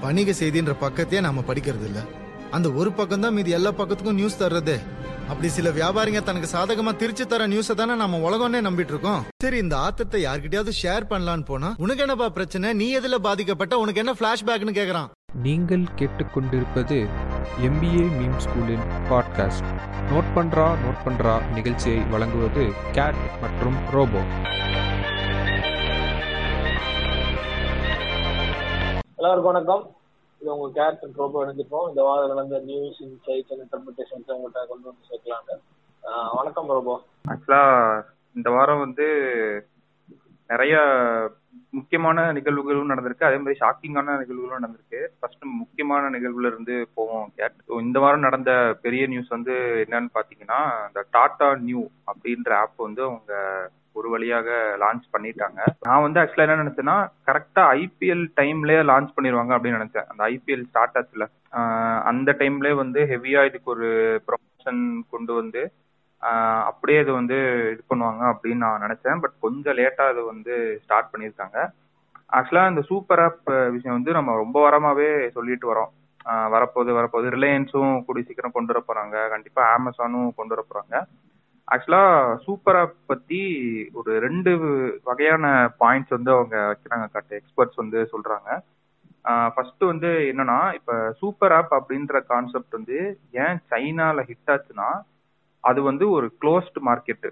வணிக செய்தின்ற பக்கத்தையே நாம படிக்கிறது இல்ல அந்த ஒரு பக்கம் தான் மீதி எல்லா பக்கத்துக்கும் நியூஸ் தர்றது. அப்படி சில வியாபாரிங்க தனக்கு சாதகமா திருச்சி தர நியூஸ தானே நம்ம உலகம்னே நம்பிட்டு இருக்கோம் சரி இந்த ஆத்தத்தை யார்கிட்டயாவது ஷேர் பண்ணலான்னு போனா உனக்கு என்னப்பா பிரச்சனை? நீ எதுல பாதிக்கப்பட்ட? உனக்கு என்ன பிளாஷ்பேக்னு கேக்குறான். நீங்கள் கேட்டுக்கொண்டிருப்பது எம்பிஏ மீம் ஸ்கூலின் பாட்காஸ்ட் நோட் பண்றா நோட் பண்றா நிகழ்ச்சியை வழங்குவது கேட் மற்றும் ரோபோ எல்லாருக்கும் வணக்கம். இது உங்க கேரக்டர் அண்ட் இணைஞ்சிருக்கோம் இந்த வாரம் நடந்த நியூஸ் இன்சைட்ஸ் அண்ட் இன்டர்பிரிட்டேஷன்ஸ் உங்கள்கிட்ட கொண்டு வந்து சேர்க்கலாங்க வணக்கம் ரோபோ. ஆக்சுவலா இந்த வாரம் வந்து நிறைய முக்கியமான நிகழ்வுகளும் நடந்திருக்கு. அதே மாதிரி ஷாக்கிங்கான நிகழ்வுகளும் நடந்திருக்கு. ஃபர்ஸ்ட் முக்கியமான நிகழ்வுல இருந்து போவோம். கேட் இந்த வாரம் நடந்த பெரிய நியூஸ் வந்து என்னன்னு பாத்தீங்கன்னா இந்த டாடா நியூ அப்படின்ற ஆப் வந்து அவங்க ஒரு வழியாக லான்ச் பண்ணிட்டாங்க. நான் வந்து ஆக்சுவலா என்ன நினைச்சேன்னா கரெக்டா ஐபிஎல் டைம்லயே லான்ச் பண்ணிடுவாங்க அப்படின்னு நினைச்சேன். அந்த ஐபிஎல் ஸ்டார்ட் ஆச்சுல அந்த டைம்லயே வந்து ஹெவியா இதுக்கு ஒரு ப்ரொமோஷன் கொண்டு வந்து அப்படியே இது வந்து இது பண்ணுவாங்க அப்படின்னு நான் நினைச்சேன். பட் கொஞ்சம் லேட்டா இது வந்து ஸ்டார்ட் பண்ணியிருக்காங்க. ஆக்சுவலா இந்த சூப்பர் ஆப் விஷயம் வந்து நம்ம ரொம்ப வாரமாவே சொல்லிட்டு வரோம். வரப்போகுது வரப்போகுது. ரிலையன்ஸும் கூடி சீக்கிரம் கொண்டு வர போறாங்க. கண்டிப்பா அமேசானும் கொண்டு வர போறாங்க. ஆக்சுவலா சூப்பர் ஆப் பத்தி ஒரு ரெண்டு வகையான பாயிண்ட்ஸ் வந்து அவங்க வைக்கிறாங்க கட்ட எக்ஸ்பர்ட்ஸ் வந்து சொல்றாங்க. ஃபர்ஸ்ட் வந்து என்னன்னா இப்ப சூப்பர் ஆப் அப்படின்ற கான்செப்ட் வந்து ஏன் சைனால ஹிட் ஆச்சுன்னா அது வந்து ஒரு க்ளோஸ்ட் மார்க்கெட்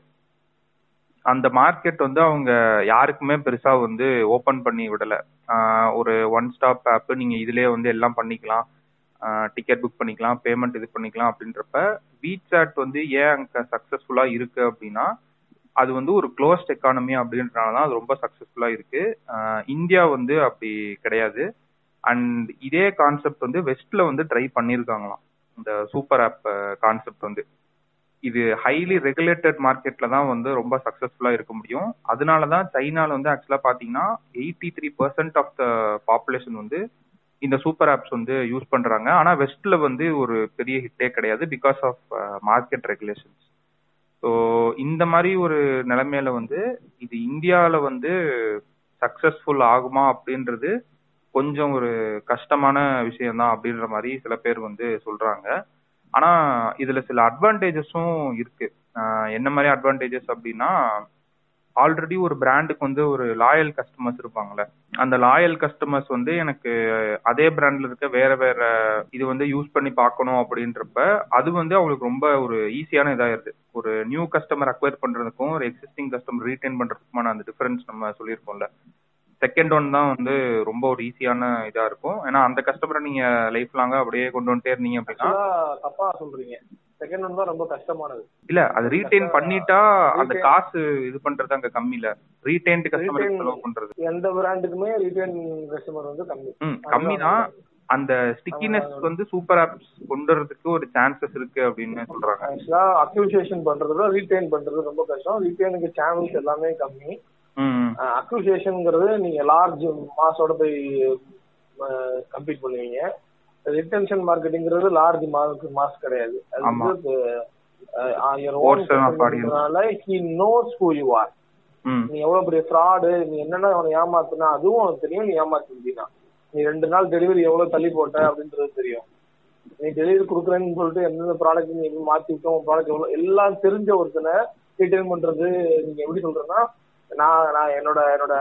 அந்த மார்க்கெட் வந்து அவங்க யாருக்குமே பெருசா வந்து ஓபன் பண்ணி விடல. ஒரு ஒன் ஸ்டாப் ஆப் நீங்க இதுலயே வந்து எல்லாம் பண்ணிக்கலாம். டிக்கெட் புக் பண்ணிக்கலாம் பேமெண்ட் இது பண்ணிக்கலாம் அப்படின்றப்ப வீசாட் வந்து ஏன் அங்கே சக்ஸஸ்ஃபுல்லாக இருக்கு அப்படின்னா அது வந்து ஒரு க்ளோஸ்ட் எக்கானமி அப்படின்றனால தான் அது ரொம்ப சக்ஸஸ்ஃபுல்லாக இருக்கு. இந்தியா வந்து அப்படி கிடையாது. அண்ட் இதே கான்செப்ட் வந்து வெஸ்ட்ல வந்து ட்ரை பண்ணியிருக்காங்களாம். இந்த சூப்பர் ஆப் கான்செப்ட் வந்து. இது ஹைலி ரெகுலேட்டட் மார்க்கெட்ல தான் வந்து ரொம்ப சக்சஸ்ஃபுல்லா இருக்க முடியும். அதனால தான் சைனால வந்து ஆக்சுவலா பாத்தீங்கன்னா eighty three percent of the population வந்து இந்த சூப்பர் ஆப்ஸ் வந்து யூஸ் பண்றாங்க. ஆனா வெஸ்ட்ல வந்து ஒரு பெரிய ஹிட்டே கிடையாது because of market regulations so இந்த மாதிரி ஒரு நிலைமையில வந்து இது இந்தியாவில் வந்து சக்சஸ்ஃபுல் ஆகுமா அப்படின்றது கொஞ்சம் ஒரு கஷ்டமான விஷயம்தான் அப்படின்ற மாதிரி சில பேர் வந்து சொல்றாங்க. ஆனா இதுல சில அட்வான்டேஜஸும் இருக்கு. என்ன மாதிரி அட்வான்டேஜஸ் அப்படின்னா ஆல்ரெடி ஒரு பிராண்டுக்கு வந்து ஒரு லாயல் கஸ்டமர்ஸ் இருப்பாங்கல்ல. அந்த லாயல் கஸ்டமர்ஸ் வந்து எனக்கு அதே பிராண்ட்ல இருக்க வேற வேற இது வந்து யூஸ் பண்ணி பார்க்கணும் அப்படின்றப்ப அது வந்து அவங்களுக்கு ரொம்ப ஒரு ஈஸியான இதாயிருது. ஒரு நியூ கஸ்டமர் அக்வயர் பண்றதுக்கும் ஒரு எக்ஸிஸ்டிங் கஸ்டமர் ரீட்டைன் பண்றதுக்குமான அந்த டிஃபரன்ஸ் நம்ம சொல்லியிருக்கோம்ல செகண்ட் ஒன் தான் வந்து ரொம்ப ஒரு ஈஸியான இதா இருக்கும். ஏன்னா அந்த கஸ்டமரை நீங்க லைஃப் லாங்கா அப்படியே கொண்டு வந்துட்டே இருந்தீங்க அப்படின்னா தப்பா சொல்றீங்க. செகண்ட் ஒன் தான் ரொம்ப கஷ்டமானது. இல்ல அது ரீட்டைன் பண்ணிட்டா அந்த காசு இது பண்றது அங்க கம்மி இல்ல. ரீட்டைன்டு கஸ்டமர் செலவு பண்றது. எந்த பிராண்டுக்குமே ரிட்டர்ன் கஸ்டமர் வந்து கம்மி. கம்மி தான். அந்த ஸ்டிக்கினஸ் வந்து சூப்பர் ஆப்ஸ் கொண்டு வரதுக்கு ஒரு சான்சஸ் இருக்கு அப்படின்னு சொல்றாங்க. ஆக்சுவலா அக்யூசியேஷன் பண்றதுல ரீட்டைன் பண்றது ரொம்ப கஷ்டம். ரீட்டைனுக்கு சேனல்ஸ் எல்லாமே கம்மி. அக்யூசியேஷன்ங்கிறது நீங்க லார்ஜ் மாஸோட போய் கம்ப்ளீட் பண்ணுவீங்க. ரிட்டன்ஷன் மார்க்கெட்டிங்கிறது லார்ஜ் மார்க் மாஸ் கிடையாது. அது. வந்து. He knows who you are நீ எவ்வளவு பெரிய ஃப்ராடு நீ என்னென்ன அவனை ஏமாத்துனா அதுவும் அவனுக்கு தெரியும் நீ ஏமாத்தினா நீ ரெண்டு நாள் டெலிவரி எவ்வளவு தள்ளி போட்ட அப்படின்றது தெரியும். நீ டெலிவரி கொடுக்குறேன்னு சொல்லிட்டு எந்தெந்த ப்ராடக்ட் நீ மாத்தி விட்டோம் ப்ராடக்ட் எவ்வளவு எல்லாம் தெரிஞ்ச ஒருத்தனை ரீட்டைல் பண்றது நீங்க எப்படி சொல்றேன்னா நான் நான் என்னோட என்னோட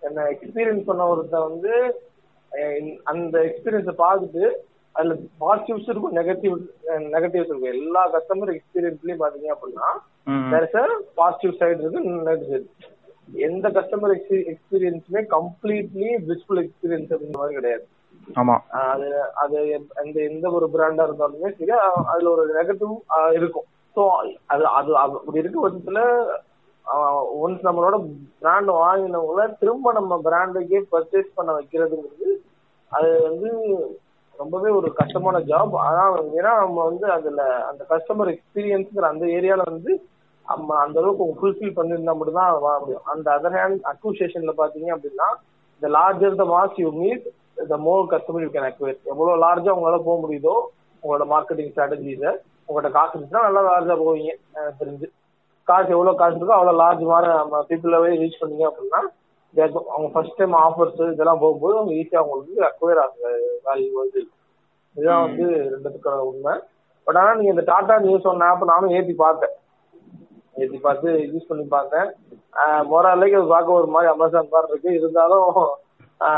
என்ன எக்ஸ்பீரியன்ஸ் பண்ண ஒருத்தன் வந்து அந்த எக்ஸ்பீரியன்ஸை பார்த்துட்டு அதுல பாசிட்டிவ்ஸ் இருக்கும் நெகட்டிவ் நெகட்டிவ்ஸ் இருக்கும். எல்லா கஸ்டமர் எக்ஸ்பீரியன்ஸ்லயும் பாத்தீங்க அப்படின்னா பாசிட்டிவ் சைடு இருக்கு நெகட்டிவ் சைடு எந்த கஸ்டமர் எக்ஸ்பீரியன்ஸுமே கம்ப்ளீட்லி பிளிஸ்ஃபுல் எக்ஸ்பீரியன்ஸ் அப்படின்ற மாதிரி கிடையாது. அது அது அந்த எந்த ஒரு பிராண்டா இருந்தாலுமே சரி அதுல ஒரு நெகட்டிவ் இருக்கும். ஸோ அது அது அது அப்படி இருக்க பட்சத்துல ஒன்ஸ் நம்மளோட பிராண்ட் வாங்கினவங்கள திரும்ப நம்ம பிராண்டுக்கே பர்ச்சேஸ் பண்ண வைக்கிறதுங்கிறது அது வந்து ரொம்பவே ஒரு கஷ்டமான ஜாப் ஆனா ஏன்னா நம்ம வந்து அதுல அந்த கஸ்டமர் எக்ஸ்பீரியன்ஸ்ங்கிற அந்த ஏரியால வந்து நம்ம அந்த அளவுக்கு ஃபுல்ஃபில் பண்ணியிருந்தா மட்டும்தான் வாங்க முடியும். அந்த அதர் ஹேண்ட் அக்யூசியேஷன்ல பாத்தீங்க அப்படின்னா இந்த larger the mass you meet the more customer you can acquire எவ்வளவு லார்ஜா உங்களால போக முடியுதோ உங்களோட மார்க்கெட்டிங் ஸ்ட்ராட்டஜிஸ உங்கள்கிட்ட காசு இருந்துச்சுன்னா நல்லா லார்ஜா போவீங்க. எனக்கு தெரிஞ்சு. காசு எவ்வளவு காசு இருக்கோ அவ்வளவு லார்ஜ் மாதிரி நம்ம பீப்புளவே ரீச் பண்ணீங்க அப்படின்னா அவங்க ஃபர்ஸ்ட் டைம் ஆஃபர்ஸ் இதெல்லாம் போகும்போது அவங்க ஈஸியா அவங்களுக்கு அக்வயர் ஆகுது வேல்யூ வந்து இதுதான் வந்து ரெண்டுத்துக்கான உண்மை. பட் ஆனா நீங்க இந்த டாடா நியூஸ் ஒன் ஆப் நானும் ஏத்தி பார்த்தேன். ஏத்தி பார்த்து யூஸ் பண்ணி பார்த்தேன். மொராலைக்கு அது பார்க்க ஒரு மாதிரி அமேசான் மாதிரி இருக்கு. இருந்தாலும்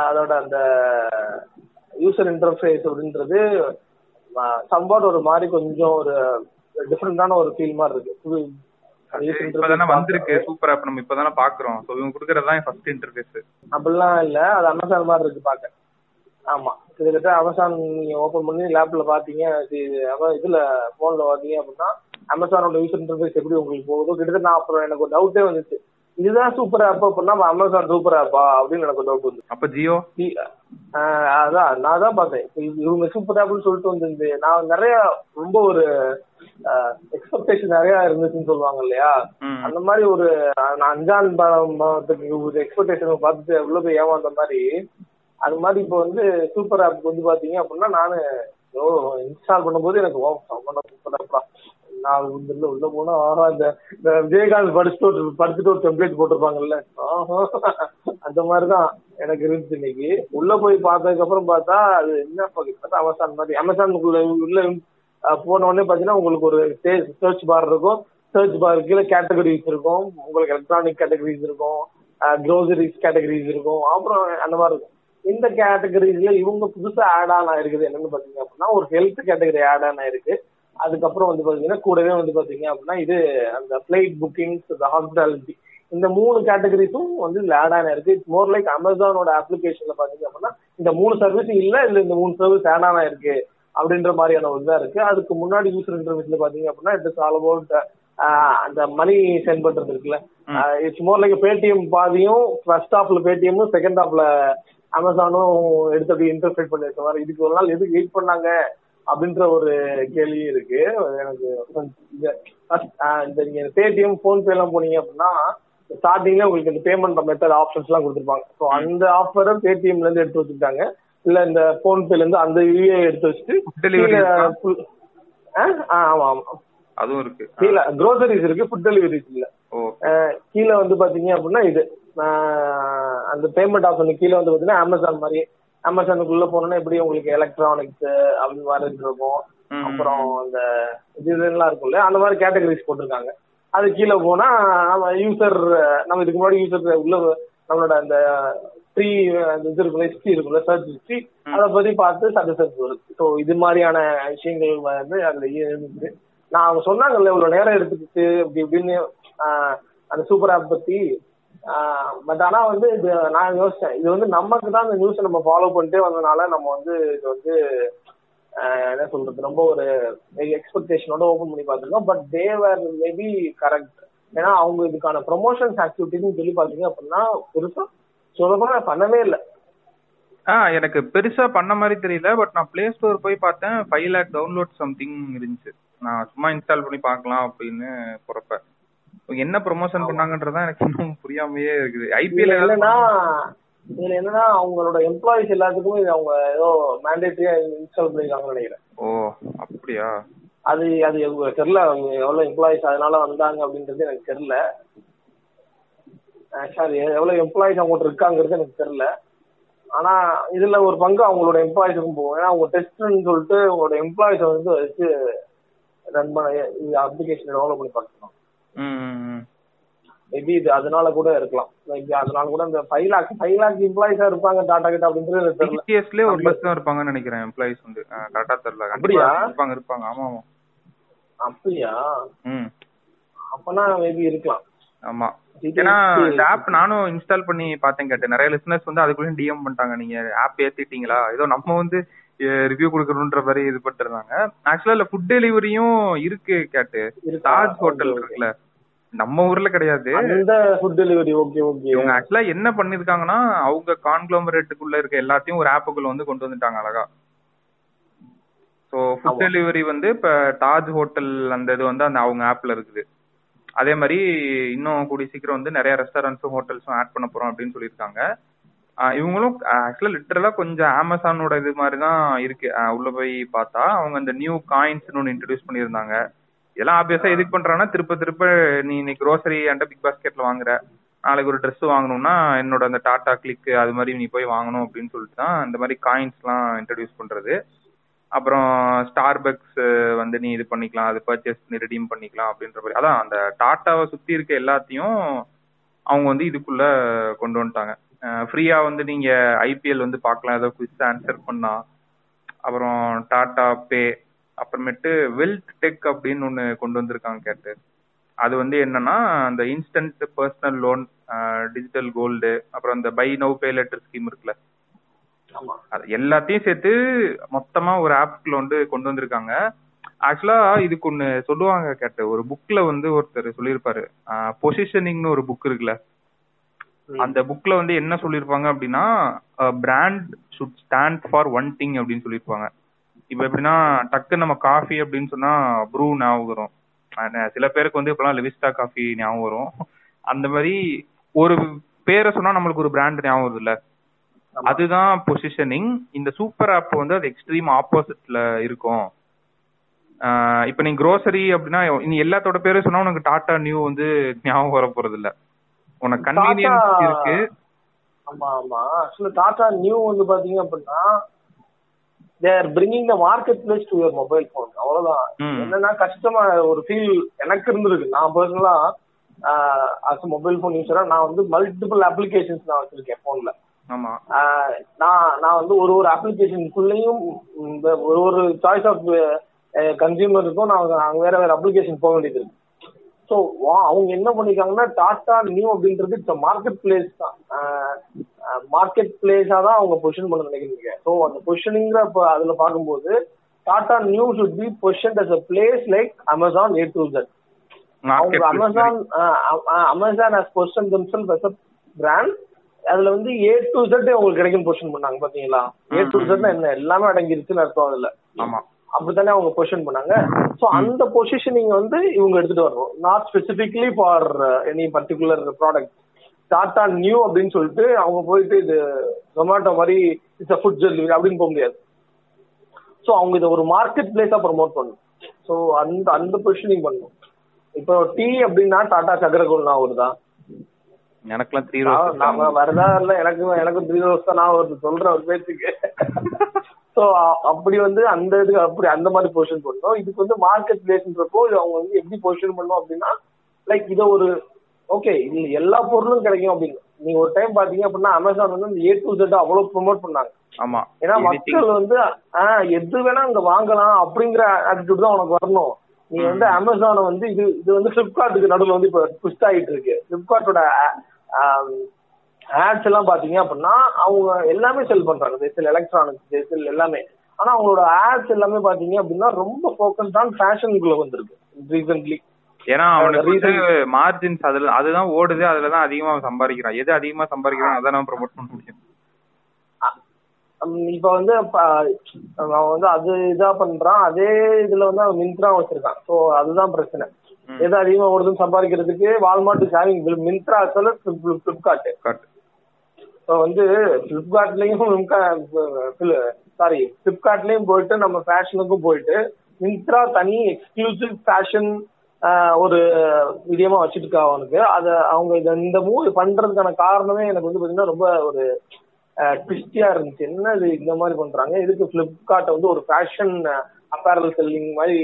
அதோட அந்த யூசர் இன்டர்ஃபேஸ் அப்படின்றது சம்பாட் ஒரு மாதிரி கொஞ்சம் ஒரு டிஃப்ரெண்டான ஒரு ஃபீல் மாதிரி இருக்கு. இப்பதானே வந்திருக்கு. சூப்பர் ஆப் நம்ம இப்பதானே பாக்குறோம். சோ இவங்க குடுக்கறதுதான் ஃபர்ஸ்ட் இன்டர்ஃபேஸ் அப்படிலாம் இல்ல. அது அமேசான் மாதிரி இருக்கு பாக்க. ஆமா. கிட்டத்தட்ட அமேசான் நீங்க ஓபன் பண்ணி லேப்ல பாத்தீங்க இதுல போன்ல பாத்தீங்க அப்படின்னா அமேசானோட யூசர் இன்டர்ஃபேஸ் எப்படி உங்களுக்கு போகுதோ கிட்டத்தட்ட நான் அப்புறம் எனக்கு ஒரு டவுட்டே வந்துச்சு. இதுதான் சூப்பர் ஆப் அப்படின்னா அப்ப அமேசான் சூப்பர் ஆப்பா அப்படின்னு எனக்கு டவுட் வந்து அப்ப ஜியோ அதான் நான் தான் பார்த்தேன். இவங்க சூப்பர் ஆப்னு சொல்லிட்டு வந்து நான் நிறைய ரொம்ப ஒரு எக்ஸ்பெக்டேஷன் நிறைய இருந்துச்சுன்னு சொல்லுவாங்க இல்லையா. அந்த மாதிரி ஒரு நான் அஞ்சான் படத்துக்கு ஒரு எக்ஸ்பெக்டேஷன் பார்த்துட்டு உள்ள போய் ஏமாந்த மாதிரி அது மாதிரி இப்போ வந்து சூப்பர் ஆப் வந்து பாத்தீங்க அப்படின்னா நானு இன்ஸ்டால் பண்ணும்போது எனக்கு ஓ சூப்பர் ஆப்பா நான் உள்ள உள்ள போனா ஆஹா இந்த விஜயகாந்த் படிச்சுட்டு ஒரு படிச்சுட்டு ஒரு டெம்ப்ளேட் போட்டிருப்பாங்கல்ல. அந்த மாதிரிதான் எனக்கு இருந்துச்சு இன்னைக்கு. உள்ள போய் பார்த்ததுக்கு அப்புறம் பார்த்தா அது என்ன பார்த்தா அமேசான் மாதிரி அமேசானுக்குள்ள உள்ள போன உடனே பாத்தீங்கன்னா உங்களுக்கு ஒரு சர்ச் பார் இருக்கும். சர்ச் பார் கீழே கேட்டகரிஸ் இருக்கும். உங்களுக்கு எலக்ட்ரானிக் கேட்டகரிஸ் இருக்கும். க்ரோசரிஸ் கேட்டகரிஸ் இருக்கும். அப்புறம் அந்த மாதிரி இருக்கும். இந்த கேட்டகரிஸ்ல இவங்க புதுசா ஆட் ஆன் ஆயிருக்குது. என்னன்னு பாத்தீங்க அப்படின்னா ஒரு ஹெல்த் கேட்டகரி ஆட் ஆன் ஆயிருக்கு. அதுக்கப்புறம் வந்து பாத்தீங்கன்னா கூடவே வந்து பாத்தீங்க அப்படின்னா இது அந்த பிளைட் புக்கிங்ஸ் இந்த ஹாஸ்பிட்டாலிட்டி இந்த மூணு கேட்டகரிஸும் வந்து இதுல ஆட் ஆன் ஆயிருக்கு. இட்ஸ் மோர் லைக் அமேசானோட அப்ளிகேஷன்ல பாத்தீங்க அப்படின்னா இந்த மூணு சர்வீஸ் இல்ல இல்ல இந்த மூணு சர்வீஸ் ஆட் ஆன் ஆயிருக்கு. அப்படின்ற மாதிரியான ஒரு இதா இருக்கு அதுக்கு முன்னாடி யூசர் இன்டர்வியூஸ்ல பாத்தீங்க அப்படின்னா இட்ஸ் ஆல் அபவுட் அந்த மணி சென்ட் பண்றது இருக்குல்ல இட்ஸ் மோர் லைக் பேடிஎம் பாதியும் ஃபர்ஸ்ட் ஹாஃப்ல பேடிஎம்மும் செகண்ட் ஹாஃப்ல அமேசானும் எடுத்து அப்படி இன்டர்பிரேட் பண்ணி இருக்க மாதிரி இதுக்கு ஒரு நாள் எதுக்கு வெயிட் பண்ணாங்க அப்படின்ற ஒரு கேள்வி இருக்கு. எனக்கு இந்த நீங்க பேடிஎம் போன்பே எல்லாம் போனீங்க அப்படின்னா ஸ்டார்டிங்ல உங்களுக்கு இந்த பேமெண்ட் மெத்தட் ஆப்ஷன்ஸ் எல்லாம் கொடுத்துருப்பாங்க. ஸோ அந்த ஆஃபரை பேடிஎம்ல இருந்து எடுத்து வச்சுக்கிட்டாங்க இல்ல இந்த போன்பேல இருந்து அந்த யூஏ எடுத்து வச்சுட்டு ஆமா ஆமா. அதுவும் இருக்கு. கீழே க்ரோசரிஸ் இருக்கு ஃபுட் டெலிவரிஸ் இல்ல. கீழே வந்து பாத்தீங்க அப்படின்னா இது. அந்த பேமெண்ட் ஆப்ஷன் கீழே வந்து பாத்தீங்கன்னா அமேசான் மாதிரி. அமேசானுக்குள்ள போனோம்னா எப்படி உங்களுக்கு எலக்ட்ரானிக்ஸ் அப்படி மாதிரி இருக்கும். அப்புறம் அந்த இது இதெல்லாம் இருக்கும்ல அந்த மாதிரி கேட்டகரிஸ் போட்டிருக்காங்க. அது கீழே போனா நம்ம யூசர் நம்ம இதுக்கு முன்னாடி யூசர் உள்ள நம்மளோட அந்த ஃப்ரீ அந்த இது இருக்குல்ல ஹிஸ்ட்ரி இருக்குல்ல சர்ச் ஹிஸ்ட்ரி அதை பத்தி பார்த்து சஜஷன்ஸ் வருது ஸோ இது மாதிரியான விஷயங்கள் வந்து அதுல இருந்துச்சு நான் அவங்க சொன்னாங்கல்ல இவ்வளவு நேரம் எடுத்துக்கிட்டு இப்படி இப்படின்னு அந்த சூப்பர் ஆப் பத்தி. பட் ஆனா வந்து இது நான் யோசிச்சேன். இது வந்து நமக்கு தான் இந்த நியூஸ் நம்ம ஃபாலோ பண்ணிட்டே வந்தனால நம்ம வந்து இது வந்து என்ன சொல்றது ரொம்ப ஒரு எக்ஸ்பெக்டேஷனோட ஓபன் பண்ணி பார்த்துருக்கோம். பட் தேவர் மேபி கரெக்ட் ஏன்னா அவங்க இதுக்கான ப்ரொமோஷன்ஸ் ஆக்டிவிட்டின்னு சொல்லி பாத்தீங்க அப்படின்னா பெருசா சொல்லப்போனா பண்ணவே இல்லை. ஆ எனக்கு பெருசா பண்ண மாதிரி தெரியல பட் நான் பிளே ஸ்டோர் போய் பார்த்தேன் ஃபைவ் லேக் டவுன்லோட் சம்திங் இருந்துச்சு. நான் சும்மா இன்ஸ்டால் பண்ணி பார்க்கலாம் அப்படின்னு போறப்ப. என்ன ப்ரொமோஷன் பண்ணாங்கன்றதான் எனக்கு இன்னும் புரியாமையே இருக்குது. ஐபிஎல் என்னன்னா இதுல என்னன்னா அவங்களோட எம்ப்ளாயிஸ் எல்லாத்துக்குமே இது அவங்க ஏதோ மேண்டேட்டரியா இன்ஸ்டால் பண்ணிருக்காங்கன்னு நினைக்கிறேன். ஓ அப்படியா? அது அது தெரியல அவங்க எவ்வளவு எம்ப்ளாயிஸ் அதனால வந்தாங்க அப்படின்றது எனக்கு தெரியல. சாரி எவ்வளவு எம்ப்ளாயிஸ் அவங்ககிட்ட இருக்காங்கிறது எனக்கு தெரியல. ஆனா இதுல ஒரு பங்கு அவங்களோட எம்ப்ளாயிஸுக்கும் போகும். ஏன்னா அவங்க டெஸ்ட்னு சொல்லிட்டு அவங்களோட எம்ப்ளாயிஸை வந்து வச்சு ரன் பண்ண இந்த அப்ளிகேஷன் டெவலப் பண்ணி பார்க்கணும். மேபி இது அதனால கூட இருக்கலாம். மேபி அதனால கூட இந்த ஃபைவ் லேக் ஃபைவ் லேக் எம்ப்ளாயிஸா இருப்பாங்க டாடா கிட்ட அப்படின்றது டிசிஎஸ்லயே ஒரு லட்சம் இருப்பாங்கன்னு நினைக்கிறேன் எம்ப்ளாயிஸ் வந்து. கரெக்டா தெரியல. அப்படியா? இருப்பாங்க இருப்பாங்க. ஆமா ஆமா. அப்படியா? ம். அப்பனா மேபி இருக்கலாம். ஆமா. ஏன்னா இந்த ஆப் நானும் இன்ஸ்டால் பண்ணி பார்த்தேன் கேட்டேன். நிறைய லிசனர்ஸ் வந்து அதுக்குள்ளே டிஎம் பண்ணிட்டாங்க. நீங்க ஆப் ஏத்திட்டீங்களா? ஏதோ நம்ம வந்து ரிவ்யூ கொடுக்கணுன்ற மாதிரி இது பண்ணிருந்தாங்க ஆக்சுவலா இல்ல ஃபுட் டெலிவரியும் இருக்கு கேட்டு? தாஜ் ஹோட்டல். இருக்குல்ல. நம்ம ஊர்ல கிடையாது. Food delivery okay okay. இவங்க ஆக்சுவலா என்ன பண்ணிருக்காங்கன்னா அவங்க கான்க்ளோமரேட்டுக்குள்ள இருக்க எல்லாத்தையும் ஒரு ஆப்புக்குள்ள வந்து கொண்டு வந்துட்டாங்க அழகா. So food. டெலிவரி வந்து இப்ப தாஜ் ஹோட்டல் அந்த இது வந்து அந்த அவங்க ஆப்ல இருக்குது. அதே மாதிரி இன்னும் கூடிய சீக்கிரம் வந்து நிறைய ரெஸ்டாரண்ட்ஸும் ஹோட்டல்ஸும் ஆட் பண்ண போறோம் அப்படின்னு சொல்லியிருக்காங்க. இவங்களும் ஆக்சுவலா லிட்டரலா கொஞ்சம் அமேசானோட இது மாதிரி தான் இருக்கு உள்ள போய் பார்த்தா அவங்க அந்த நியூ காயின்ஸ்னு ஒன்று இன்ட்ரடியூஸ் பண்ணியிருந்தாங்க. எல்லாம் ஆப்வியஸா எதுக்கு பண்றாங்கன்னா திருப்ப திருப்ப நீ இன்னைக்கு க்ரோசரி அண்ட் பிக் பாஸ்கெட்ல வாங்குற. நாளைக்கு ஒரு ட்ரெஸ் வாங்கணும்னா என்னோட அந்த டாடா கிளிக் அது மாதிரி நீ போய் வாங்கணும் அப்படின்னு சொல்லிட்டு தான் இந்த மாதிரி காயின்ஸ்லாம் இன்ட்ரடியூஸ் பண்றது. அப்புறம் ஸ்டார்பக்ஸ் வந்து நீ இது பண்ணிக்கலாம் அது பர்ச்சேஸ் பண்ணி ரிடீம் பண்ணிக்கலாம் அப்படின்ற மாதிரி. அதான் அந்த டாட்டாவை சுத்தி இருக்க எல்லாத்தையும் அவங்க வந்து இதுக்குள்ள கொண்டு வந்துட்டாங்க. ஃப்ரீயா வந்து நீங்க ஐபிஎல் வந்து பார்க்கலாம். ஏதோ குவிஸ் ஆன்சர் பண்ணா. அப்புறம் டாடா பே அப்புறமேட்டு வெல்த் டெக் அப்படின்னு ஒன்று கொண்டு வந்திருக்காங்க கேட்டு. அது வந்து என்னன்னா அந்த instant personal loan digital gold அப்புறம் அந்த buy now pay later scheme இருக்குல்ல. எல்லாத்தையும் சேர்த்து மொத்தமா ஒரு ஆப்க்குள்ள வந்து கொண்டு வந்திருக்காங்க. ஆக்சுவலா இதுக்கு ஒண்ணு சொல்லுவாங்க கேட்ட. ஒரு புக்ல வந்து ஒருத்தர் சொல்லியிருப்பாரு. பொசிஷனிங்னு ஒரு புக் இருக்குல்ல. அந்த புக்ல வந்து என்ன சொல்லியிருப்பாங்க அப்படின்னா brand should stand for one thing அப்படின்னு சொல்லியிருப்பாங்க. இப்ப எப்படின்னா டக்கு நம்ம காஃபி அப்படின்னு சொன்னா ப்ரூ ஞாபகம் வரும். சில பேருக்கு வந்து இப்பெல்லாம் லெவிஸ்டா காஃபி ஞாபகம் வரும். அந்த மாதிரி ஒரு பேரை சொன்னா நம்மளுக்கு ஒரு பிராண்ட் ஞாபகம் வருது இல்ல அதுதான் பொசிஷனிங் இந்த சூப்பர் ஆப் வந்து அது எக்ஸ்ட்ரீம் ஆப்போசிட்ல இருக்கும். இப்ப நீ க்ரோசரி அப்படின்னா நீ எல்லாத்தோட பேரும் சொன்னா உனக்கு டாடா நியூ வந்து ஞாபகம் வர போறது இல்ல உனக்கு கன்வீனியன்ஸ் இருக்கு. ஆமா ஆமா. ஆக்சுவலா டாடா நியூ வந்து பாத்தீங்க அப்படின்னா they're bringing the market place to your mobile phone அவ்வளவுதான். என்னன்னா கஷ்டமா ஒரு ஃபீல் எனக்கு இருந்திருக்கு. நான் பர்சனலா அஸ் மொபைல் போன் யூஸரா நான் வந்து மல்டிபிள் அப்ளிகேஷன்ஸ் நான் வச்சிருக்கேன் போன்ல ஆமா நான் நான் வந்து ஒரு ஒரு அப்ளிகேஷனுக்குள்ளேயும் ஒரு ஒரு சாய்ஸ் ஆஃப் கன்சியூமருக்கும் நான் அங்க வேற வேற அப்ளிகேஷன் போக வேண்டியது இருக்கு. ஸோ அவங்க என்ன பண்ணிருக்காங்கன்னா டாடா நியூ அப்படின்றது இட்ஸ் மார்க்கெட் பிளேஸ் தான் மார்க்கெட் பிளேஸா தான் அவங்க பொசிஷன் பண்ண நினைக்கிறீங்க ஸோ அந்த பொசிஷனிங்கிற அதுல பார்க்கும்போது Tata Neu should be position as a place like Amazon A to Z அவங்க Amazon Amazon has position themselves as a brand அதுல வந்து ஏ டு ஜெட் உங்களுக்கு கிடைக்கும் பொசிஷன் பண்ணாங்க பாத்தீங்களா? ஏ டு ஜெட் என்ன? எல்லாமே அடங்கிருச்சுன்னு அர்த்தம் அதுல. ஆமா. அப்படித்தானே அவங்க பொசிஷன் பண்ணாங்க. சோ அந்த பொசிஷனிங் வந்து இவங்க எடுத்துட்டு வரணும். Not specifically for any particular product Tata Neu அப்படின்னு சொல்லிட்டு அவங்க போயிட்டு இது ஜொமேட்டோ மாதிரி இட்ஸ் ஃபுட் டெலிவரி அப்படின்னு போக முடியாது. சோ அவங்க இதை ஒரு மார்க்கெட் பிளேஸா ப்ரமோட் பண்ணணும். சோ அந்த அந்த பொசிஷனிங் பண்ணணும். இப்போ டீ அப்படின்னா டாடா சக்கரகோல் நான் வருதா எனக்குலாம் த்ரீ நான் நாம வரதா இல்ல எனக்கு எனக்கு த்ரீ ரோஸ் தான் நான் வருது சொல்றேன் ஒரு பேச்சுக்கு. சோ அப்படி வந்து அந்த இதுக்கு அப்படி அந்த மாதிரி பொசிஷன் பண்ணணும் இதுக்கு வந்து மார்க்கெட் பிளேஸ்ன்றப்போ இது அவங்க வந்து எப்படி பொசிஷன் பண்ணணும் அப்படின்னா லைக் இத ஒரு ஓகே இது எல்லா பொருளும் கிடைக்கும் அப்படின்னு. நீங்க ஒரு டைம் பாத்தீங்க அப்படின்னா அமேசான் வந்து இந்த ஏ டு ஜெட் அவ்வளவு ப்ரொமோட் பண்ணாங்க. ஆமா. ஏன்னா. மக்கள் வந்து ஆஹ் எது வேணா அங்க வாங்கலாம் அப்படிங்கிற ஆட்டிடியூட் தான் உனக்கு வரணும். நீ வந்து அமேசானை வந்து இது இது வந்து பிளிப்கார்ட்டுக்கு நடுவில் வந்து இப்ப புஷ் ஆகிட்டு இருக்கு பிளிப்கார்ட்டோட ஆட்ஸ் எல்லாம் பாத்தீங்க அப்படின்னா அவங்க எல்லாமே செல் பண்றாங்க. செல் எலக்ட்ரானிக்ஸ் செல் எல்லாமே. ஆனா அவங்களோட ஆட்ஸ் எல்லாமே பாத்தீங்க அப்படின்னா ரொம்ப ஃபோக்கஸ்ட் ஆன் ஃபேஷனுக்குள்ள வந்திருக்கு ரீசென்ட்லி ஏன்னா அவனுக்கு மார்ஜின்ஸ் அதுல அதுதான் ஓடுது அதுல தான் அதிகமா சம்பாதிக்கிறான். எது அதிகமா சம்பாதிக்கிறான் அதை நம்ம ப்ரொமோட் பண்ண முடியும். இப்ப வந்து அவன் வந்து அது இதா பண்றான். அதே இதுல வந்து அவன் மிந்த்ரா வச்சிருக்கான். சோ அதுதான் பிரச்சனை. எது அதிகமா ஓடுதுன்னு சம்பாதிக்கிறதுக்கு வால்மார்ட் ஹேவிங் மிந்த்ரா சொல்ல பிளிப்கார்ட் ஸோ வந்து பிளிப்கார்ட்லயும் சாரி பிளிப்கார்ட்லயும் போயிட்டு நம்ம ஃபேஷனுக்கும் போயிட்டு மிந்த்ரா தனி எக்ஸ்க்ளூசிவ் ஃபேஷன் ஒரு மீடியமா வச்சிட்டு இருக்கா அவனுக்கு. அத அவங்க இத இந்த மூவி பண்றதுக்கான காரணமே எனக்கு வந்து பாத்தீங்கன்னா ரொம்ப ஒரு ட்விஸ்டியா இருந்துச்சு. என்ன இது இந்த மாதிரி பண்றாங்க? இதுக்கு பிளிப்கார்ட் வந்து ஒரு ஃபேஷன் அப்பேரல் செல்லிங் மாதிரி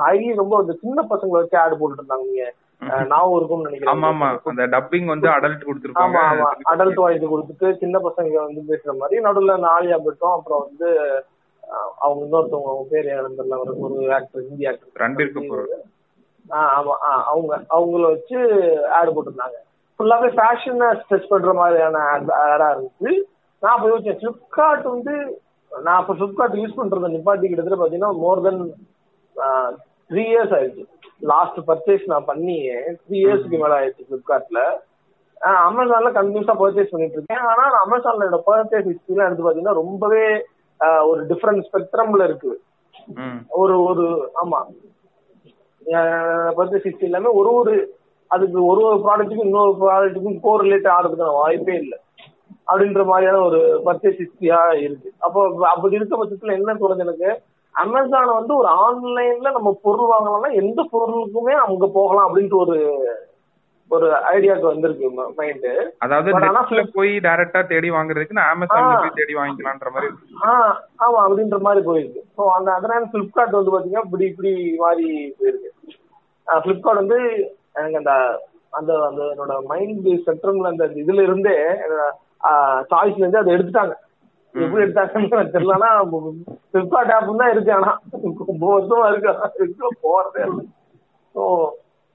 ஹைலி ரொம்ப இந்த சின்ன பசங்களை வச்சு ஆடு போட்டுட்டு இருந்தாங்க நீங்க ஞாபகம் இருக்கும்னு ஆமா ஆமா நினைக்கிறேன் அந்த டப்பிங் வந்து அடல்ட் கொடுத்துருப்பாங்க. ஆமா. ஆமா அடல்ட் வாய்ஸ் கொடுத்துட்டு சின்ன பசங்க வந்து பேசுற மாதிரி நடுவுல இந்த ஆலியா பட்டும் அப்புறம் வந்து அவங்க இன்னொருத்தவங்க அவங்க பேர் யாருன்னு ஒரு ஒரு ஆக்டர் ஹிந்தி ஆக்டர் ஆமா. அவங்க அவங்கள வச்சு ஆட் போட்டிருந்தாங்க. ஃபுல்லாவே ஃபேஷனை ஸ்ட்ரெச் பண்ற மாதிரியான ஆடா இருந்துச்சு. நான் போய் யோசிச்சேன் ஃபிளிப்கார்ட் வந்து நான் இப்போ ஃபிளிப்கார்ட் யூஸ் பண்றத நிப்பாட்டி கிட்டத்தட்ட பாத்தீங்கன்னா மோர் தென் த்ரீ இயர்ஸ் ஆயிடுச்சு. லாஸ்ட் பர்ச்சேஸ் நான் பண்ணி த்ரீ இயர்ஸ்க்கு மேல ஆயிடுச்சு ஃபிளிப்கார்ட்ல அமேசான்ல கண்டினியூஸா பர்ச்சேஸ் பண்ணிட்டு இருக்கேன். ஆனா அமேசான்ல பர்ச்சேஸ் ஹிஸ்டரிலாம் எடுத்து பாத்தீங்கன்னா ரொம்பவே ஒரு டிஃப்ரெண்ட் ஸ்பெக்ட்ரம்ல இருக்கு. ஒரு ஒரு ஆமா. பர்ச்சேஸ் ஹிஸ்டரி எல்லாமே ஒரு ஒரு அதுக்கு ஒரு ஒரு ப்ராடக்ட்டுக்கும் இன்னொரு ப்ராடக்ட்டுக்கும் கோ ரிலேட் ஆகிறதுக்கான வாய்ப்பே இல்லை. அப்படின்ற மாதிரியான ஒரு பர்ச்சேஸ் ஹிஸ்டரியா இருக்கு. அப்போ அப்படி இருக்க பட்சத்துல என்ன தோணுது எனக்கு? அமேசானை வந்து ஒரு ஆன்லைன்ல நம்ம பொருள் வாங்கலாம்னா எந்த பொருளுக்குமே அங்க போகலாம் அப்படின்ட்டு ஒரு ஒரு ஐடியாக்கு வந்திருக்கு மைண்ட் அதாவது நெட்ல போய் டைரக்டா தேடி வாங்குறதுக்கு நான் அமேசான்ல போய் தேடி வாங்கிக்கலான்ற மாதிரி இருக்கு. ஆஹ் ஆமா அப்படின்ற மாதிரி போயிருக்கு. ஸோ அந்த அதனால பிளிப்கார்ட் வந்து பாத்தீங்கன்னா இப்படி இப்படி மாறி போயிருக்கு. பிளிப்கார்ட் வந்து எனக்கு அந்த அந்த அந்த என்னோட மைண்ட் சென்ட்ரம்ல அந்த இதுல இருந்தே சாய்ஸ்ல இருந்து அதை எடுத்துட்டாங்க. எப்படி எடுத்தாங்கன்னு தெரியலனா பிளிப்கார்ட் ஆப் தான் இருக்கு ஆனா ரொம்ப வருஷமா இருக்கு. போறதே? இல்லை ஸோ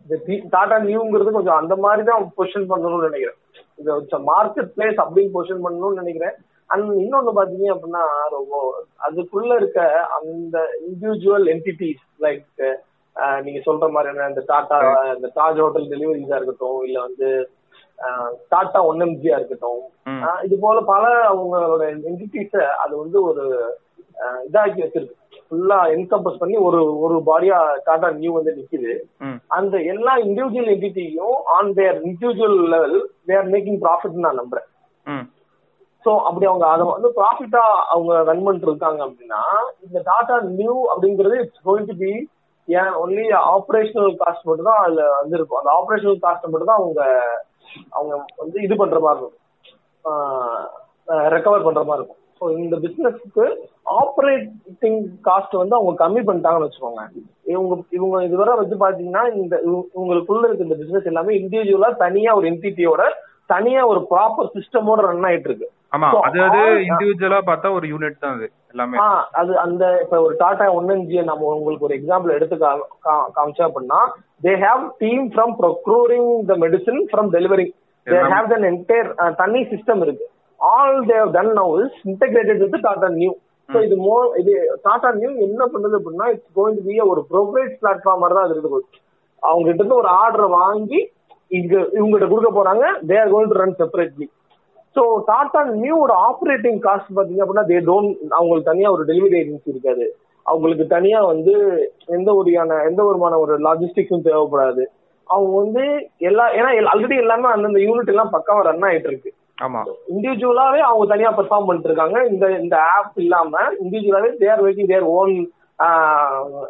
இந்த டாடா நியூங்கிறது கொஞ்சம் அந்த மாதிரி தான் பொசிஷன் பண்ணணும்னு நினைக்கிறேன். இது மார்க்கெட் பிளேஸ் அப்படின்னு பொசிஷன் பண்ணணும்னு நினைக்கிறேன். அண்ட் இன்னொன்னு பாத்தீங்க அப்படின்னா ரொம்ப அதுக்குள்ள இருக்க அந்த இண்டிவிஜுவல் என்டிட்டிஸ் லைக் நீங்க சொல்ற மாதிரி இந்த டாடா இந்த தாஜ் ஹோட்டல் டெலிவரிஸா இருக்கட்டும் இல்ல வந்து டாடா ஒன் எம்ஜியா இருக்கட்டும் இது போல பல அவங்களோட என்டிட்டிஸ அது வந்து ஒரு இதாக்கி வச்சிருக்கு. ஃபுல்லா என்கம்பஸ் பண்ணி ஒரு ஒரு பாடியா டாடா நியூ வந்து நிக்குது. அந்த எல்லா individual என்டிட்டியும் on their individual level they're making profit நான் நம்புறேன். சோ அப்படி அவங்க அதை வந்து ப்ராஃபிட்டா அவங்க ரன் பண்ணிட்டு இருக்காங்க அப்படின்னா இந்த டாடா நியூ அப்படிங்கிறது it's going to be an only operational cost மட்டும் தான் அதுல வந்து இருக்கும் அந்த ஆப்ரேஷனல் காஸ்ட் மட்டும் தான் அவங்க அவங்க வந்து இது பண்ற மாதிரி இருக்கும். ரெக்கவர் பண்ற மாதிரி இருக்கும். ஸோ இந்த பிசினஸ்க்கு ஆப்ரேட்டிங் காஸ்ட் வந்து அவங்க கம்மி பண்ணிட்டாங்கன்னு வச்சுக்கோங்க. இவங்க இவங்க இதுவரை வந்து பாத்தீங்கன்னா இந்த இவங்க- இவங்களுக்குள்ள இருக்க இந்த பிசினஸ் எல்லாமே இண்டிவிஜுவலா தனியா ஒரு என்டிட்டியோட தனியா ஒரு ப்ராப்பர் சிஸ்டமோட ரன் ஆயிட்டு இருக்கு. ஆமா So, அது அது all- இண்டிவிஜுவலா பார்த்தா ஒரு யூனிட் தான் அது எல்லாமே. அது அந்த இப்ப ஒரு டாடா ஒன்என்ஜியை நம்ம உங்களுக்கு ஒரு எக்ஸாம்பிள் எடுத்து கா- கா- காமிச்சோம் அப்படின்னா they have team from procuring the medicine from delivering they. Have than entire தனி சிஸ்டம் இருக்கு. All they've done now is integrated with Tata Neu so இது மோ இது டாடா நியூ என்ன பண்ணுது அப்படின்னா இட்ஸ் கோயிங் பி ஒரு ப்ரோக்ரேட் பிளாட்ஃபார்ம் மாதிரி தான் அது இருக்குது. அவங்க கிட்ட இருந்து ஒரு ஆர்டரை வாங்கி இங்க இவங்ககிட்ட கொடுக்க போறாங்க they are going to run separately so Tata நியூவோட operating cost பாத்தீங்க அப்படின்னா தே டோன்ட் அவங்களுக்கு தனியா ஒரு டெலிவரி ஏஜென்சி இருக்காது. அவங்களுக்கு தனியா வந்து எந்த ஒருயான எந்த ஒருமான ஒரு லாஜிஸ்டிக்ஸும் தேவைப்படாது. அவங்க வந்து எல்லா ஏன்னா ஆல்ரெடி எல்லாமே அந்தந்த யூனிட் எல்லாம் பக்காவா ரன் ஆயிட்டு இருக்கு. ஆமா. இண்டிவிஜுவலாவே அவங்க தனியா பெர்ஃபார்ம் பண்ணிட்டு இருக்காங்க. இந்த இந்த ஆப் இல்லாம இண்டிவிஜுவலாவே their making their own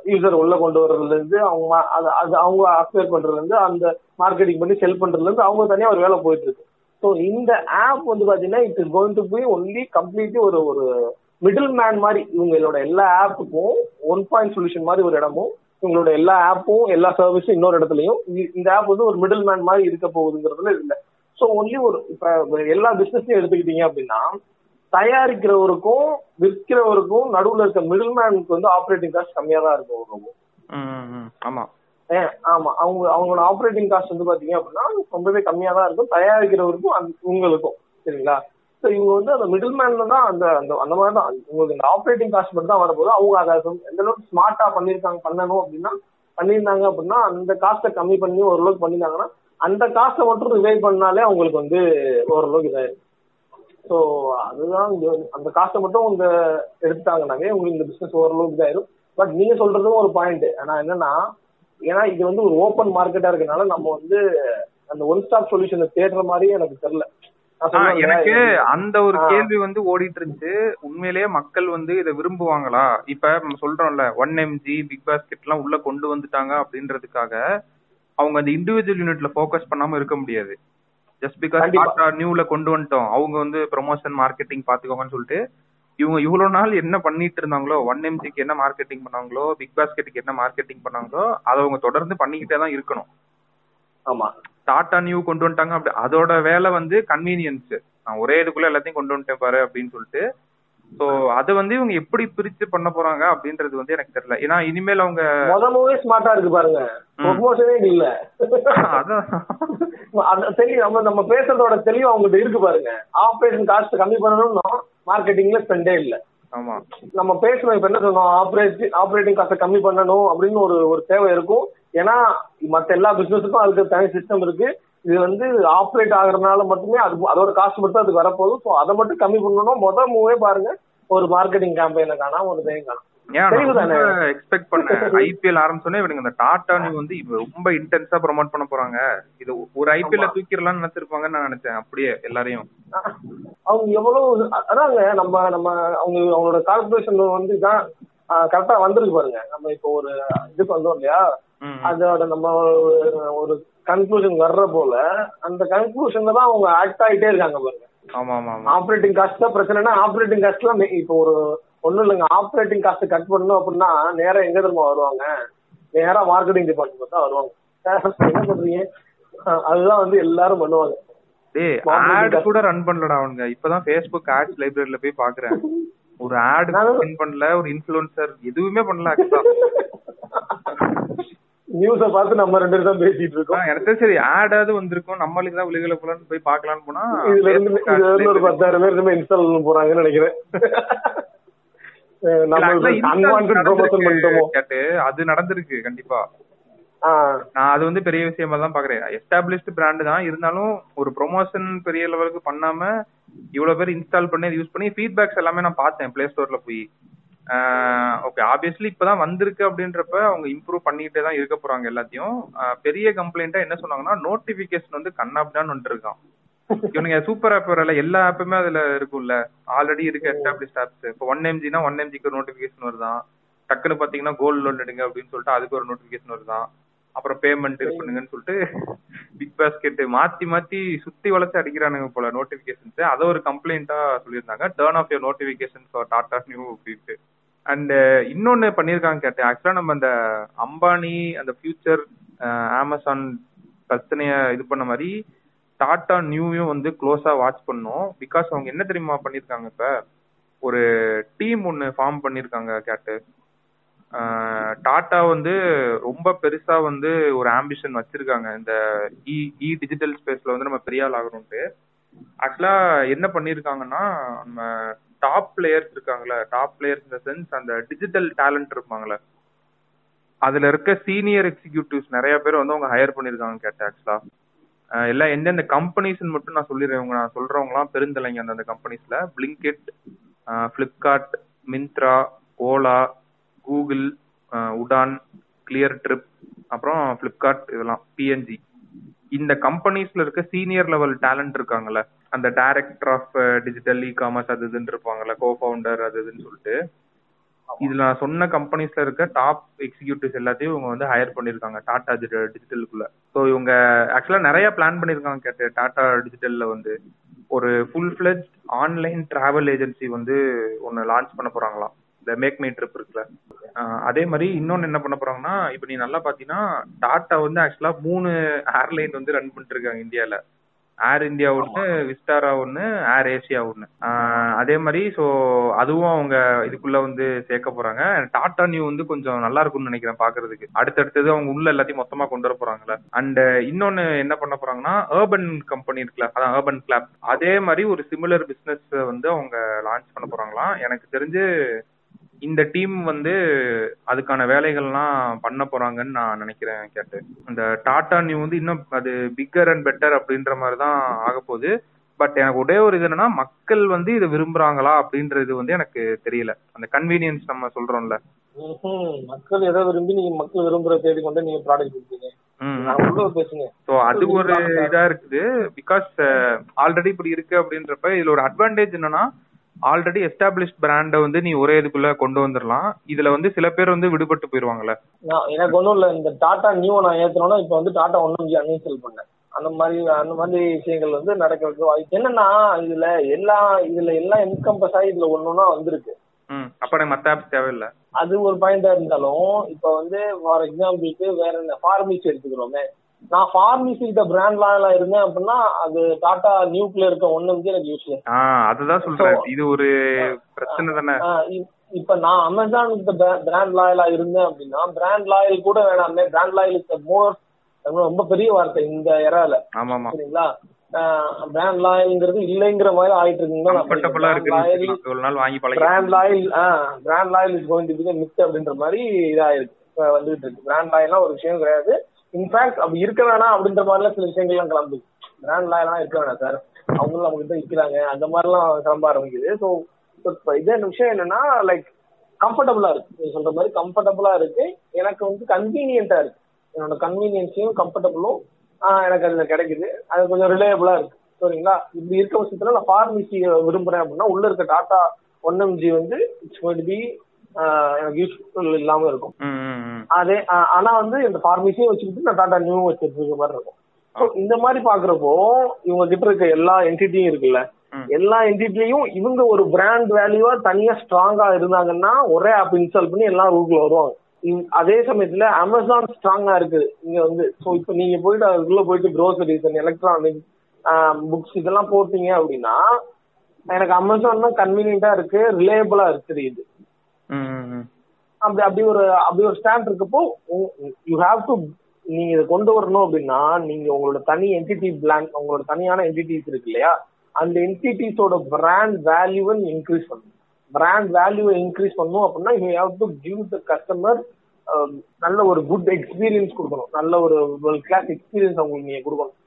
user உள்ள கொண்டு வர்றதுல இருந்து அவங்க அது அவங்க அக்வயர் பண்றதுல இருந்து அந்த மார்க்கெட்டிங் பண்ணி செல் பண்றதுல இருந்து அவங்க தனியா ஒரு வேலை போயிட்டு இருக்கு. ஸோ இந்த ஆப் வந்து பாத்தீங்கன்னா it is going to be only completely ஒரு ஒரு மிடில் மேன் மாதிரி இவங்களோட எல்லா ஆப்புக்கும் ஒன் பாயிண்ட் சொல்யூஷன் மாதிரி ஒரு இடமும் இவங்களோட எல்லா ஆப்பும் எல்லா சர்வீஸும் இன்னொரு இடத்துலயும் இந்த ஆப் வந்து ஒரு மிடில் மேன் மாதிரி இருக்க போகுதுங்கிறதுல இல்லை. ஸோ ஒன்லி ஒரு இப்ப எல்லா பிசினஸையும் எடுத்துக்கிட்டீங்க அப்படின்னா தயாரிக்கிறவருக்கும் விற்கிறவருக்கும் நடுவில் இருக்க மிடில் மேனுக்கு வந்து ஆப்ரேட்டிங் காஸ்ட் கம்மியா தான் இருக்கும் ரொம்ப ஆமா. ஆமா. அவங்க அவங்களோட ஆப்ரேட்டிங் காஸ்ட் வந்து பாத்தீங்க அப்படின்னா ரொம்பவே கம்மியா தான் இருக்கும். தயாரிக்கிறவருக்கும் உங்களுக்கும். சரிங்களா? ஸோ இவங்க வந்து அந்த மிடில் மேன்ல தான் அந்த அந்த அந்த மாதிரி தான். உங்களுக்கு இந்த ஆப்ரேட்டிங் காஸ்ட் மட்டும் தான் வரப்போது அவங்க அதை எந்த அளவுக்கு ஸ்மார்ட்டா பண்ணியிருக்காங்க பண்ணணும் அப்படின்னா பண்ணியிருந்தாங்க அப்படின்னா அந்த காஸ்ட்டை கம்மி பண்ணி ஓரளவுக்கு பண்ணியிருந்தாங்கன்னா அந்த காஸ்ட்டை மட்டும் ரிவைவ் பண்ணாலே அவங்களுக்கு வந்து ஓரளவுக்கு இதாயிரும். ஸோ அதுதான் அந்த காசை மட்டும் உங்க எடுத்துட்டாங்கனாவே உங்களுக்கு இந்த பிசினஸ் ஓரளவுக்கு இதாயிரும். பட் நீங்க சொல்றதும் ஒரு பாயிண்ட் ஆனா என்னன்னா ஏன்னா இது வந்து ஒரு ஓப்பன் மார்க்கெட்டா இருக்கனால நம்ம வந்து அந்த ஒன் ஸ்டாப் சொல்யூஷனை தேடுற மாதிரி எனக்கு தெரியல. எனக்கு அந்த ஒரு. கேள்வி வந்து ஓடிட்டு இருந்துச்சு உண்மையிலேயே மக்கள் வந்து இதை விரும்புவாங்களா? இப்ப நம்ம சொல்றோம்ல ஒன் எம்ஜி பிக் பாஸ்கெட் எல்லாம் உள்ள கொண்டு வந்துட்டாங்க அப்படின்றதுக்காக அவங்க அந்த இண்டிவிஜுவல் யூனிட்ல ஃபோக்கஸ் பண்ணாம இருக்க முடியாது. ஜஸ்ட் பிகாஸ் நியூல கொண்டு வந்துட்டோம் அவங்க வந்து ப்ரொமோஷன் மார்க்கெட்டிங் பாத்துக்கோங்கன்னு சொல்லிட்டு இவங்க இவ்வளவு நாள் என்ன பண்ணிட்டு இருந்தாங்களோ ஒன் எம்ஜிக்கு என்ன மார்க்கெட்டிங் பண்ணாங்களோ பிக் பாஸ்கெட்டுக்கு என்ன மார்க்கெட்டிங் பண்ணாங்களோ அதை அவங்க தொடர்ந்து பண்ணிக்கிட்டே தான் இருக்கணும். ஆமா. டாடா நியூ கொண்டு வந்துட்டாங்க. அப்படி அதோட வேலை வந்து கன்வீனியன்ஸ் நான் ஒரே இதுக்குள்ள எல்லாத்தையும் கொண்டு வந்துட்டேன் பாரு அப்படின்னு சொல்லிட்டு சோ அதை வந்து இவங்க எப்படி பிரிச்சு பண்ண போறாங்க அப்படின்றது வந்து எனக்கு தெரியல. ஏன்னா இனிமேல் அவங்க முதமுவே ஸ்மார்ட்டா இருக்கு பாருங்க. ப்ரொமோஷனே இல்ல. அதான். அது தெரியும். நம்ம நம்ம பேசுறதோட தெளிவு அவங்ககிட்ட இருக்கு பாருங்க. ஆபரேஷன் காஸ்ட் கம்மி பண்ணணும்னா மார்க்கெட்டிங்ல ஸ்பெண்டே இல்ல. ஆமா. நம்ம பேசணும் இப்ப என்ன சொன்னோம் ஆப்ரேட்டிங் ஆப்ரேட்டிங் காஸ்ட்டை கம்மி பண்ணணும் அப்படின்னு ஒரு ஒரு தேவை இருக்கும். ஏன்னா மத்த எல்லா பிசினஸுக்கும் அதுக்கு தனி சிஸ்டம் இருக்கு. இது வந்து ஆப்ரேட் ஆகுறதுனால மட்டுமே அது அதோட காஸ்ட் மட்டும் அதுக்கு வரப்போகுது. ஸோ அதை மட்டும் கம்மி பண்ணணும் முதல் மூவே பாருங்க. ஒரு மார்க்கெட்டிங் கேம்பெயினை காணாம ஒரு இதையும் காணும்? எக்ஸ்பெக்ட் பண்ணேன். ஐபிஎல் ஆரம்பிச்சோன்னே இவனுங்க இந்த டாடா நியூ வந்து ரொம்ப இன்டென்ஸா ப்ரோமோட் பண்ண போறாங்க. இது ஒரு ஐபிஎல் ஆமா. தூக்கிடலாம்னு நினைச்சிருப்பாங்கன்னு நான் நினைச்சேன். அப்படியே எல்லாரையும். அவங்க எவ்வளவு அதாங்க நம்ம நம்ம அவங்க அவங்களோட கார்பரேஷன் வந்து தான் கரெக்டா வந்திருக்கு பாருங்க. நம்ம இப்போ ஒரு இதுக்கு வந்தோம் இல்லையா. அதோட நம்ம ஒரு கன்க்ளூஷன் வர்ற போல அந்த கன்க்ளூஷன்ல தான் அவங்க ஆக்ட் ஆகிட்டே இருக்காங்க பாருங்க. ஆமா ஆமா ஆமா ஆப்ரேட்டிங் காஸ்ட் தான் பிரச்சனைனா ஆப்ரேட்டிங் காஸ்ட்லாம் இப்போ ஒரு ஒண்ணும் இல்லைங்க ஆப்ரேட்டிங் காஸ்ட் கட் பண்ணணும் அப்படின்னா நேரா எங்க தெரியுமா வருவாங்க? நேரா மார்க்கெட்டிங் டிபார்ட்மெண்ட் தான் வருவாங்க. என்ன பண்றீங்க அதுதான் வந்து எல்லாரும் பண்ணுவாங்க. டேய் ஆட் கூட ரன் பண்ணலடா அவனுங்க. இப்பதான் ஃபேஸ்புக் ஆட்ஸ் லைப்ரரியில போய் பாக்குறேன். ஒரு ஆட் பண்ணல ஒரு இன்ஃபுளுசர் எதுவுமே பண்ணல. நியூஸ பார்த்து நம்ம ரெண்டு பேரும் தான் பேசிட்டு இருக்கோம். எனக்கு சரி ஆடாவது வந்திருக்கும். நம்மளுக்கு தான் விழுகல போலான்னு போய் பார்க்கலாம்னு போனா இதுல இருந்து Facebook இதுல ads இருந்து ஒரு பத்தாயிரம் பேர் இன்ஸ்டால் பண்ண போறாங்கன்னு நினைக்கிறேன். அது நடந்திருக்கு கண்டிப்பா. நான் அது வந்து பெரிய விஷயமா தான் பாக்குறேன். எஸ்டாப்ளிஷ்டு பிராண்ட் தான். இருந்தாலும் ஒரு ப்ரொமோஷன் பெரிய லெவலுக்கு பண்ணாம இவ்வளவு பேர் இன்ஸ்டால் பண்ணி யூஸ் பண்ணி ஃபீட்பேக்ஸ் எல்லாமே நான் பார்த்தேன் பிளே ஸ்டோர்ல போய். ஓகே ஆப்வியஸ்லி இப்பதான் வந்திருக்கு அப்படின்றப்ப அவங்க இம்ப்ரூவ் பண்ணிட்டே தான் இருக்க போறாங்க எல்லாத்தையும். பெரிய கம்ப்ளைண்டா என்ன சொன்னாங்கன்னா நோட்டிபிகேஷன் வந்து கண்ணாப்டான்னு வந்துட்டு இருக்கான் இவனுங்க சூப்பர் ஆப் வரல எல்லா ஆப்புமே அதுல இருக்கும்ல. ஆல்ரெடி இருக்க எஸ்டாப்ளிஷ் ஆப்ஸ் இப்போ ஒன் எம்ஜினா ஒன் எம்ஜிக்கு ஒரு நோட்டிபிகேஷன் வருதான். டக்குன்னு பாத்தீங்கன்னா கோல்டு லோன் எடுங்க அப்படின்னு சொல்லிட்டு அதுக்கு ஒரு நோட்டிபிகேஷன் வருதான். அப்புறம் பேமெண்ட் இது பண்ணுங்கன்னு சொல்லிட்டு பிக் பாஸ்கெட் மாத்தி மாத்தி சுத்தி வளைச்சு அடிக்கிறானுங்க போல நோட்டிபிகேஷன்ஸ் அதை ஒரு கம்ப்ளைண்டா சொல்லியிருந்தாங்க. Turn off your notification for Tata Neu அப்படின்ட்டு. அண்ட் uh, இன்னொன்னு பண்ணியிருக்காங்க கேட்டேன். ஆக்சுவலா நம்ம அந்த அம்பானி அந்த ஃபியூச்சர் அமேசான் பிரச்சனைய இது பண்ண மாதிரி டாடா நியூவையும் வந்து க்ளோஸா வாட்ச் பண்ணோம். பிகாஸ் அவங்க என்ன தெரியுமா பண்ணியிருக்காங்க இப்ப? ஒரு டீம் ஒன்று ஃபார்ம் பண்ணியிருக்காங்க கேட்டு. Uh, டாடா வந்து ரொம்ப பெருசா வந்து ஒரு ஆம்பிஷன் வச்சிருக்காங்க. இந்த இ டிஜிட்டல் ஸ்பேஸ்ல வந்து நம்ம பெரிய ஆள் ஆக்சுவலா என்ன பண்ணிருக்காங்கன்னா நம்ம டாப் பிளேயர்ஸ் இருக்காங்களே டாப் பிளேயர்ஸ் இந்த சென்ஸ் அந்த டிஜிட்டல் டேலண்ட் இருப்பாங்கல்ல. அதுல இருக்க சீனியர் எக்ஸிகியூட்டிவ்ஸ் நிறைய பேர் வந்து அவங்க ஹையர் பண்ணிருக்காங்க கேட்ட ஆக்சுவலா எல்லாம் எந்தெந்த கம்பெனிஸ் மட்டும் நான் சொல்லிடுறேன். இவங்க நான் சொல்றவங்கலாம் பெருந்தலைங்க அந்தந்த கம்பெனிஸ்ல Blinkit Flipkart Myntra Ola Google Udaan Cleartrip அப்புறம் ஃபிளிப்கார்ட் இதெல்லாம் பிஎன்ஜி இந்த கம்பெனிஸ்ல இருக்க சீனியர் லெவல் டேலண்ட் இருக்காங்கல்ல அந்த director of digital e commerce அது இதுன்னு இருப்பாங்கல்ல கோ ஃபவுண்டர் அது இதுன்னு சொல்லிட்டு. இதுல நான் சொன்ன கம்பெனிஸ்ல இருக்க டாப் எக்ஸிகியூட்டிவ்ஸ் எல்லாத்தையும் இவங்க வந்து ஹையர் பண்ணிருக்காங்க டாடா டிஜிட்டலுக்குள்ள ஸோ இவங்க ஆக்சுவலா நிறைய பிளான் பண்ணிருக்காங்க கேட்டு டாடா டிஜிட்டல்ல வந்து. ஒரு full fledged online travel agency வந்து ஒன்னு லான்ச் பண்ண போறாங்களாம். இந்த மேக் மை ட்ரிப் இருக்குல்ல. அதே மாதிரி இன்னொன்னு என்ன பண்ண போறாங்கன்னா இப்போ நீ நல்லா பாத்தீங்கன்னா டாடா வந்து ஆக்சுவலா மூணு ஏர்லைன் வந்து ரன் பண்ணிட்டு இருக்காங்க இந்தியால. ஏர் இந்தியா ஒன்று விஸ்டாரா ஒன்று ஏர் ஏசியா ஒன்று அதே மாதிரி ஸோ அதுவும் அவங்க இதுக்குள்ள வந்து சேர்க்க போறாங்க. டாடா நியூ வந்து கொஞ்சம் நல்லா இருக்கும்னு நினைக்கிறேன் பாக்குறதுக்கு. அடுத்தடுத்தது அவங்க உள்ள எல்லாத்தையும் மொத்தமா கொண்டு வர போறாங்கல்ல. அண்ட் இன்னொன்னு என்ன பண்ண போறாங்கன்னா ஏர்பன் கம்பெனி இருக்குல்ல அதான் ஏர்பன் கிளாப் அதே மாதிரி ஒரு சிமிலர் பிசினஸ் வந்து அவங்க லான்ச் பண்ண போறாங்களாம். எனக்கு தெரிஞ்சு இந்த டீம் வந்து அதுக்கான வேலைகள்லாம் பண்ண போறாங்கன்னு நான் நினைக்கிறேன் கேட்டு. அந்த டாடா நியூ வந்து இன்னும் அது பிக்கர் அண்ட் பெட்டர் அப்படின்ற மாதிரி தான் ஆக போகுது. பட் எனக்கு ஒரே ஒரு இது என்னன்னா மக்கள் வந்து இதை விரும்புறாங்களா அப்படின்றது வந்து எனக்கு தெரியல. அந்த கன்வீனியன்ஸ் நம்ம சொல்றோம்ல. மக்கள் எதை விரும்பி நீங்க மக்கள் விரும்புற தேடி கொண்டு நீங்க ப்ராடக்ட் கொடுப்பீங்க. ஸோ அது ஒரு இதா இருக்குது. பிகாஸ் ஆல்ரெடி இப்படி இருக்கு அப்படின்றப்ப இதுல ஒரு அட்வான்டேஜ் என்னன்னா ஆல்ரெடி எஸ்டாப்ளிஷ் பிராண்டை வந்து நீ ஒரே இதுக்குள்ள கொண்டு வந்துடலாம் இதுல வந்து சில பேர் வந்து விடுபட்டு போயிருவாங்கல்ல. எனக்கு ஒண்ணும் இல்ல. இந்த டாடா நியூ நான் ஏத்தணும்னா இப்ப வந்து டாடா ஒன்னும் அன்இன்ஸ்டால் பண்ணேன் அந்த மாதிரி அந்த மாதிரி விஷயங்கள் வந்து நடக்கிறதுக்கு வாய்ப்பு என்னன்னா இதுல எல்லா இதுல எல்லாம் என்கம்பஸ் ஆகி இதுல ஒன்னொன்னா வந்திருக்கு. ம் அப்ப மத்த ஆப்ஸ் தேவையில்லை. அது ஒரு பாயிண்டா இருந்தாலும் இப்ப வந்து ஃபார் எக்ஸாம்பிளுக்கு வேற என்ன ஃபார்மசி எடுத்துக்கிறோமே. நான் ஃபார்மசி கிட்ட பிராண்ட்லாம் இருந்தேன் அப்படின்னா அது டாடா நியூக்ல இருக்க ஒண்ணு வந்து எனக்கு யூஸ்லெஸ் அதுதான் சொல்றேன். இது ஒரு பிரச்சனை தானே? இப்ப நான் அமேசான் கிட்ட பிராண்ட் லாயலா இருந்தேன் அப்படின்னா பிராண்ட் லாயல் கூட வேணாமே பிராண்ட் லாயல் இஸ் மோர் ரொம்ப பெரிய வார்த்தை இந்த ஆமா சரிங்களா? பிராண்ட் லாயல்ங்கிறது இல்லைங்கிற மாதிரி ஆயிட்டு இருக்குங்களா brand loyal brand loyal is going to be myth அப்படின்ற மாதிரி இதாயிருக்கு. இப்ப வந்துகிட்டு இருக்கு. பிராண்ட் லாயல்லாம் ஒரு விஷயம் கிடையாது. இன்ஃபேக்ட் அப்படி இருக்க வேணாம் அப்படின்ற மாதிரிலாம் சில விஷயங்கள்லாம் கிளம்புது பிராண்ட் எல்லாம் இருக்க வேணாம் சார் அவங்களும் நம்ம கிட்ட விற்கிறாங்க அந்த மாதிரிலாம் கிளம்ப ஆரம்பிக்குது. ஸோ இப்போ இதே விஷயம் என்னன்னா லைக் கம்ஃபர்டபுளா இருக்கு. நீங்க சொல்ற மாதிரி கம்ஃபர்டபுளா இருக்கு. எனக்கு வந்து கன்வீனியன்ட்டா இருக்கு. என்னோட கன்வீனியன்ஸையும் கம்ஃபர்டபுளும் எனக்கு அதுல கிடைக்குது. அது கொஞ்சம் ரிலேயபிளா இருக்கு. சரிங்களா? இப்படி இருக்க பட்சத்துல நான் ஃபார்மசி விரும்புறேன் அப்படின்னா உள்ள இருக்க டாடா ஒன் எம்ஜி வந்து இட்ஸ் கோயின் பி எனக்கு யூஸ்ஃபுல் இல்லாம இருக்கும். அதே ஆனா வந்து இந்த ஃபார்மசியும் வச்சுக்கிட்டு நான் டாடா நியூ வச்சிட்டு இருக்க மாதிரி இருக்கும். So, இந்த மாதிரி பாக்குறப்போ இவங்க கிட்ட இருக்க எல்லா என்டிட்டியும் இருக்குல்ல. எல்லா என்டிட்டிலையும் இவங்க ஒரு பிராண்ட் வேல்யூவா தனியா ஸ்ட்ராங்கா இருந்தாங்கன்னா ஒரே ஆப் இன்ஸ்டால் பண்ணி எல்லாம் ரூட்ல வருவாங்க. அதே சமயத்துல அமேசான் ஸ்ட்ராங்கா இருக்கு இங்க வந்து சோ இப்போ நீங்க போயிட்டு அதுக்குள்ள போயிட்டு க்ரோசரிஸ் எலக்ட்ரானிக் புக்ஸ் இதெல்லாம் போட்டீங்க அப்படின்னா எனக்கு அமேசான் தான் கன்வீனியன்டா இருக்கு ரிலேபிளா இருக்கு தெரியுது. அப்படி அப்படி ஒரு அப்படி ஒரு ஸ்டாண்ட் இருக்கப்போ யூ ஹாவ் டு நீங்க இதை கொண்டு வரணும் அப்படின்னா நீங்க உங்களோட தனி என்டிட்டி பிளான் உங்களோட தனியான என்டிட்டிஸ் இருக்கு இல்லையா? அந்த என்டிட்டிஸோட பிராண்ட் வேல்யூவை இன்க்ரீஸ் பண்ணணும் பிராண்ட் வேல்யூவை இன்க்ரீஸ் பண்ணணும் அப்படின்னா you have to give the customer நல்ல ஒரு குட் எக்ஸ்பீரியன்ஸ் கொடுக்கணும். நல்ல ஒரு வேர்ல்ட் கிளாஸ் எக்ஸ்பீரியன்ஸ் அவங்களுக்கு நீங்க கொடுக்கணும்.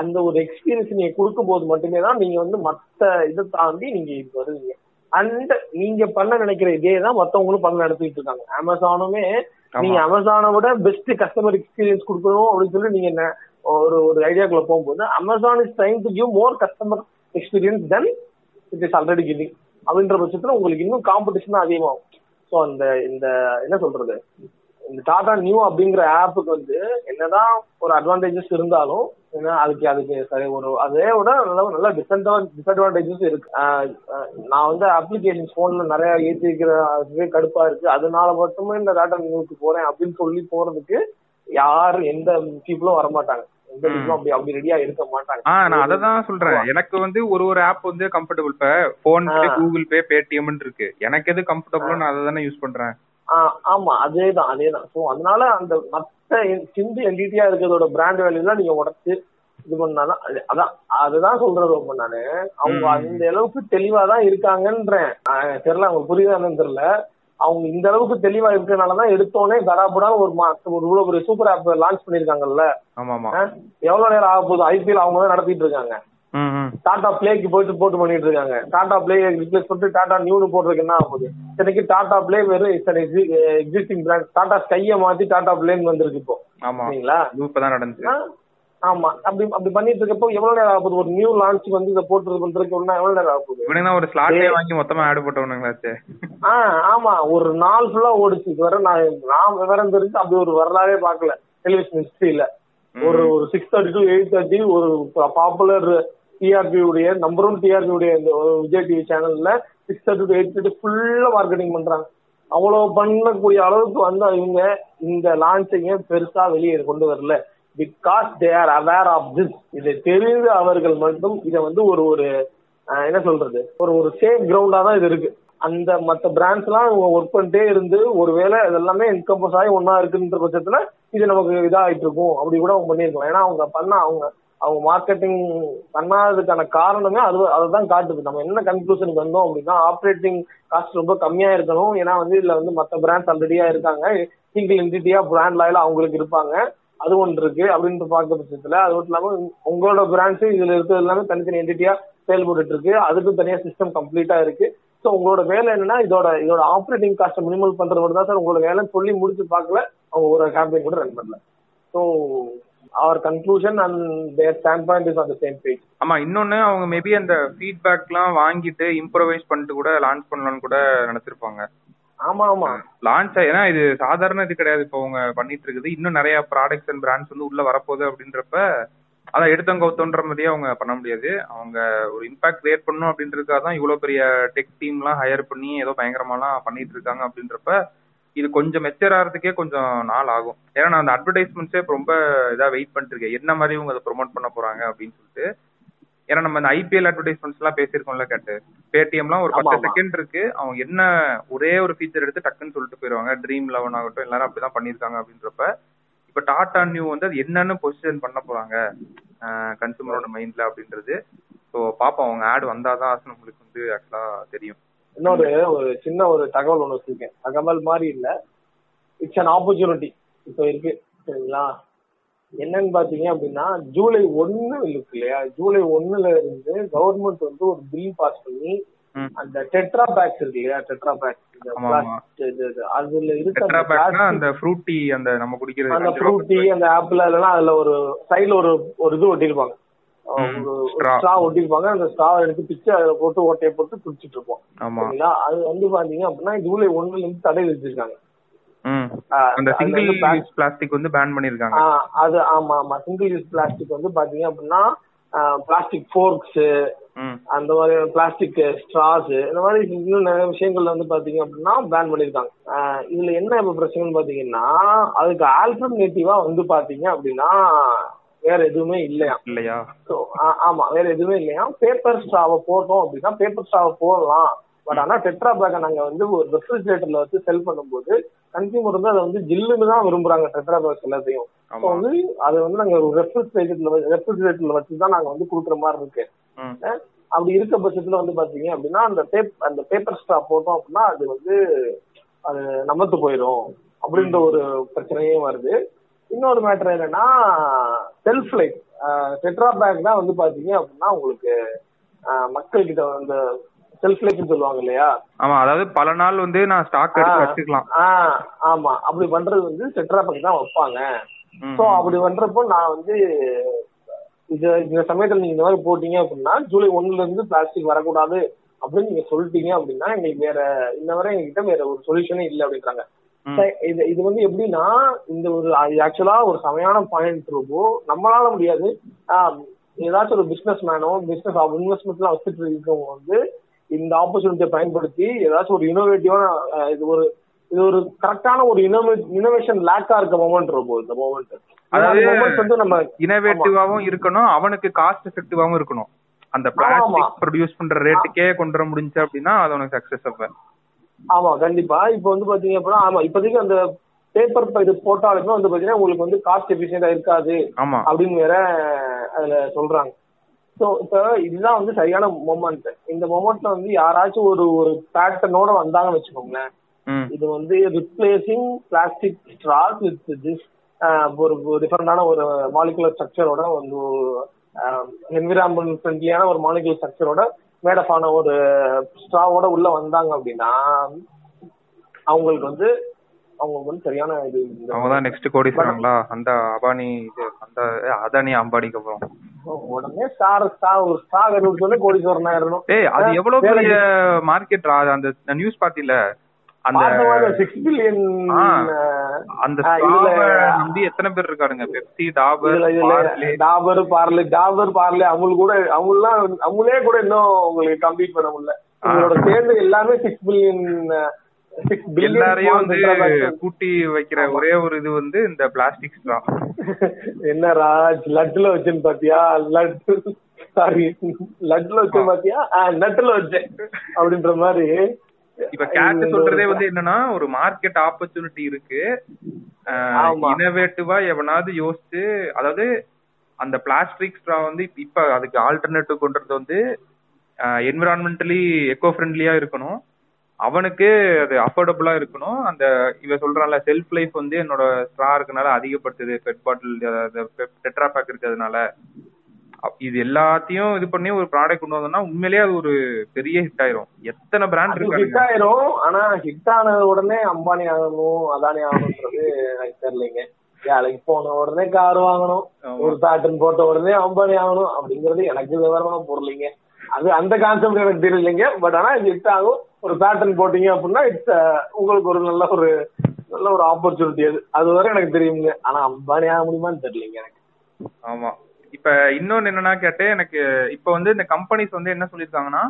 அந்த ஒரு எக்ஸ்பீரியன்ஸ் நீங்க கொடுக்கும்போது மட்டுமே தான் நீங்க வந்து மத்த இதை தாண்டி நீங்க இது வருவீங்க. அண்ட் நீங்க பண்ண நினைக்கிற இதே தான் மத்தவங்களும் பண்ண நடத்திட்டு இருக்காங்க. அமேசானுமே நீங்க அமேசானை விட பெஸ்ட் கஸ்டமர் எக்ஸ்பீரியன்ஸ் கொடுக்கணும் அப்படின்னு சொல்லி நீங்க என்ன ஒரு ஒரு ஐடியாக்குள்ள போகும்போது Amazon is trying to give more customer experience then it is already giving அப்படின்ற பட்சத்துல உங்களுக்கு இன்னும் காம்படிஷன் அதிகமாகும். ஸோ அந்த இந்த என்ன சொல்றது? இந்த டாடா நியூ அப்படிங்கிற ஆப்புக்கு வந்து என்னதான் ஒரு அட்வான்டேஜஸ் இருந்தாலும் ஏன்னா அதுக்கு அதுக்கு சரி ஒரு அதே விட நல்ல நல்ல டிஸ்அட்வான்ட் டிஸ்அட்வான்டேஜஸ் இருக்கு. நான் வந்து அப்ளிகேஷன் போன்ல நிறைய ஏற்றி வைக்கிற அதுவே கடுப்பா இருக்கு. அதனால மட்டுமே இந்த டாடா நியூக்கு போறேன் அப்படின்னு சொல்லி போறதுக்கு யார் எந்த பீப்புளும் வரமாட்டாங்க. நான் அதை தான் சொல்றேன். எனக்கு வந்து ஒரு ஒரு ஆப் வந்து கம்ஃபர்டபுள் இப்ப போன். கூகுள் பே பேடிஎம் இருக்கு. எனக்கு எது கம்ஃபர்டபுளோ நான் அதை தானே யூஸ் பண்றேன். ஆமா அதேதான் அதேதான். சோ அதனால அந்த மத்த சிந்து என்டிட்டியா இருக்கிறதோட பிராண்ட் வேல்யூலாம் நீங்க உடச்சு இது பண்ணாதான் அது- அதான் அதுதான் சொல்றது ரொம்ப நானு. அவங்க. அந்த அளவுக்கு தெளிவா தான் இருக்காங்கன்றேன் தெரியல அவங்க புரியுதான்னு தெரியல. அவங்க இந்த அளவுக்கு தெளிவா இருக்கனாலதான் எடுத்தோடனே தடாபுடான்னு ஒரு இவ்வளவு பெரிய சூப்பர் ஆப் லான்ச் பண்ணிருக்காங்கல்ல எவ்வளவு நேரம் ஆக போகுது? ஐபிஎல் அவங்க தான் நடத்திட்டு இருக்காங்க. டாடா பிளேக்கு போயிட்டு போட்டு பண்ணிட்டு இருக்காங்க டாடா பிளே ரிப்ளேஸ் பண்ணிட்டு டாடா நியூனு போடுறதுக்கு என்ன ஆகுது இன்னைக்கு டாடா பிளே வெறும் எக்ஸிஸ்டிங் பிராண்ட் டாடா ஸ்கைய மாத்தி டாடா பிளேன்னு வந்திருக்கு இப்போ. சரிங்களா? இப்பதான் நடந்துச்சு. ஆமா. அப்படி அப்படி பண்ணிட்டு இருக்கப்போ எவ்வளவு நேரம் ஆகுது ஒரு நியூ லான்ச் வந்து இதை போட்டு பண்றதுக்கு எவ்வளவு நேரம் ஆகுது இவனுங்க ஒரு ஸ்லாட்டே வாங்கி மொத்தமா ஆட் போட்டவனுங்களாச்சே ஆ ஆமா. ஒரு நாள் ஃபுல்லா ஓடிச்சு. இது வரை நான் நான் விவரம் தெரிஞ்சு அப்படி ஒரு வரலாறே பார்க்கல. டெலிவிஷன் ஹிஸ்டரியில ஒரு ஒரு six thirty to eight thirty ஒரு பாப்புலர் டிஆர்பி உடைய நம்பர் ஒன் டிஆர்பி உடைய இந்த விஜய் டிவி சேனல்ல six thirty to eight thirty ஃபுல்லா மார்க்கெட்டிங் பண்றாங்க. அவ்வளவு பண்ணக்கூடிய அளவுக்கு வந்து இவங்க இந்த லான்ச்சிங்க பெருசா வெளியே கொண்டு வரல. Because they are aware of this இதை தெரிந்து அவர்கள் மட்டும் இதை வந்து ஒரு ஒரு என்ன சொல்றது? ஒரு ஒரு சேஃப் கிரவுண்டா தான் இது இருக்கு. அந்த மத்த பிராண்ட்ஸ் எல்லாம் ஒர்க் பண்ணிட்டே இருந்து ஒருவேளை இதெல்லாமே என்கம்பஸ் ஆகி ஒன்னா இருக்குன்ற பட்சத்துல இது நமக்கு இதாயிட்டு இருக்கும். அப்படி கூட அவங்க பண்ணியிருக்கோம் ஏன்னா அவங்க பண்ண அவங்க அவங்க மார்க்கெட்டிங் பண்ணாததுக்கான காரணமே அது அதுதான் காட்டுது. நம்ம என்ன கன்க்ளூஷனுக்கு வந்தோம் அப்படின்னா ஆப்ரேட்டிங் காஸ்ட் ரொம்ப கம்மியா இருக்கணும். ஏன்னா வந்து இதுல வந்து மற்ற பிராண்ட்ஸ் ஆல்ரெடியா இருக்காங்க. சிங்கிள் என்டிட்டியா பிராண்ட் லாயில அவங்களுக்கு இருப்பாங்க. அது ஒன்று இருக்கு அப்படின்ட்டு பார்க்க பட்சத்துல அது மட்டும் இல்லாம உங்களோட பிராண்ட்ஸ் இதுல இருக்கிறது எல்லாமே தனித்தனி என்டிட்டியா செயல்பட்டு இருக்கு. அதுக்கும் தனியா சிஸ்டம் கம்ப்ளீட்டா இருக்கு. ஸோ உங்களோட வேலை என்னன்னா இதோட இதோட ஆப்ரேட்டிங் காஸ்ட் மினிமல் பண்றது மட்டும் தான் சார் உங்களோட வேலைன்னு சொல்லி முடிச்சு பார்க்கல. அவங்க ஒரு கேம்பெயின் கூட ரன் பண்ணல. So our conclusion and their stand point is on the same page ஆமா இன்னொன்னு அவங்க மேபி அந்த ஃபீட்பேக்லாம் வாங்கிட்டு இம்ப்ரோவைஸ் பண்ணிட்டு கூட லான்ச் பண்ணலாம்னு கூட நினைச்சிருப்பாங்க. ஆமா ஆமா. லான்ச் ஏன்னா இது சாதாரண இது கிடையாது இப்போ அவங்க பண்ணிட்டு இருக்குது. இன்னும் நிறைய ப்ராடக்ட்ஸ் அண்ட் பிராண்ட்ஸ் வந்து உள்ள வரப்போகுது அப்படின்றப்ப அதை எடுத்தவங்க கவுத்தோன்ற மாதிரியே அவங்க பண்ண முடியாது. அவங்க ஒரு இம்பாக்ட் கிரியேட் பண்ணணும் அப்படின்றதுக்காக தான் இவ்வளோ பெரிய டெக் டீம்லாம் ஹையர் பண்ணி ஏதோ பயங்கரமாலாம் பண்ணிட்டு இருக்காங்க அப்படின்றப்ப இது கொஞ்சம் மெச்சர் ஆகிறதுக்கே கொஞ்சம் நாள் ஆகும். ஏன்னா நான் அந்த அட்வர்டைஸ்மெண்ட்ஸே ரொம்ப இதாக வெயிட் பண்ணிட்டு இருக்கேன். என்ன மாதிரி இவங்க அதை ப்ரொமோட் பண்ண போறாங்க அப்படின்னு சொல்லிட்டு. ஏன்னா நம்ம இந்த ஐபிஎல் அட்வர்டைஸ்மெண்ட்ஸ் எல்லாம் பேசியிருக்கோம்ல கேட்டு. பேடிஎம்லாம் ஒரு பத்து. செகண்ட் இருக்கு. அவங்க என்ன ஒரே ஒரு ஃபீச்சர் எடுத்து டக்குன்னு சொல்லிட்டு போயிருவாங்க. ட்ரீம் லெவன் ஆகட்டும் எல்லாரும் அப்படிதான் பண்ணியிருக்காங்க அப்படின்றப்ப இப்ப டாடா நியூ வந்து அது என்னன்னு பொசிஷன் பண்ண போறாங்க கன்சூமரோட மைண்ட்ல அப்படின்றது. ஸோ பாப்போம் அவங்க ஆட் வந்தாதான் நம்மளுக்கு வந்து ஆக்சுவலா தெரியும். இன்னொரு ஒரு சின்ன ஒரு தகவல் ஒன்று வச்சிருக்கேன். தகவல் மாதிரி இல்ல. இட்ஸ் அன் ஆப்பர்ச்சுனிட்டி இப்போ இருக்கு. சரிங்களா? என்னன்னு பாத்தீங்க அப்படின்னா ஜூலை ஒன்னு இருக்கு இல்லையா? ஜூலை ஒண்ணுல இருந்து கவர்மெண்ட் வந்து ஒரு பில் பாஸ் பண்ணி. அந்த டெட்ரா பேக்ஸ் இருக்கு இல்லையா? Tetra packs. அதுல இருக்க அந்த ஃப்ரூட்டி அந்த நம்ம குடிக்கிறது அந்த ஃப்ரூட்டி அந்த ஆப்பிள் அதெல்லாம் அதுல ஒரு சைடுல ஒரு ஒரு இது ஒட்டிருப்பாங்க. ஸ்ட்ரா ஒட்டிருப்பாங்க அந்த ஸ்ட்ரா எடுத்து பிச்சு அதுல போட்டு ஓட்டையை போட்டு குடிச்சிட்டு இருப்போம். சரிங்களா? அது வந்து பாத்தீங்க அப்படின்னா ஜூலை ஒண்ணுல இருந்து தடை விதிச்சிருக்காங்க அந்த சிங்கிள் யூஸ் பிளாஸ்டிக் வந்து பேன் பண்ணிருக்காங்க அது ஆமா ஆமா. சிங்கிள் யூஸ் பிளாஸ்டிக் வந்து பாத்தீங்க அப்படின்னா பிளாஸ்டிக் ஃபோர்க்ஸ் அந்த மாதிரி பிளாஸ்டிக் ஸ்ட்ராஸ் இந்த மாதிரி இன்னும் நிறைய விஷயங்கள்ல வந்து பாத்தீங்க அப்படின்னா பேன் பண்ணிருக்காங்க இதுல என்ன இப்ப பிரச்சனைன்னு பாத்தீங்கன்னா அதுக்கு ஆல்டர்னேட்டிவா வந்து பாத்தீங்க அப்படின்னா வேற எதுவுமே இல்லையா? இல்லையா? ஆமா வேற எதுவுமே இல்லையா? பேப்பர் ஸ்ட்ராவை போட்டோம் அப்படின்னா பேப்பர் ஸ்ட்ராவை போடலாம். பட் ஆனா டெட்ரா பேக்கை நாங்க வந்து ஒரு ரெஃப்ரிஜரேட்டர்ல வச்சு செல் பண்ணும்போது கன்சியூமர் வந்து அதை வந்து ஜில்லுன்னு தான் விரும்புறாங்க டெட்ரா பேக்ஸ் எல்லாத்தையும் ஸோ வந்து அதை வந்து நாங்க ஒரு ரெஃப்ரிஜரேட்டர்ல ரெஃப்ரிஜரேட்டர்ல வச்சு தான் நாங்க வந்து கொடுக்குற மாதிரி இருக்கு. அப்படி இருக்க பட்சத்துல வந்து பாத்தீங்க அப்படின்னா அந்த பேப் அந்த பேப்பர் ஸ்ட்ரா போட்டோம் அப்படின்னா அது வந்து அது நமத்து போயிடும் அப்படின்ற ஒரு பிரச்சனையும் வருது. இன்னொரு மேட்டர் என்னன்னா செல்ஃப் லைஃப் டெட்ரா பேக் தான் வந்து பாத்தீங்க அப்படின்னா உங்களுக்கு மக்கள் கிட்ட அந்த செல்ஃப் லைஃப்னு சொல்லுவாங்க இல்லையா? ஆமா அதாவது பல நாள் வந்து நான் ஸ்டாக் எடுத்து. வச்சுக்கலாம். ஆமா. அப்படி பண்றது வந்து டெட்ரா பேக் தான் வைப்பாங்க. சோ அப்படி பண்றப்போ நான் வந்து இது இந்த சமயத்துல நீங்க இந்த மாதிரி போட்டீங்க அப்படின்னா ஜூலை ஒண்ணுல இருந்து பிளாஸ்டிக் வரக்கூடாது அப்படின்னு நீங்க சொல்லிட்டீங்க அப்படின்னா எங்களுக்கு வேற இன்ன வரை எங்ககிட்ட வேற ஒரு சொல்யூஷனே இல்லை அப்படின்றாங்க. இது இது வந்து எப்படின்னா இந்த ஒரு ஆக்சுவலா ஒரு செமையான பாயிண்ட் இருக்கும் நம்மளால முடியாது. ஏதாச்சும் ஒரு பிசினஸ் மேனோ பிசினஸ் இன்வெஸ்ட்மெண்ட்லாம் வச்சுட்டு இருக்கவங்க வந்து இந்த ஆப்பர்ச்சுனிட்டியை பயன்படுத்தி ஏதாச்சும் ஒரு இனோவேட்டிவான இது ஒரு இது ஒரு கரெக்டான ஒரு இனோவே இனோவேஷன் லேக்கா இருக்க மொமெண்ட் இருக்கும் இந்த மொமெண்ட் அதாவது வந்து நம்ம இனோவேட்டிவாவும் இருக்கணும் அவனுக்கு காஸ்ட் எஃபெக்டிவாவும் இருக்கணும். அந்த பிளாஸ்டிக் ப்ரொடியூஸ் பண்ற ரேட்டுக்கே கொண்டு வர முடிஞ்சு அப்படின்னா அது உனக்கு சக்சஸ் அப்ப. ஆமா கண்டிப்பா. இப்போ வந்து பாத்தீங்க அப்படின்னா ஆமா இப்போதைக்கு அந்த பேப்பர் இது போட்டாலுமே வந்து பாத்தீங்கன்னா உங்களுக்கு வந்து காஸ்ட் எஃபிஷியண்டா இருக்காது அப்படின்னு வேற அதுல சொல்றாங்க. ஸோ இப்போ இதுதான் வந்து சரியான மொமெண்ட் இந்த மொமெண்ட்ல வந்து யாராச்சும் ஒரு ஒரு பேட்டர்னோட வந்தாங்கன்னு வச்சுக்கோங்களேன். இது வந்து replacing plastic straws with this ஒரு டிஃபரெண்டான ஒரு மாலிகுலர் ஸ்ட்ரக்சரோட வந்து என்விரான்மெண்ட் ஃப்ரெண்ட்லியான ஒரு மாலிகுலர் ஸ்ட்ரக்சரோட மேடப் ஆன ஒரு ஸ்ட்ராவோட உள்ள வந்தாங்க அப்படின்னா அவங்களுக்கு வந்து அவங்களுக்கு வந்து சரியான இது இந்த- அவங்க தான் நெக்ஸ்ட் கோடீஸ்வரங்களா அந்த அபானி இது அந்த அதானி அம்பானிக்கு அப்புறம். உடனே ஸ்டார் ஸ்டார் ஒரு ஸ்டார் கண்டுபிடிச்சோடனே கோடீஸ்வரன் ஆயிரணும். ஏய் அது எவ்வளவு பெரிய மார்க்கெட் அந்த நியூஸ் பாத்தில அந்த சிக்ஸ் பில்லியன். அந்த நம்பி எத்தனை பேர் இருக்காருங்க? பெப்சி டாபர் டாபர் பார்லே. டாபர் பார்லே அமுல் கூட அமுல்லாம் அமுலே கூட இன்னும் உங்களுக்கு கம்ப்ளீட் பண்ண முடியல. உங்களோட சேர்ந்து எல்லாமே சிக்ஸ் பில்லியன் எல்லாரையும் வந்து கூட்டி வைக்கிற ஒரே ஒரு இது வந்து இந்த பிளாஸ்டிக் ஸ்ட்ரா என்ன ராஜ் லட்டுல வச்சேன்னு பாத்தியா? லட்டு சாரி லட்டுல வச்சேன் பாத்தியா? நட்டுல வச்சேன். அப்படின்ற மாதிரி. இப்ப கேட் சொல்றதே வந்து என்னன்னா ஒரு மார்க்கெட் ஆப்பர்ச்சுனிட்டி இருக்கு. இனோவேட்டிவா எவனாவது யோசிச்சு அதாவது அந்த பிளாஸ்டிக் ஸ்ட்ரா வந்து இப்ப- அதுக்கு ஆல்டர்னேட்டிவ் கொண்டது வந்து என்விரான்மெண்டலி எக்கோ ஃப்ரெண்ட்லியா இருக்கணும். அவனுக்கு அது அஃபோர்டபுளா இருக்கணும். அந்த இவ சொல்றான்ல செல்ஃப் லைஃப் வந்து என்னோட ஸ்ட்ரா இருக்கனால அதிகப்படுத்துது பெட் பாட்டில் டெட்ரா பேக் இருக்கிறதுனால. இது எல்லாத்தையும் இது பண்ணி ஒரு ப்ராடக்ட் கொண்டு வந்தோம்னா உண்மையிலேயே அது ஒரு பெரிய ஹிட் ஆயிரும். எத்தனை பிராண்ட் அது ஹிட் ஆயிரும். ஆனா ஹிட் ஆனது உடனே அம்பானி ஆகணும் அதானி ஆகணும்ன்றது எனக்கு தெரியலைங்க. வேலைக்கு போன உடனே கார் வாங்கணும். ஒரு பேட்டர்ன் போட்ட உடனே அம்பானி ஆகணும் அப்படிங்கறது எனக்கு விவரமான பொருளைங்க அது அந்த கான்செப்ட் எனக்கு தெரியலைங்க. பட் ஆனா இது ஹிட் ஆகும். ஒரு பேட்டர்ன் போட்டீங்க அப்படின்னா இட்ஸ் உங்களுக்கு ஒரு நல்ல ஒரு நல்ல ஒரு ஆப்பர்ச்சுனிட்டி அது. அது வரை எனக்கு தெரியுங்க. ஆனா அம்பானி ஆக முடியுமான்னு தெரியலைங்க எனக்கு. ஆமா. இப்ப இன்னொன்னு என்னன்னா கேட்டேன் எனக்கு இப்ப வந்து இந்த கம்பெனிஸ் வந்து என்ன சொல்லிருக்காங்கன்னா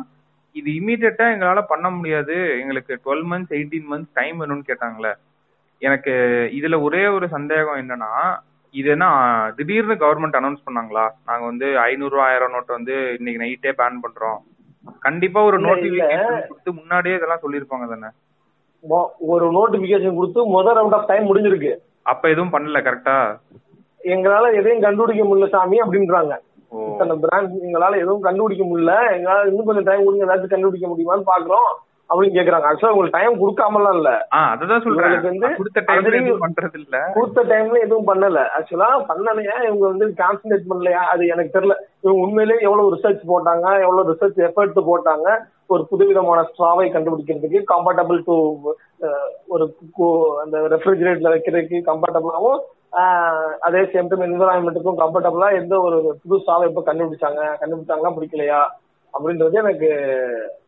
இது இமீடியட்டா எங்களால பண்ண முடியாது. எங்களுக்கு twelve months eighteen months time வேணும்னு கேட்டாங்களே. எனக்கு இதுல ஒரே ஒரு சந்தேகம் என்னன்னா இது என்ன திடீர்னு கவர்மெண்ட் அனௌன்ஸ் பண்ணாங்களா? நாங்க வந்து ஐநூறு ரூபா ஆயிரம் நோட் வந்து இன்னைக்கு நைட்டே பேன் பண்றோம். கண்டிப்பா ஒரு நோட்டிபிகேஷன் கொடுத்து முன்னாடியே இதெல்லாம் சொல்லிருப்பாங்க தானே? ஒரு நோட்டிபிகேஷன் கொடுத்து முதல் ரவுண்ட் ஆஃப் டைம் முடிஞ்சிருக்கு. அப்ப எதுவும் பண்ணல கரெக்டா எங்களால எதையும் கண்டுபிடிக்க முடியல சாமி அப்படின்றாங்க. இத்தனை பிராண்ட் எங்களால எதுவும் கண்டுபிடிக்க முடியல. எங்களால இன்னும் கொஞ்சம் டைம் கொடுங்க ஏதாச்சும் கண்டுபிடிக்க முடியுமான்னு பாக்குறோம் அப்படின்னு கேக்குறாங்க. ஆக்சுவலா உங்களுக்கு டைம் கொடுக்காமலாம் இல்ல. அததான் சொல்றேன். வந்து கொடுத்த டைம்ல பண்றது இல்ல கொடுத்த டைம்ல எதுவும் பண்ணல. ஆக்சுவலா பண்ணலையா? இவங்க வந்து கான்சன்ட்ரேட் பண்ணலையா? அது எனக்கு தெரியல. இவங்க உண்மையிலேயே எவ்வளவு ரிசர்ச் போட்டாங்க எவ்வளவு ரிசர்ச் எஃபர்ட் போட்டாங்க ஒரு புதுவிதமான ஸ்ட்ராவை கண்டுபிடிக்கிறதுக்கு கம்ஃபர்டபுள் டு ஒரு அந்த ரெஃப்ரிஜரேட்டர்ல வைக்கிறதுக்கு கம்ஃபர்டபுளாகவும் அதே சேம் டைம் என்விரான்மெண்ட்டுக்கும் கம்ஃபர்டபுளா எந்த ஒரு புது ஸ்ட்ராவை எப்ப கண்டுபிடிச்சாங்க? கண்டுபிடிச்சாங்களா? பிடிக்கலையா? அப்படின்றது எனக்கு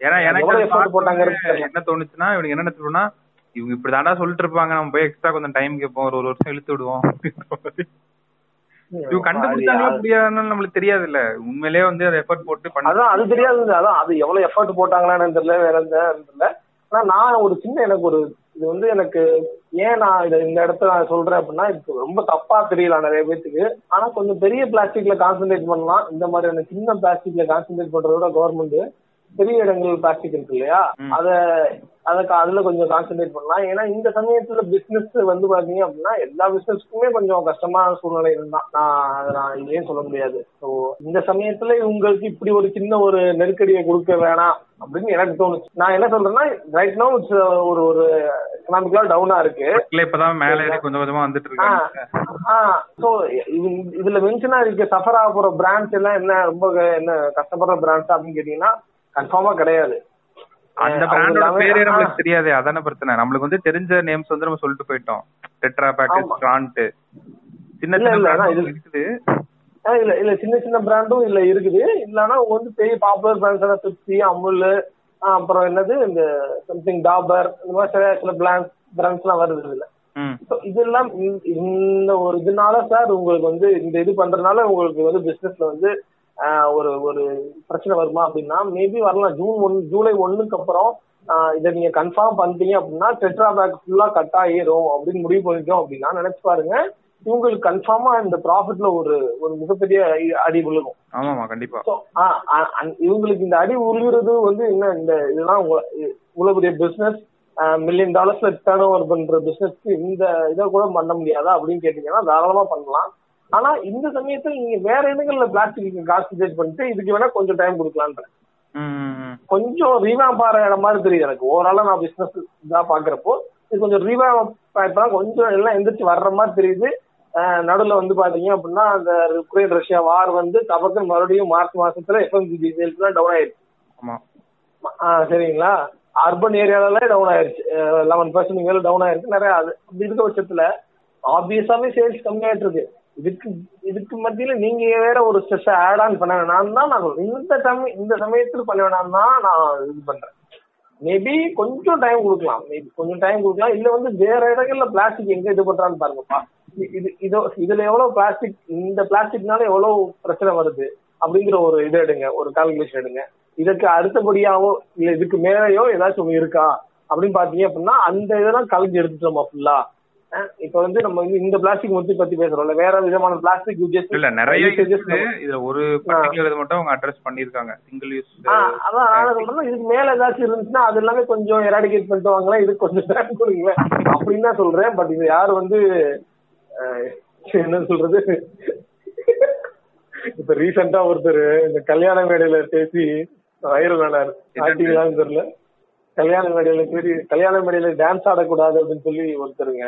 ஏன்னா எனக்கு பார்க்கும்போது என்ன தோணுச்சுன்னா இவனுக்கு என்ன தோணுனா இவங்க இப்படிதாண்டா சொல்லிட்டு இருப்பாங்க. நம்ம போய் எக்ஸ்ட்ரா கொஞ்சம் டைம் கேட்போம். ஒரு ஒரு வருஷம் இழுத்து விடுவோம். இவங்க கண்டுபிடிச்சாங்களா முடியாதுன்னு நம்மளுக்கு தெரியாது இல்ல உண்மையிலேயே வந்து அதை எஃபர்ட் போட்டு பண்ண அதான் அது தெரியாது அதான் அது எவ்வளவு எஃபர்ட் போட்டாங்களான்னு தெரியல வேற எந்த தெரியல. ஆனா நான் ஒரு சின்ன எனக்கு ஒரு இது வந்து எனக்கு ஏன் நான் இதை இந்த இடத்துல நான் சொல்றேன் அப்படின்னா இது ரொம்ப தப்பா தெரியல நிறைய பேத்துக்கு. ஆனா கொஞ்சம் பெரிய பிளாஸ்டிக்ல கான்சென்ட்ரேட் பண்ணலாம். இந்த மாதிரியான சின்ன பிளாஸ்டிக்ல கான்சென்ட்ரேட் பண்றதோட கவர்மெண்ட் பெரிய இடங்கள் பிளாஸ்டிக் இருக்கு இல்லையா. அத அதுக்கு அதுல கொஞ்சம் கான்சென்ட்ரேட் பண்ணலாம். ஏன்னா இந்த சமயத்துல பிசினஸ் வந்து பாத்தீங்க அப்படின்னா எல்லா பிசினஸ்க்குமே கொஞ்சம் கஷ்டமான சூழ்நிலை இருந்தான் நான் அதை நான் இல்லையே சொல்ல முடியாது. ஸோ இந்த சமயத்துல உங்களுக்கு இப்படி ஒரு சின்ன ஒரு நெருக்கடியை கொடுக்க வேணாம் அப்படின்னு எனக்கு தோணுச்சு. நான் என்ன சொல்றேன்னா ரைட் நோ இட்ஸ் ஒரு ஒரு எக்கனாமிக்கலா டவுனா இருக்கு. இப்பதான் மேல ஏறி கொஞ்சம் கொஞ்சமா வந்துட்டு இருக்காங்க. ஸோ இதுல மென்ஷனா இருக்க சஃபர் ஆக போற பிராண்ட்ஸ் எல்லாம் என்ன ரொம்ப என்ன கஷ்டப்படுற பிராண்ட்ஸ் அப்படின்னு கேட்டீங்கன்னா கன்ஃபார்மா கிடையாது. அந்த பிராண்டோட பேரே. நம்மளுக்கு தெரியாதே அதான பிரச்சனை. நம்மளுக்கு வந்து தெரிஞ்ச நேம்ஸ் வந்து நம்ம சொல்லிட்டு போயிட்டோம். டெட்ரா ஆமா. ஸ்ட்ரான்ட் சின்ன சின்ன இருக்குது. இல்ல இல்ல சின்ன சின்ன பிராண்டும் இல்ல இருக்குது. அவங்க வந்து பெரிய பாப்புலர் பிராண்ட்ஸ் பெப்சி அமுல் அப்புறம் என்னது இந்த சம்திங் டாபர் இந்த மாதிரி சில சில பிராண்ட்ஸ் பிராண்ட்ஸ் எல்லாம் வருது இதுல. இதெல்லாம் இந்த- ஒரு இதனால சார் உங்களுக்கு வந்து இந்த இது பண்றதுனால உங்களுக்கு வந்து பிசினஸ்ல வந்து ஒரு ஒரு பிரச்சனை வருமா அப்படின்னா மேபி வரலாம். ஜூன் ஒன் ஜூலை ஒண்ணுக்கு அப்புறம் இதை நீங்க கன்ஃபார்ம் பண்ணிட்டீங்க அப்படின்னா டெட்ரா பேக் ஃபுல்லா கட் ஆயிரும் அப்படின்னு முடிவு பண்ணிட்டோம் அப்படின்னா நினைச்சு பாருங்க இவங்களுக்கு கன்ஃபார்மா இந்த ப்ராஃபிட்ல ஒரு ஒரு மிகப்பெரிய அடி விழுகும். ஆமாமா கண்டிப்பா. இவங்களுக்கு இந்த அடி உழுகிறது வந்து என்ன இந்த இதெல்லாம் இவ்வளவு பெரிய பிசினஸ் மில்லியன் டாலர்ஸ்ல டேர்ன் ஓவர் பண்ற பிசினஸ்க்கு இந்த இதை கூட பண்ண முடியாதா அப்படின்னு கேட்டீங்கன்னா தாராளமா பண்ணலாம். ஆனா இந்த சமயத்துல நீங்க வேற இடங்கள்ல பிளாஸ்டிக் கான்சன்ட்ரேட் பண்ணிட்டு இதுக்கு வேணா கொஞ்சம் டைம் கொடுக்கலான்ற. கொஞ்சம் ரீவாம்ப் ஆற இடம் மாதிரி தெரியுது எனக்கு. ஓவராலா நான் பிசினஸ் இதா பாக்குறப்போ இது கொஞ்சம் இப்பதான் கொஞ்சம் எல்லாம் எந்திரிச்சு வர்ற மாதிரி தெரியுது. நடுவுல வந்து பாத்தீங்க அப்படின்னா அந்த உக்ரைன் ரஷ்யா வார் வந்து தபக்கு மறுபடியும் மார்ச் மாசத்துல எஃப்எம்ஜிபி சேல்ஸ் டவுன் ஆயிடுச்சு. சரிங்களா? அர்பன் ஏரியால டவுன் ஆயிருச்சு லெவன் பர்சன்ட் மேல டவுன் ஆயிருக்கு. நிறைய அது அப்படி இருக்க பட்சத்துல ஆப்வியஸாவே சேல்ஸ் கம்மியாயிட்டு இருக்கு. இதுக்கு இதுக்கு மத்தியில நீங்க வேற ஒரு ஸ்ட்ரெஸ் ஆட் ஆன் பண்ண வேணாம் தான் நான் இந்த சமயம் இந்த சமயத்துல பண்ண வேணாம் தான் நான் இது பண்றேன். மேபி கொஞ்சம் டைம் கொடுக்கலாம். மேபி கொஞ்சம் டைம் கொடுக்கலாம். இல்ல வந்து வேற இடங்கள்ல பிளாஸ்டிக் எங்க இது பண்றான்னு பாருங்கப்பா. இது இதோ இதுல எவ்வளவு பிளாஸ்டிக் இந்த பிளாஸ்டிக்னால எவ்வளவு பிரச்சனை வருது அப்படிங்கிற ஒரு இது எடுங்க. ஒரு கால்குலேஷன் எடுங்க. இதுக்கு அடுத்தபடியாவோ இல்ல இதுக்கு மேலேயோ ஏதாச்சும் ஒண்ணு இருக்கா அப்படின்னு பாத்தீங்க அப்படின்னா அந்த இதெல்லாம் கலைஞ்சு எடுத்துட்டோமா ஃபுல்லா இப்ப வந்து நம்ம வந்து இந்த பிளாஸ்டிக் மொத்தி பத்தி பேசுறோம்ல. வேற விதமான பிளாஸ்டிக் யூஜஸ் இல்ல நிறைய இருக்குது இதுல ஒரு பர்டிகுலர் இது மட்டும் அவங்க அட்ரஸ் பண்ணிருக்காங்க சிங்கிள் யூஸ் அதான் நான் சொல்றேன் இதுக்கு மேல ஏதாச்சும் இருந்துச்சுன்னா அது எல்லாமே கொஞ்சம் எராடிகேட் பண்ணிட்டு வாங்களேன் இதுக்கு கொஞ்சம் டைம் கொடுங்களேன் அப்படின்னு தான் சொல்றேன். பட் இது யாரு வந்து என்ன சொல்றது? இப்ப ரீசெண்டா ஒருத்தர் இந்த கல்யாண மேடையில பேசி வைரல் ஆனாரு ஆட்டிங்களான்னு தெரியல. கல்யாண மேடையில பேசி கல்யாண மேடையில டான்ஸ் ஆடக்கூடாது அப்படின்னு சொல்லி ஒருத்தருங்க.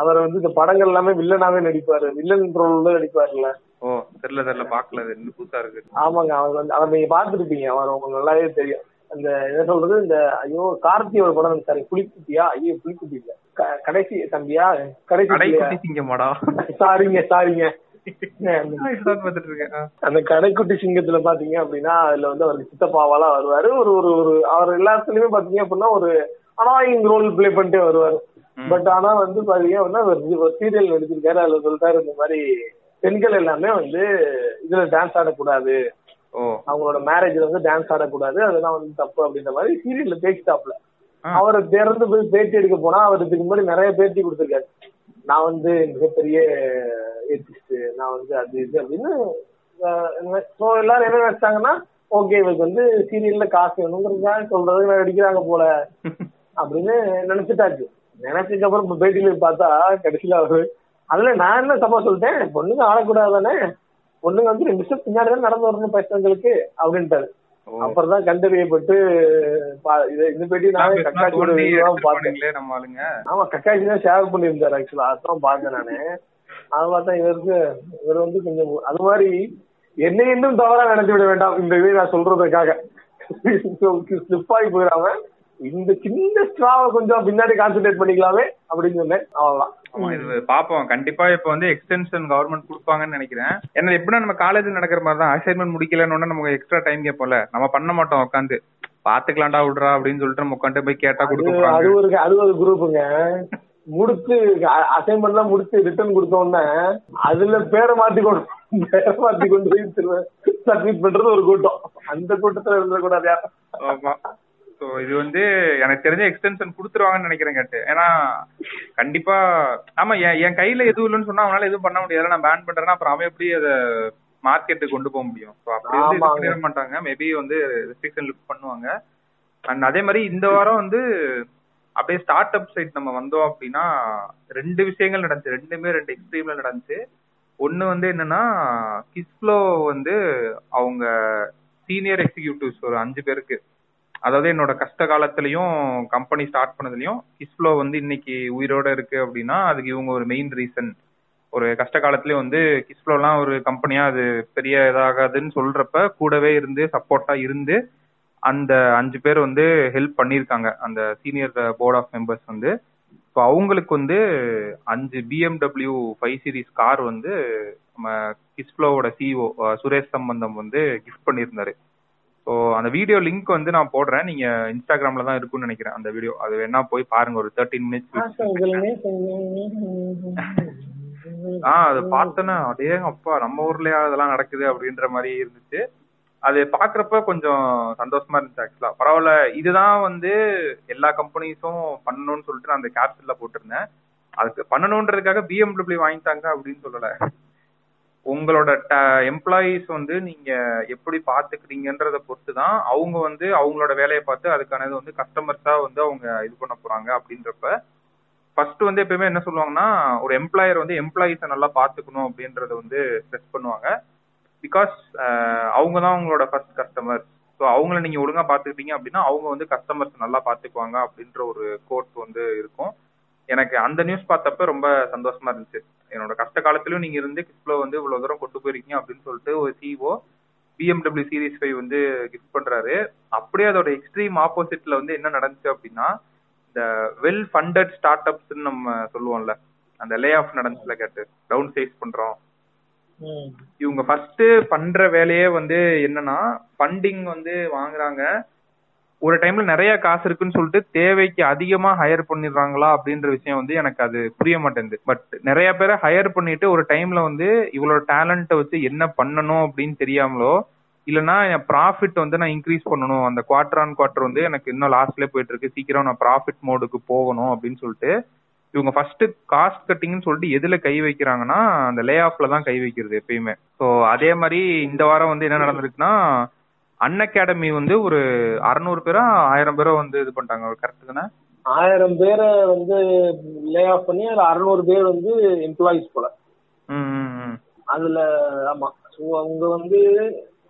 அவர் வந்து இந்த படங்கள் எல்லாமே வில்லனாவே நடிப்பாரு. வில்லன் ரோல்ல நடிப்பாருல்ல. ஓ தெரியல தெரியல பாக்கல. இன்னும் புதுசா இருக்கு. ஆமாங்க அவர் வந்து அவர் நீங்க பாத்துருப்பீங்க அவர் உங்களுக்கு நல்லாவே தெரியும். அந்த என்ன சொல்றது இந்த ஐயோ கார்த்தியோட படம் சாரி புலிக்குட்டியா? ஐயோ புலிக்குட்டி இல்ல. கடைசி தம்பியா? கடைசி சாரிங்க சாரிங்க. அந்த கடைக்குட்டி சிங்கத்துல பாத்தீங்க அப்படின்னா அதுல வந்து அவருக்கு சித்தப்பாவாலாம் வருவாரு. ஒரு ஒரு ஒரு அவர் எல்லாத்துலயுமே பாத்தீங்க அப்படின்னா ஒரு அனாயிங் ரோல் ப்ளே பண்ணிட்டே வருவாரு. பட் ஆனா வந்து பாத்தீங்க அப்படின்னா ஒரு சீரியல் நடிச்சிருக்காரு. அதுல சொல்லிட்டாரு இந்த மாதிரி பெண்கள் எல்லாமே வந்து இதுல டான்ஸ் ஆடக்கூடாது. அவங்களோட மேரேஜ்ல வந்து டான்ஸ் ஆடக்கூடாது. அதெல்லாம் வந்து தப்பு அப்படின்ற மாதிரி சீரியல்ல பேசிட்டாப்ல. அவரை திறந்து போய் பேட்டி எடுக்க போனா அவர் இதுக்கு முன்னாடி நிறைய பேட்டி கொடுத்திருக்காரு. நான் வந்து மிகப்பெரிய ஏத்திஸ்ட் நான் வந்து அது இது அப்படின்னு ஸோ எல்லாரும் என்ன நினைச்சாங்கன்னா ஓகே இவருக்கு வந்து சீரியல்ல காசு வேணுங்கிறதுக்காக சொல்றது நடிக்கிறாங்க போல அப்படின்னு நினைச்சிட்டாச்சு. நினைச்சதுக்கு அப்புறம் பேட்டியில பார்த்தா கடைசியில அவரு அதுல நான் என்ன தப்பா சொல்லிட்டேன்? பொண்ணுங்க ஆடக்கூடாதானே பொண்ணுங்க வந்து ரெண்டு நிமிஷம் பின்னாடி தான் நடந்து வரணும் பசங்களுக்கு அப்படின்ட்டாரு. அப்புறம் தான் கண்டறியப்பட்டு இந்த பேட்டி நான் எடுத்துட்டு பார்த்தேன். போனீங்களே நம்ம ஆளுங்க. ஆமா கக்காச்சி தான் ஷேர் பண்ணியிருந்தாரு ஆக்சுவலா அதான் பார்த்தேன் நானு. அது பார்த்தா இவருக்கு இவர் வந்து கொஞ்சம் அது மாதிரி என்னை இன்னும் தவறா நினைச்சு விட வேண்டாம் இந்த இதை நான் சொல்றதுக்காக. ஸ்லிப் ஆகி போயிடாம இந்த சின்ன ஸ்ட்ராவை கொஞ்சம் பின்னாடி கான்சென்ட்ரேட் பண்ணிக்கலாமே அப்படின்னு சொன்னேன். அவ்வளவுதான். ஆமா இது பாப்போம். கண்டிப்பா இப்ப வந்து எக்ஸ்டென்ஷன் கவர்மெண்ட் கொடுப்பாங்கன்னு நினைக்கிறேன். ஏன்னா எப்படின்னா நம்ம காலேஜ்ல நடக்கிற மாதிரி தான் அசைன்மெண்ட் முடிக்கலன்னு நமக்கு எக்ஸ்ட்ரா டைம் கேட்போம்ல நம்ம பண்ண மாட்டோம் உட்காந்து பாத்துக்கலாம்டா விடுறா அப்படின்னு சொல்லிட்டு நம்ம உட்காந்து போய் கேட்டா கொடுக்க அது ஒரு அது ஒரு குரூப்புங்க முடிச்சு அசைன்மெண்ட் எல்லாம் முடிச்சு ரிட்டர்ன் கொடுத்த உடனே அதுல பேரை மாத்தி கொண்டு பேரை மாத்தி கொண்டு போய் சப்மிட் பண்றது ஒரு கூட்டம். அந்த கூட்டத்துல இருந்தக்கூடாது யாரும். ஆமா. சோ இது வந்து எனக்கு தெரிஞ்ச எக்ஸ்டென்ஷன் கொடுத்துருவாங்கன்னு நினைக்கிறேன் கேட்டு. ஏன்னா கண்டிப்பா ஆமா என் என் கையில எதுவும் இல்லைன்னு சொன்னா அவனால எதுவும் பண்ண முடியாது. நான் பேன் பண்றேன்னா அப்புறம் அவன் எப்படி அதை மார்க்கெட்டுக்கு கொண்டு போக முடியும்? So அப்படி வந்து. பண்ணிட மாட்டாங்க. மேபி வந்து ரெஸ்ட்ரிக்ஷன் லிஃப்ட் பண்ணுவாங்க. அண்ட் அதே மாதிரி இந்த வாரம் வந்து அப்படியே ஸ்டார்ட் அப் சைட் நம்ம வந்தோம் அப்படின்னா ரெண்டு விஷயங்கள் நடந்துச்சு. ரெண்டுமே ரெண்டு எக்ஸ்ட்ரீம்ல நடந்துச்சு. ஒன்னு வந்து என்னன்னா கிஸ்ப்ளோ வந்து அவங்க சீனியர் எக்ஸிகியூட்டிவ்ஸ் ஒரு அஞ்சு பேருக்கு. அதாவது என்னோட கஷ்ட காலத்திலயும் கம்பெனி ஸ்டார்ட் பண்ணதுலயும் கிஸ்ப்ளோ வந்து இன்னைக்கு உயிரோட இருக்கு அப்படின்னா அதுக்கு இவங்க ஒரு மெயின் ரீசன் ஒரு கஷ்ட காலத்திலயும் வந்து கிஸ்ப்ளோலாம் ஒரு கம்பெனியா அது பெரிய இதாகாதுன்னு சொல்றப்ப கூடவே இருந்து சப்போர்ட்டா இருந்து அந்த அஞ்சு பேர் வந்து ஹெல்ப் பண்ணியிருக்காங்க. அந்த சீனியர் போர்ட் ஆஃப் மெம்பர்ஸ் வந்து. ஸோ அவங்களுக்கு வந்து அஞ்சு பிஎம்டபிள்யூ ஃபைவ் சீரிஸ் கார் வந்து நம்ம கிஸ்ஃப்ளோவோட சிஇஓ சுரேஷ் சம்பந்தம் வந்து கிஃப்ட் பண்ணியிருந்தாரு. ஸோ அந்த வீடியோ லிங்க் வந்து நான் போடுறேன். நீங்க இன்ஸ்டாகிராம்ல தான் இருக்கும்னு நினைக்கிறேன் அந்த வீடியோ அது வேணா போய் பாருங்க ஒரு தேர்ட்டின் மினிட்ஸ் ஆ அது பார்த்தேன்னா அதே அப்பா நம்ம ஊர்லயா அதெல்லாம் நடக்குது அப்படின்ற மாதிரி இருந்துச்சு. அது பாக்குறப்ப கொஞ்சம் சந்தோஷமா இருந்துச்சு ஆக்சுவலா பரவாயில்ல இதுதான் வந்து எல்லா கம்பெனிஸும் பண்ணணும்னு சொல்லிட்டு நான் அந்த கேப்சல்ல போட்டிருந்தேன். அதுக்கு பண்ணணுன்றதுக்காக பிஎம்டபிள்யூ வாங்கிட்டாங்க அப்படின்னு சொல்லல. உங்களோட எம்ப்ளாயீஸ் வந்து நீங்க எப்படி பாத்துக்கிறீங்கன்றத பொறுத்து தான் அவங்க வந்து அவங்களோட வேலையை பார்த்து அதுக்கானது வந்து கஸ்டமர்ஸா வந்து அவங்க இது பண்ண போறாங்க அப்படின்றப்ப ஃபர்ஸ்ட் வந்து எப்பயுமே என்ன சொல்லுவாங்கன்னா ஒரு எம்ப்ளாயர் வந்து எம்ப்ளாயீஸை நல்லா பாத்துக்கணும் அப்படின்றத வந்து ஸ்ட்ரெஸ் பண்ணுவாங்க. பிகாஸ் uh, அவங்க தான் உங்களோட ஃபர்ஸ்ட் கஸ்டமர் ஸோ அவங்கள நீங்க ஒழுங்கா பாத்துக்கிட்டீங்க அப்படின்னா அவங்க வந்து கஸ்டமர்ஸ் நல்லா பாத்துக்குவாங்க அப்படின்ற ஒரு கோட் வந்து இருக்கும். எனக்கு அந்த நியூஸ் பார்த்தப்ப ரொம்ப சந்தோஷமா இருந்துச்சு. என்னோட கஷ்ட காலத்திலும் நீங்க இருந்து கிஃப்ட்ல வந்து இவ்வளவு தூரம் கொண்டு போயிருக்கீங்க அப்படின்னு சொல்லிட்டு ஒரு சிஓ பிஎம்டபிள்யூ சீரிஸ் ஃபைவ் வந்து கிஃப்ட் பண்றாரு. அப்படியே அதோட எக்ஸ்ட்ரீம் ஆப்போசிட்ல வந்து என்ன நடந்துச்சு அப்படின்னா இந்த வெல் ஃபண்டட் ஸ்டார்ட் அப்ஸ் நம்ம சொல்லுவோம்ல அந்த லே ஆஃப் நடந்துச்சுல கேட்டு டவுன் சைஸ் பண்றோம். இவங்க ஃபர்ஸ்ட் பண்ற வேலையே வந்து என்னன்னா ஃபண்டிங் வந்து வாங்குறாங்க. ஒரு டைம்ல நிறைய காசு இருக்குன்னு சொல்லிட்டு தேவைக்கு அதிகமா ஹையர் பண்ணிடுறாங்களா அப்படின்ற விஷயம் வந்து எனக்கு அது புரிய மாட்டேங்குது. பட் நிறைய பேரை ஹையர் பண்ணிட்டு ஒரு டைம்ல வந்து இவ்வளவு டேலண்ட்டை வச்சு என்ன பண்ணணும் அப்படின்னு தெரியாமலோ இல்லைன்னா என் ப்ராஃபிட் வந்து நான் இன்க்ரீஸ் பண்ணணும். அந்த குவார்டர் ஆன் குவார்டர் வந்து எனக்கு இன்னும் லாஸ்ட்லேயே போயிட்டு இருக்கு. சீக்கிரம் நான் ப்ராஃபிட் மோடுக்கு போகணும் அப்படின்னு சொல்லிட்டு இவங்க ஃபர்ஸ்ட் காஸ்ட் கட்டிங்னு சொல்லிட்டு எதுல கை வைக்கிறாங்கன்னா அந்த லே ஆஃப்ல தான் கை வைக்கிறது எப்பயுமே. ஸோ அதே மாதிரி இந்த வாரம் வந்து என்ன நடந்திருக்குன்னா அன் அகாடமி வந்து ஒரு அறுநூறு பேரா ஆயிரம் பேரோ வந்து இது பண்ணிட்டாங்க. கரெக்ட் தானே? ஆயிரம் பேரை வந்து லே ஆஃப் பண்ணி அதுல அறுநூறு பேர் வந்து எம்ப்ளாயிஸ் போல. அதுல ஆமா. ஸோ அவங்க வந்து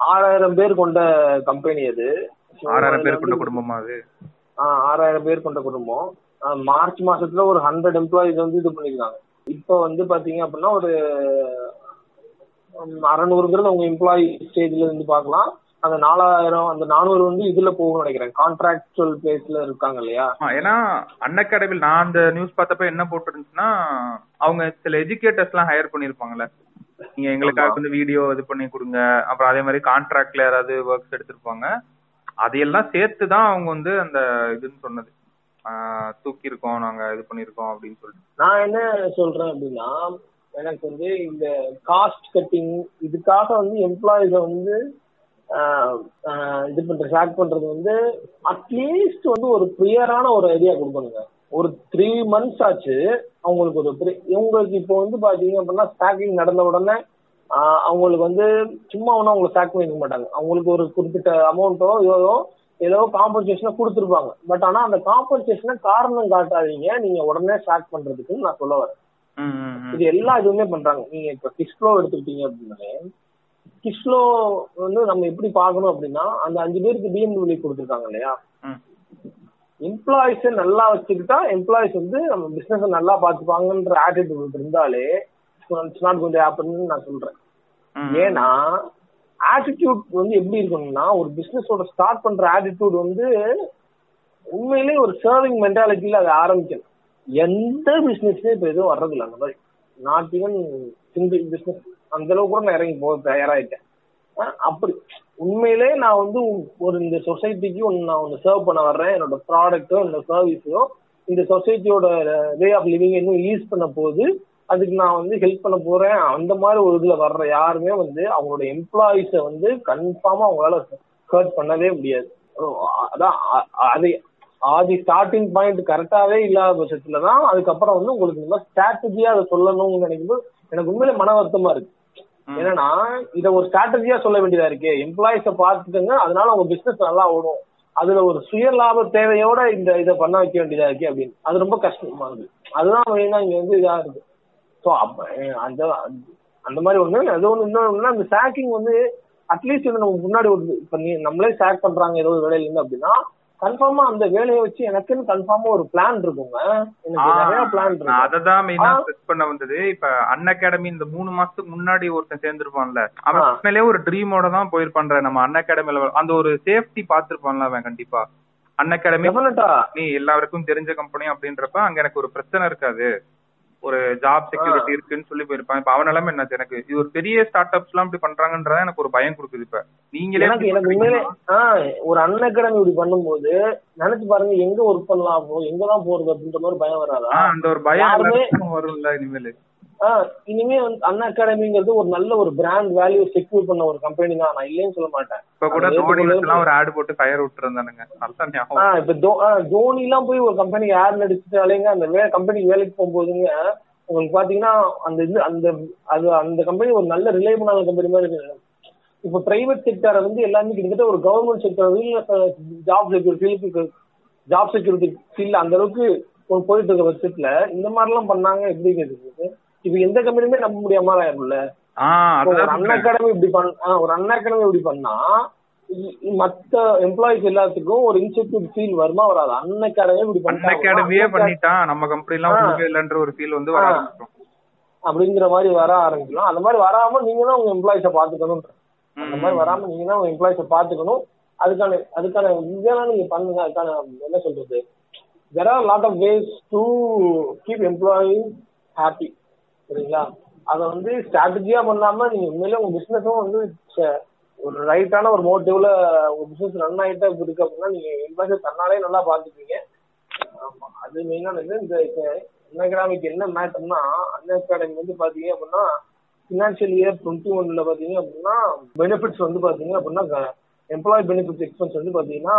ஆறாயிரம் பேர் கொண்ட கம்பெனி அது. ஆறாயிரம் பேர் கொண்ட குடும்பமா அது? ஆறாயிரம் பேர் கொண்ட குடும்பம். மார்ச் மாசத்துல ஒரு ஹண்ட்ரட் எம்ப்ளாயிஸ் வந்து இது பண்ணிருக்காங்க இப்போ வந்து பாத்தீங்க அப்படின்னா ஒரு அறநூறுங்கிறது உங்க எம்ப்ளாயி ஸ்டேஜ்ல இருந்து பார்க்கலாம் அந்த நாலாயிரம் அந்த நானூறு வந்து இதுல போகும்னு நினைக்கிறேன். கான்ட்ராக்சுவல் பேஸ்ல இருக்காங்க இல்லையா? ஏன்னா அன் அகாடமி நான் அந்த நியூஸ் பார்த்தப்ப என்ன போட்டிருந்துச்சுன்னா அவங்க சில எஜுகேட்டர்ஸ் எல்லாம் ஹையர் பண்ணிருப்பாங்கல்ல. நீங்க எங்களுக்காக. வந்து வீடியோ இது பண்ணி கொடுங்க. அப்புறம் அதே மாதிரி கான்ட்ராக்ட்ல யாராவது ஒர்க்ஸ் எடுத்திருப்பாங்க. அதையெல்லாம் சேர்த்து தான் அவங்க வந்து அந்த இதுன்னு சொன்னது. தூக்கியிருக்கோம் நாங்க இது பண்ணிருக்கோம் அப்படின்னு சொல்லிட்டு. நான் என்ன சொல்றேன் அப்படின்னா எனக்கு வந்து இந்த காஸ்ட் கட்டிங் இதுக்காக வந்து எம்ப்ளாயிஸ வந்து இது பண்ற ஷேக் பண்றது வந்து அட்லீஸ்ட் வந்து ஒரு கிளியரான ஒரு ஐடியா கொடுக்கணுங்க. ஒரு த்ரீ மந்த்ஸ் ஆச்சு அவங்களுக்கு ஒரு இவங்களுக்கு இப்போ வந்து பாத்தீங்க அப்படின்னா ஸ்டாக்கிங் நடந்த உடனே அவங்களுக்கு வந்து சும்மா ஒன்றும் அவங்களை ஸ்டாக் பண்ணிக்க மாட்டாங்க. அவங்களுக்கு ஒரு குறிப்பிட்ட அமௌண்ட்டோ இவ்வளோ ஏதோ காம்பன்சேஷனை கொடுத்துருப்பாங்க பட் ஆனா அந்த காம்பன்சேஷனை காரணம் காட்டாதீங்க நீங்க உடனே ஸ்டார்ட் பண்றதுக்குன்னு நான் சொல்ல வரேன். இது எல்லா இதுவுமே பண்றாங்க நீங்க இப்ப கிஸ்ஃப்ளோ எடுத்துக்கிட்டீங்க அப்படின்னாலே கிஸ்ஃப்ளோ வந்து நம்ம எப்படி பார்க்கணும் அப்படின்னா அந்த அஞ்சு பேருக்கு பிஎம்டபிள்யூ கொடுத்துருக்காங்க இல்லையா. எம்ப்ளாயிஸை நல்லா வச்சுக்கிட்டா எம்ப்ளாயிஸ் வந்து நம்ம பிசினஸ் நல்லா பார்த்துப்பாங்கன்ற ஆட்டிடியூட் இருந்தாலே இட்ஸ் நாட் கொஞ்சம் ஹேப்பன் நான் சொல்றேன். ஏன்னா ஆட்டிடியூட் வந்து எப்படி இருக்கணும்னா ஒரு பிசினஸோட ஸ்டார்ட் பண்ற ஆட்டிடியூட் வந்து உண்மையிலேயே ஒரு சர்விங் மென்டாலிட்டியில அதை ஆரம்பிக்கணும். எந்த பிசினஸ்லயும் இப்ப எதுவும் வர்றதில்ல அந்த மாதிரி. நாட் ஈவன் சிங்கிள் பிசினஸ் அந்த அளவுக்கு கூட நான் இறங்கி போக தயாராயிட்டேன். அப்படி. உண்மையிலே நான் வந்து ஒரு இந்த சொசைட்டிக்கு ஒன்று நான் ஒன்று சர்வ் பண்ண வர்றேன். என்னோட ப்ராடக்ட்டோ என்னோட சர்வீஸோ இந்த சொசைட்டியோட வே ஆஃப் லிவிங் இன்னும் யூஸ் பண்ண போது அதுக்கு நான் வந்து ஹெல்ப் பண்ண போறேன். அந்த மாதிரி ஒரு இதுல வர்ற யாருமே வந்து அவங்களோட எம்ப்ளாயிஸை வந்து கன்ஃபார்மா அவங்களால ஹர்ட் பண்ணவே முடியாது. அதான் அது ஆதி ஸ்டார்டிங் பாயிண்ட் கரெக்டாவே இல்லாத பட்சத்துல தான் அதுக்கப்புறம் வந்து உங்களுக்கு இந்த மாதிரி ஸ்ட்ராட்டஜியா அதை சொல்லணும்னு நினைக்கும்போது எனக்கு உண்மையிலே மன வருத்தமா இருக்கு. என்னன்னா இத ஒரு ஸ்ட்ராட்டஜியா சொல்ல வேண்டியதா இருக்கு. எம்ப்ளாயிஸ பாத்துக்கங்க அதனால உங்க பிசினஸ் நல்லா ஓடும். அதுல ஒரு சுய லாப தேவையோட இந்த இதை பண்ண வைக்க வேண்டியதா இருக்கு அப்படின்னு. அது ரொம்ப கஷ்டமா இருக்கு. அதுதான் மெயினா இங்க வந்து இதா இருக்கு. ஸோ அந்த அந்த மாதிரி ஒண்ணு அது ஒண்ணு இன்னொன்னு அந்த சாக்கிங் வந்து அட்லீஸ்ட் வந்து நம்ம முன்னாடி ஒரு இப்ப நீ நம்மளே சாக் பண்றாங்க ஏதோ ஒரு வேலையில இருந்து அப்படின்னா கன்ஃபார்மா அந்த வேலையை வச்சு எனக்குன்னு கன்ஃபார்மா ஒரு பிளான் இருக்குங்க. நிறைய பிளான் இருக்கு. அததான் மெயினா. ஸ்ட்ரெஸ் பண்ண வந்தது. இப்ப அன் அகாடமி இந்த மூணு மாசத்துக்கு முன்னாடி ஒருத்தன் சேர்ந்திருப்பான்ல அவன் ஆ. உண்மையிலேயே ஒரு ட்ரீமோட தான் போயிருப்பான்ற நம்ம அன் அகாடமில அந்த ஒரு சேஃப்டி பாத்துருப்பான்ல அவன் கண்டிப்பா. அன் அகாடமி நீ எல்லாருக்கும் தெரிஞ்ச கம்பெனி அப்படின்றப்ப அங்க எனக்கு ஒரு பிரச்சனை இருக்காது. ஒரு ஜாப் செக்யூரிட்டி இருக்குன்னு சொல்லி போயிருப்பான் இப்ப அவன் எல்லாமே என்னாச்சு? எனக்கு இது ஒரு பெரிய ஸ்டார்ட் அப்ஸ் எல்லாம் இப்படி பண்றாங்கன்றத எனக்கு ஒரு பயம் கொடுக்குது இப்ப. நீங்களே எனக்கு உண்மையிலே ஒரு அன் அகாடமி இப்படி பண்ணும்போது நினைச்சு பாருங்க எங்க ஒர்க் பண்ணலாம் எங்கதான் போறது அப்படின்ற மாதிரி பயம் வராதா? அந்த ஒரு பயம் வரும்ல இனிமேல். இனிமே வந்து அன் அகாடமிங்கிறது ஒரு நல்ல ஒரு பிராண்ட் வேல்யூ செக்யூர் பண்ண ஒரு கம்பெனி தான். நான் இல்லைன்னு சொல்ல மாட்டேன். இப்ப கூட ஒரு ஆடு போட்டு ஃபயர் விட்டுருந்தானுங்க. இப்ப தோனி எல்லாம் போய் ஒரு கம்பெனி யார் நடிச்சுட்டாலேங்க அந்த வே கம்பெனி வேலைக்கு போகும்போதுங்க உங்களுக்கு பாத்தீங்கன்னா அந்த இது அந்த அது அந்த கம்பெனி ஒரு நல்ல ரிலேபிளான கம்பெனி மாதிரி இருக்கு. இப்ப பிரைவேட் செக்டரை வந்து எல்லாமே கிட்டத்தட்ட ஒரு government sector job security job security field அந்த அளவுக்கு போயிட்டு இருக்க பட்சத்துல இந்த மாதிரி எல்லாம் பண்ணாங்க எப்படி கேக்குது இப்ப எந்த கம்பெனியுமே நம்ப முடியாம ஆயிரும்ல? அன். அகாடமி இப்படி பண்ண ஒரு அன் அகாடமி இப்படி பண்ணா மத்த எம்ப்ளாயிஸ் எல்லாத்துக்கும் ஒரு இன்செக்யூர் ஃபீல் வருமா வராது. அன் அகாடமி இப்படி பண்ணிட்டாங்கன்னா, அகாடமியே பண்ணிட்டான் நம்ம கம்பெனி எல்லாம் இல்லைன்ற ஒரு ஃபீல் வந்து வர அப்படிங்கிற மாதிரி வர ஆரம்பிக்கலாம். அந்த மாதிரி வராம நீங்க தான் உங்க எம்ப்ளாயிஸ பாத்துக்கணும் அந்த மாதிரி வராம நீங்க தான் உங்க எம்ப்ளாயிஸ பாத்துக்கணும் அதுக்கான அதுக்கான இதெல்லாம் நீங்க பண்ணுங்க. அதுக்கான என்ன சொல்றது? There are lot of ways to keep employee happy சரிங்களா? அதை வந்து ஸ்ட்ராட்டஜியா பண்ணாம நீங்க உண்மையிலே உங்க பிசினஸும் வந்து ஒரு ரைட்டான ஒரு மோட்டிவ்ல உங்க பிசினஸ் ரன் ஆயிட்டா இருக்கு அப்படின்னா நீங்க எம்ப்ளாயிஸ் தன்னாலே நல்லா பாத்துப்பீங்க ஆமா. அது மெயினானது இந்த அன்அகாடமிக்கு என்ன மேட்டர்னா அன் அகாடமி வந்து பாத்தீங்க அப்படின்னா ஃபினான்ஷியல் இயர் டுவெண்ட்டி ஒன்ல பாத்தீங்க அப்படின்னா பெனிஃபிட்ஸ் வந்து பாத்தீங்க அப்படின்னா எம்ப்ளாய் பெனிஃபிட்ஸ் எக்ஸ்பென்ஸ் வந்து பாத்தீங்கன்னா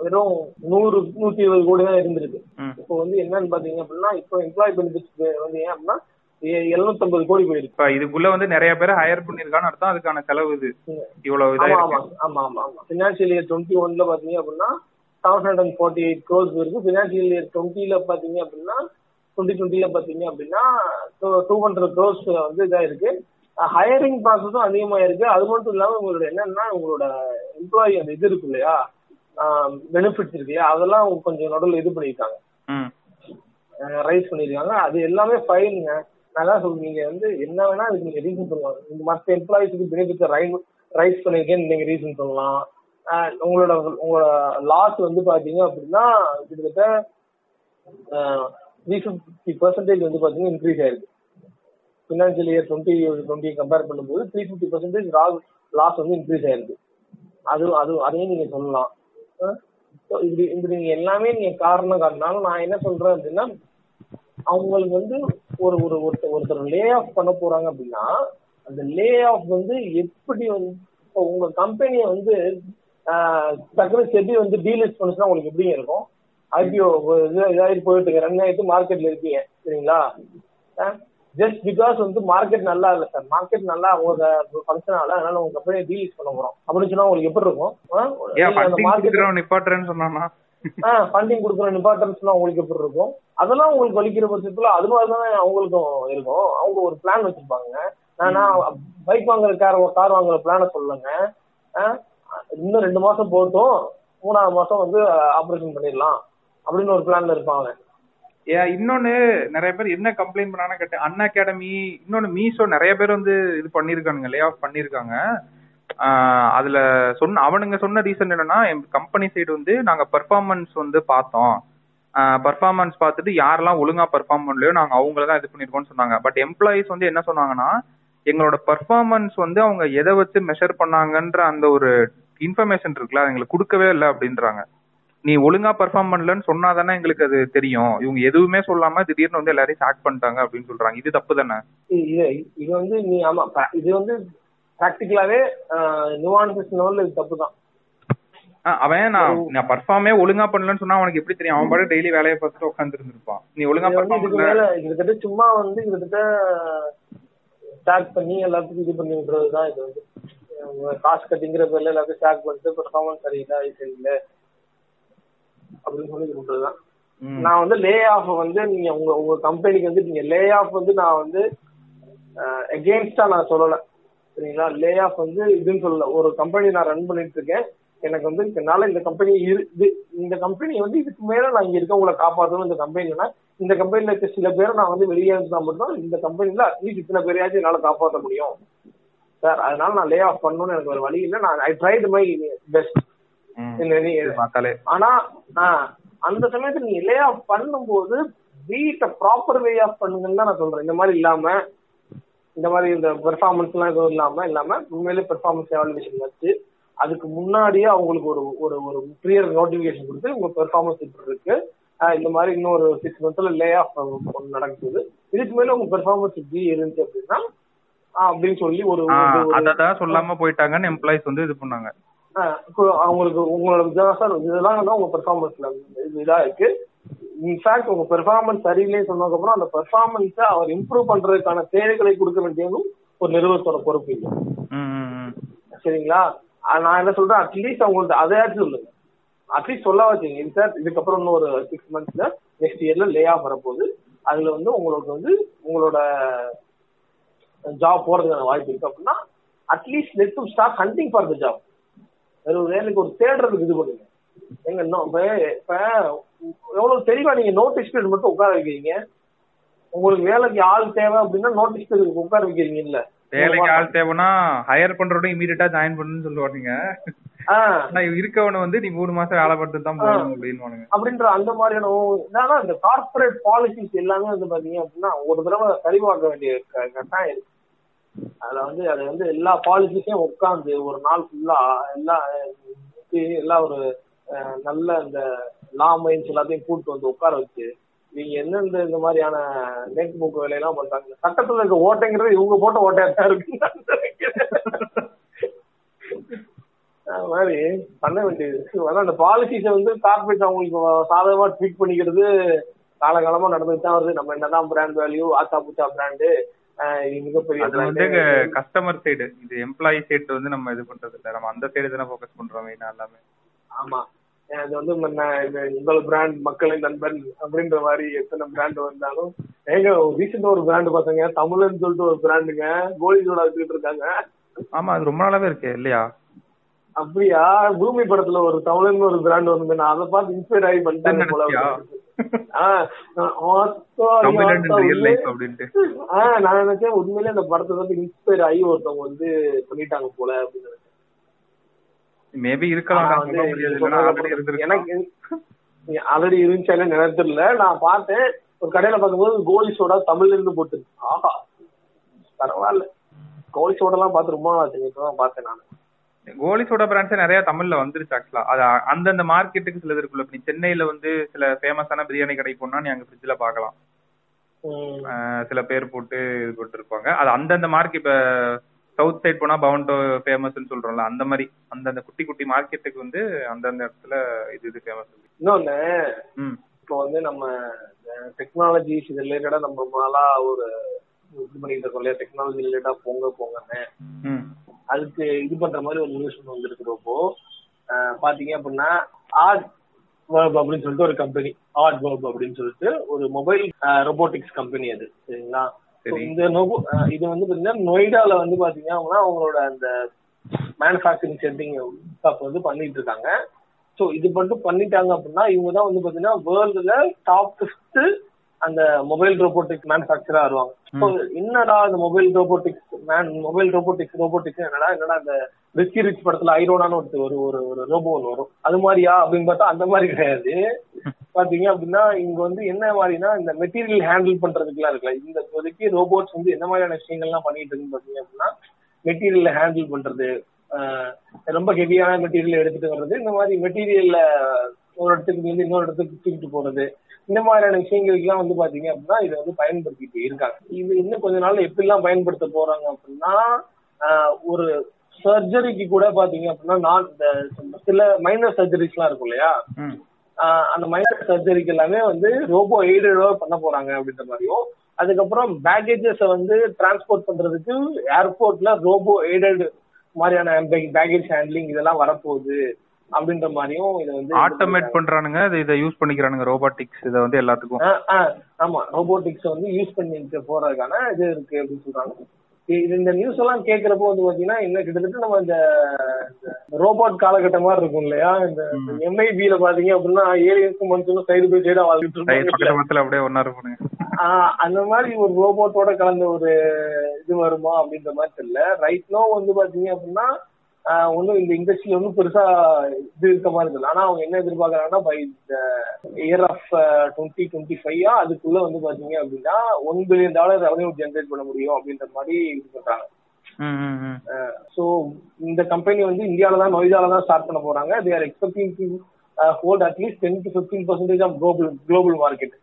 வெறும் நூறு நூத்தி இருபது கோடி தான் இருந்திருக்கு. இப்போ வந்து என்னன்னு பாத்தீங்க அப்படின்னா இப்போ எம்ப்ளாய் பெனிஃபிட்ஸ் வந்து ஏன் அப்படின்னா எழுநூத்தம்பது கோடி போயிருக்கு. இப்ப இதுக்குள்ள வந்து நிறைய பேர் ஹையர் பண்ணிருக்கான்னு அர்த்தம் அதுக்கான செலவு இது. இவ்வளவு இதா ஆமா ஆமா ஆமா ஃபினான்ஷியல் இயர் டுவெண்ட்டி ஒன்ல பாத்தீங்க அப்படின்னா seven hundred and forty eight crores இருக்கு ஃபினான்ஷியல் இயர் டுவெண்ட்டில பாத்தீங்க அப்படின்னா டுவெண்ட்டி டுவெண்ட்டில பாத்தீங்க அப்படின்னா டூ ஹண்ட்ரட் க்ரோஸ் வந்து இதா இருக்கு. ஹையரிங் ப்ராசஸும் அதிகமா இருக்கு. அது மட்டும் இல்லாம உங்களோட என்னன்னா உங்களோட எம்ப்ளாயி அந்த இது இருக்கு இல்லையா? பெனிஃபிட்ஸ் இருக்கு இல்லையா? அதெல்லாம் கொஞ்சம் நடுவில் இது பண்ணியிருக்காங்க. ம். ரைஸ் பண்ணிருக்காங்க அது எல்லாமே ஃபைனுங்க நான் தான் சொல்றேன் நீங்க வந்து என்ன வேணா அதுக்கு நீங்க ரீசன் சொல்லலாம் இந்த மற்ற எம்ப்ளாயிஸுக்கு பெனிஃபிட் ரைஸ் பண்ணிருக்கேன்னு நீங்க ரீசன் சொல்லலாம். உங்களோட உங்களோட லாஸ் வந்து பாத்தீங்க அப்படின்னா கிட்டத்தட்ட த்ரீ ஃபிஃப்டி பர்சன்டேஜ் வந்து பாத்தீங்கன்னா இன்க்ரீஸ் ஆயிருக்கு. Financial year twenty twenty compare பண்ணும்போது த்ரீ ஃபிஃப்டி பர்சன்டேஜ் லாஸ் வந்து இன்க்ரீஸ் ஆயிருக்கு. அது அது அதையும் நீங்க சொல்லலாம். இப்படி இப்படி நீங்க எல்லாமே நீங்க காரணம் காட்டினாலும் நான் என்ன சொல்றேன் அப்படின்னா அவங்களுக்கு வந்து ஒரு ஒரு ஒருத்தர் ஒருத்தர் லே ஆஃப் பண்ண போறாங்க அப்படின்னா அந்த லே ஆஃப் வந்து எப்படி வந்து இப்போ உங்க கம்பெனியை வந்து டக்குனு செபி வந்து டீலிஸ்ட் பண்ணுச்சுன்னா உங்களுக்கு எப்படி இருக்கும்? ஐபிஓ இதாகிட்டு போயிட்டு ரன் ஆயிட்டு மார்க்கெட்ல இருக்கீங்க சரிங்களா? ஜஸ்ட் பிகாஸ் வந்து மார்க்கெட் நல்லா இல்லை சார் மார்க்கெட் நல்லா உங்க ஃபங்க்ஷன் ஆகல அதனால உங்க கம்பெனியை டீலிஸ்ட் பண்ண போறோம். அப்படின்னு சொன்னா உங்களுக்கு எப்படி இருக்கும்? நிப்பாட்டுறேன்னு சொன்னானா? ஃபண்டிங் கொடுக்குற இம்பார்ட்டன்ஸ்லாம் உங்களுக்கு எப்படி இருக்கும்? அதெல்லாம் உங்களுக்கு வலிக்கிற பட்சத்துல அது மாதிரி தானே அவங்களுக்கும் இருக்கும். அவங்க ஒரு பிளான் வச்சிருப்பாங்க. நான் பைக் வாங்குற கார் கார் வாங்குற பிளான சொல்லுங்க. இன்னும் ரெண்டு மாசம் போட்டும். மூணாவது மாசம் வந்து ஆபரேஷன் பண்ணிடலாம். அப்படின்னு ஒரு பிளான்ல இருப்பாங்க. இன்னொன்னு நிறைய பேர் என்ன கம்ப்ளைண்ட் பண்ணானு கேட்டேன். அன் அகாடமி இன்னொன்னு மீஷோ நிறைய பேர் வந்து இது பண்ணிருக்கானுங்க லே ஆஃப் பண்ணிருக்காங்க அதுல சொன்ன அவனுங்க சொன்ன ரீசன் என்னன்னா என் கம்பெனி சைடு வந்து நாங்க பெர்ஃபார்மன்ஸ் வந்து பார்த்தோம். பர்ஃபார்மன்ஸ் பார்த்துட்டு யாரெல்லாம் ஒழுங்கா பெர்ஃபார்ம் பண்ணலையோ நாங்க அவங்கள தான் இது பண்ணிருக்கோம்னு சொன்னாங்க. பட் எம்ப்ளாயிஸ் வந்து என்ன சொன்னாங்கன்னா எங்களோட பர்ஃபார்மன்ஸ் வந்து அவங்க எதை வச்சு மெஷர் பண்ணாங்கன்ற அந்த ஒரு இன்ஃபர்மேஷன் இருக்குல்ல அது எங்களுக்கு கொடுக்கவே இல்லை அப்படின்றாங்க. நீ ஒழுங்கா பெர்ஃபார்ம் பண்ணலன்னு சொன்னா தானே எங்களுக்கு அது தெரியும். இவங்க எதுவுமே சொல்லாம திடீர்னு வந்து எல்லாரையும் சாக் பண்ணிட்டாங்க அப்படின்னு சொல்றாங்க. இது தப்பு தானே? இது வந்து நீ ஆமா இது வந்து ப்ராக்டிக்கலாவே நியூவான்சஸ் லெவல்ல இது தப்பு தான் அவன் நான் நான் பர்ஃபார்மே ஒழுங்கா பண்ணலன்னு சொன்னா அவனுக்கு எப்படி தெரியும்? அவன் பாட்டு டெய்லி வேலையை பார்த்துட்டு உட்காந்து இருந்திருப்பான் நீ ஒழுங்கா பர்ஃபார்ம் கிட்டத்தட்ட சும்மா வந்து கிட்டத்தட்ட ஸ்டாக் பண்ணி எல்லாத்துக்கும் இது பண்ணி விடுறது தான் இது வந்து. காசு கட்டிங்கிற பேர்ல எல்லாத்தையும் ஸ்டாக் பண்ணிட்டு பெர்ஃபார்மன்ஸ் சரியில்லை இது சரியில்லை. அப்படின்னு சொல்லி விடுறது தான். நான் வந்து லே ஆஃப் வந்து நீங்க உங்க உங்க கம்பெனிக்கு வந்து நீங்க லே ஆஃப் வந்து நான் வந்து எகெயின்ஸ்டா நான் சொல்லல. சரிங்களா? லே ஆஃப் வந்து இதுன்னு சொல்லல. ஒரு கம்பெனி நான் ரன் பண்ணிட்டு இருக்கேன். எனக்கு வந்து என்னால இந்த கம்பெனி இது இந்த கம்பெனி வந்து இதுக்கு மேல நான் இங்க இருக்கவங்களை காப்பாற்றணும் இந்த கம்பெனினா இந்த கம்பெனில இருக்க சில பேரை நான் வந்து வெளியே இருந்தா மட்டும் இந்த கம்பெனில அட்லீஸ்ட் இத்தனை பேரையாச்சும் என்னால காப்பாற்ற முடியும். சார் அதனால நான் லே ஆஃப் பண்ணணும்னு எனக்கு ஒரு வழி இல்லை. நான் ஐ ட்ரைடு மை. பெஸ்ட். நீ ஆனா ஆஹ், அந்த சமயத்துல நீங்க லே ஆஃப் பண்ணும்போது வீட்டை ப்ராப்பர் வே ஆஃப் பண்ணுங்கன்னு தான் நான் சொல்றேன். இந்த மாதிரி இல்லாம இந்த மாதிரி இந்த பெர்ஃபார்மன்ஸ் எல்லாம் எதுவும் இல்லாம இல்லாம உண்மையிலே பெர்ஃபார்மன்ஸ் எவாலுவேஷன் வச்சு அதுக்கு முன்னாடியே அவங்களுக்கு ஒரு ஒரு ஒரு கிளியர் நோட்டிபிகேஷன் கொடுத்து உங்க பெர்ஃபார்மன்ஸ் இப்படி இருக்கு. இந்த மாதிரி இன்னொரு சிக்ஸ் மந்த்ல லே ஆஃப் நடக்குது. இதுக்கு மேல உங்க பெர்ஃபார்மன்ஸ் இப்படி இருந்துச்சு அப்படின்னா அப்படின்னு சொல்லி ஒரு அததான் சொல்லாம போயிட்டாங்கன்னு எம்ப்ளாயிஸ் வந்து இது பண்ணாங்க. அவங்களுக்கு உங்களோட இதெல்லாம் வந்து உங்க பெர்ஃபார்மன்ஸ்ல இதா இருக்கு. இன்ஃபேக்ட் உங்க பெர்ஃபார்மன்ஸ் சரியில்லைன்னு சொன்னதுக்கப்புறம் அந்த பெர்ஃபார்மன்ஸை அவர் இம்ப்ரூவ் பண்றதுக்கான தேவைகளை கொடுக்க வேண்டியதும் ஒரு நிறுவனத்தோட பொறுப்பு இல்லை. சரிங்களா? நான் என்ன சொல்றேன்? அட்லீஸ்ட் அவங்கள்ட்ட அதையாச்சும் சொல்லுங்க? அட்லீஸ்ட் சொல்ல வச்சீங்க. சார் இதுக்கப்புறம் இன்னும் ஒரு சிக்ஸ் மந்த்ஸ்ல நெக்ஸ்ட் இயர்ல லே ஆஃப் வரப்போகுது. அதுல வந்து உங்களுக்கு வந்து உங்களோட ஜாப் போறதுக்கான வாய்ப்பு இருக்கு அப்படின்னா at least let to start hunting for the job ஒரு வேலைக்கு ஒரு தேடுறதுக்கு இது பண்ணுங்க. எங்க இப்ப இப்ப எவ்வளவு தெளிவா நீங்க நோட்டீஸ் பீரியட் மட்டும் உட்கார வைக்கிறீங்க? உங்களுக்கு வேலைக்கு ஆள் தேவை அப்படின்னா நோட்டீஸ் பீரியட் உட்கார வைக்கிறீங்க இல்ல வேலைக்கு ஆள் தேவைன்னா ஹையர் பண்றோட இமீடியட்டா ஜாயின் பண்ணுன்னு சொல்லுவானுங்க. ஆஹ் ஆனா இருக்கவன வந்து நீ மூணு மாசம் வேலை பார்த்து தான் போகணும் அப்படின்னு அப்படின்ற அந்த மாதிரியான என்னன்னா இந்த கார்ப்பரேட் பாலிசிஸ் எல்லாமே வந்து பாத்தீங்க அப்படின்னா ஒரு தடவை சரிபார்க்க வேண்டிய கட்டாயம் இருக்கு. அதுல வந்து அது வந்து எல்லா பாலிசிஸையும் உட்காந்து ஒரு நாள் ஃபுல்லா எல்லா எல்லா ஒரு நல்ல இந்த லா மைன்ஸ் எல்லாத்தையும் கூட்டு வந்து உட்கார வச்சு நீங்க எந்தெந்த இந்த மாதிரியான நெட் புக் வேலையெல்லாம் பண்றாங்க? சட்டத்துல இருக்க ஓட்டைங்கிறது இவங்க போட்ட ஓட்டையா தான் இருக்கு அது மாதிரி பண்ண வேண்டியது அதான் அந்த பாலிசிஸை வந்து கார்பரேட் அவங்களுக்கு சாதகமா ட்வீட் பண்ணிக்கிறது காலகாலமா நடந்துட்டு தான் வருது. நம்ம என்னதான் பிராண்ட் வேல்யூ ஆத்தா புத்தா பிராண்டு அது வந்து. கஸ்டமர் சைடு இது எம்ப்ளாயி சைடு வந்து நம்ம இது பண்றது இல்ல நம்ம அந்த சைடு தானே ஃபோக்கஸ் பண்றோம் மெயினா எல்லாமே. ஆமா. அஹ் இது வந்து உங்கள் பிராண்ட் மக்களின் நண்பன் அப்படின்ற மாதிரி எத்தனை பிராண்ட் வந்தாலும் ஏங்க ரீசெண்டா ஒரு பிராண்ட் பார்த்தங்க தமிழ்னு சொல்லிட்டு ஒரு பிராண்டுங்க கோலி வச்சுக்கிட்டு இருக்காங்க. ஆமா அது ரொம்ப நாளாவே இருக்கு இல்லையா? அப்படியா? பூமி படத்துல ஒரு தமிழன் ஒரு பிராண்ட் வந்து நான் அதை பார்த்து இன்ஸ்பயர் ஆகி பண்ணிட்டாங்க போல நான் நினைச்சேன் உண்மையிலே அந்த படத்தை வந்து இன்ஸ்பயர் ஆகி ஒருத்தவங்க வந்து பண்ணிட்டாங்க போல அப்படின்னு அப்புறம் இருந்திருக்கலாம். எனக்கு ஆல்ரெடி இருந்துச்சாலே நினைச்சிடல. நான் பார்த்தேன். ஒரு கடையில பார்க்கும்போது கோலி சோடா தமிழ்ல இருந்து போட்டு ஆஹா. பரவாயில்ல. கோலி சோடா எல்லாம் பார்த்து ரொம்ப நாள் பார்த்தேன் நான். கோலி சோடா பிராண்ட்ஸ் நிறைய தமிழ்ல வந்துருச்சு ஆக்சுவலா அது அந்தந்த மார்க்கெட்டுக்கு சிலது இப்ப நீ சென்னையில வந்து சில ஃபேமஸான பிரியாணி கடை போனா நீ அங்க ஃப்ரிட்ஜ்ல அஹ் சில பேர் போட்டு இது போட்டுருப்பாங்க. அது அந்தந்த மார்க்கெட் இப்ப சவுத் சைட் போனா பவன்டோ ஃபேமஸ்னு சொல்றோம்ல அந்த மாதிரி அந்தந்த குட்டி குட்டி மார்க்கெட்டுக்கு வந்து அந்தந்த இடத்துல இது இது ஃபேமஸ் இன்னொன்னு இப்போ வந்து நம்ம டெக்னாலஜிஸ் இது ரிலேட்டடா நம்ம நாளா ஒரு இது பண்ணிட்டு இருக்கோம் இல்லையா? டெக்னாலஜி ரிலேட்டடா போங்க போங்கன்னு. அதுக்கு இது பண்ற மாதிரி ஒரு நியூஸ் ஒன்று வந்திருக்கிறப்போ பாத்தீங்க அப்படின்னா ஆர்ட் வேர்ப் அப்படின்னு சொல்லிட்டு ஒரு கம்பெனி ஆர்ட் வேர்ப் அப்படின்னு சொல்லிட்டு ஒரு மொபைல் ரொபோட்டிக்ஸ் கம்பெனி அது சரிங்களா. இந்த நொபோ இது வந்து பாத்தீங்கன்னா நொய்டால வந்து பாத்தீங்க அப்படின்னா அவங்களோட அந்த மேனுஃபேக்சரிங் செட்டிங் வந்து பண்ணிட்டு இருக்காங்க. ஸோ இது மட்டும் பண்ணிட்டாங்க அப்படின்னா இவங்க தான் வந்து பாத்தீங்கன்னா வேர்ல்டுல டாப் ஃபிஃப்த் அந்த மொபைல் ரோபோட்டிக் மேனுஃபேக்சரா வருவாங்க. என்னடா இந்த mobile robotics man mobile robotics robotics என்னடா என்னடா இந்த ரிச்சி ரிச் படத்துல ஐரோனான்னு ஒருத்தர் ஒரு ஒரு ஒரு ரோபோ ஒன்று வரும். அது மாதிரியா அப்படின்னு பார்த்தா அந்த மாதிரி கிடையாது. பாத்தீங்க அப்படின்னா இங்க வந்து என்ன மாதிரினா இந்த மெட்டீரியல் ஹேண்டில் பண்றதுக்குலாம் இருக்குல்ல. இந்த இப்போதைக்கு ரோபோட்ஸ் வந்து என்ன மாதிரியான விஷயங்கள்லாம் பண்ணிட்டு இருக்குன்னு பாத்தீங்க அப்படின்னா மெட்டீரியல் ஹேண்டில் பண்றது ரொம்ப ஹெவியான மெட்டீரியல் எடுத்துட்டு வர்றது இந்த மாதிரி மெட்டீரியல்ல ஒரு இடத்துக்கு இருந்து இன்னொரு இடத்துக்கு தூக்கிட்டு போறது இந்த மாதிரியான விஷயங்களுக்குலாம் வந்து பாத்தீங்க அப்படின்னா இதை வந்து பயன்படுத்திட்டு இருக்காங்க. இது இன்னும் கொஞ்ச நாள் எப்படிலாம் பயன்படுத்த போறாங்க அப்படின்னா ஒரு சர்ஜரிக்கு கூட பாத்தீங்க அப்படின்னா நான் சில மைனர் சர்ஜரிஸ் எல்லாம் இருக்கும் இல்லையா? அந்த மைனர் சர்ஜரிக்கு எல்லாமே வந்து ரோபோ எய்டடோ பண்ண போறாங்க அப்படின்ற மாதிரியும். அதுக்கப்புறம் பேகேஜஸ் வந்து டிரான்ஸ்போர்ட் பண்றதுக்கு ஏர்போர்ட்ல ரோபோ எய்டட் மாதிரியான பேகேஜ் ஹேண்ட்லிங் இதெல்லாம் வரப்போகுது அப்படின்ற மாதிரியும் இதை வந்து ஆட்டோமேட் பண்றானுங்க இது இதை யூஸ் பண்ணிக்கிறானுங்க ரோபாட்டிக்ஸ் இதை வந்து எல்லாத்துக்கும். ஆமா ரோபோட்டிக்ஸ் வந்து யூஸ் பண்ணிட்டு போறதுக்கான இது இருக்கு அப்படின்னு சொல்றாங்க. இந்த நியூஸ் எல்லாம் கேக்குறப்போ வந்து பாத்தீங்கன்னா என்ன கிட்டத்தட்ட நம்ம இந்த ரோபோட் காலகட்டம் மாதிரி இருக்கும் இல்லையா? இந்த எம்ஐபில பாத்தீங்க அப்படின்னா ஏலியன்ஸும் மனுஷனும் சைடு பை சைடா வாழ்ந்துட்டு அப்படியே ஒன்னா ஆஹ் அந்த மாதிரி ஒரு ரோபோட்டோட கலந்த ஒரு இது வருமா அப்படின்ற மாதிரி தெரியல. ரைட் நோ வந்து பாத்தீங்க அப்படின்னா ஒண்ணும் இந்த இண்டஸ்ட்ரியில ஒன்றும் பெருசா இது இருக்க மாதிரி தெரியல ஆனா அவங்க என்ன எதிர்பார்க்கறாங்கன்னா by year of twenty twenty five அதுக்குள்ள வந்து பாத்தீங்க அப்படின்னா one billion dollar revenue generate பண்ண முடியும் அப்படின்ற மாதிரி இது பண்றாங்க. ஸோ இந்த கம்பெனி வந்து இந்தியாவில தான் நொய்டால தான் ஸ்டார்ட் பண்ண போறாங்க they are expecting to hold at least ten to fifteen percentage of global global market.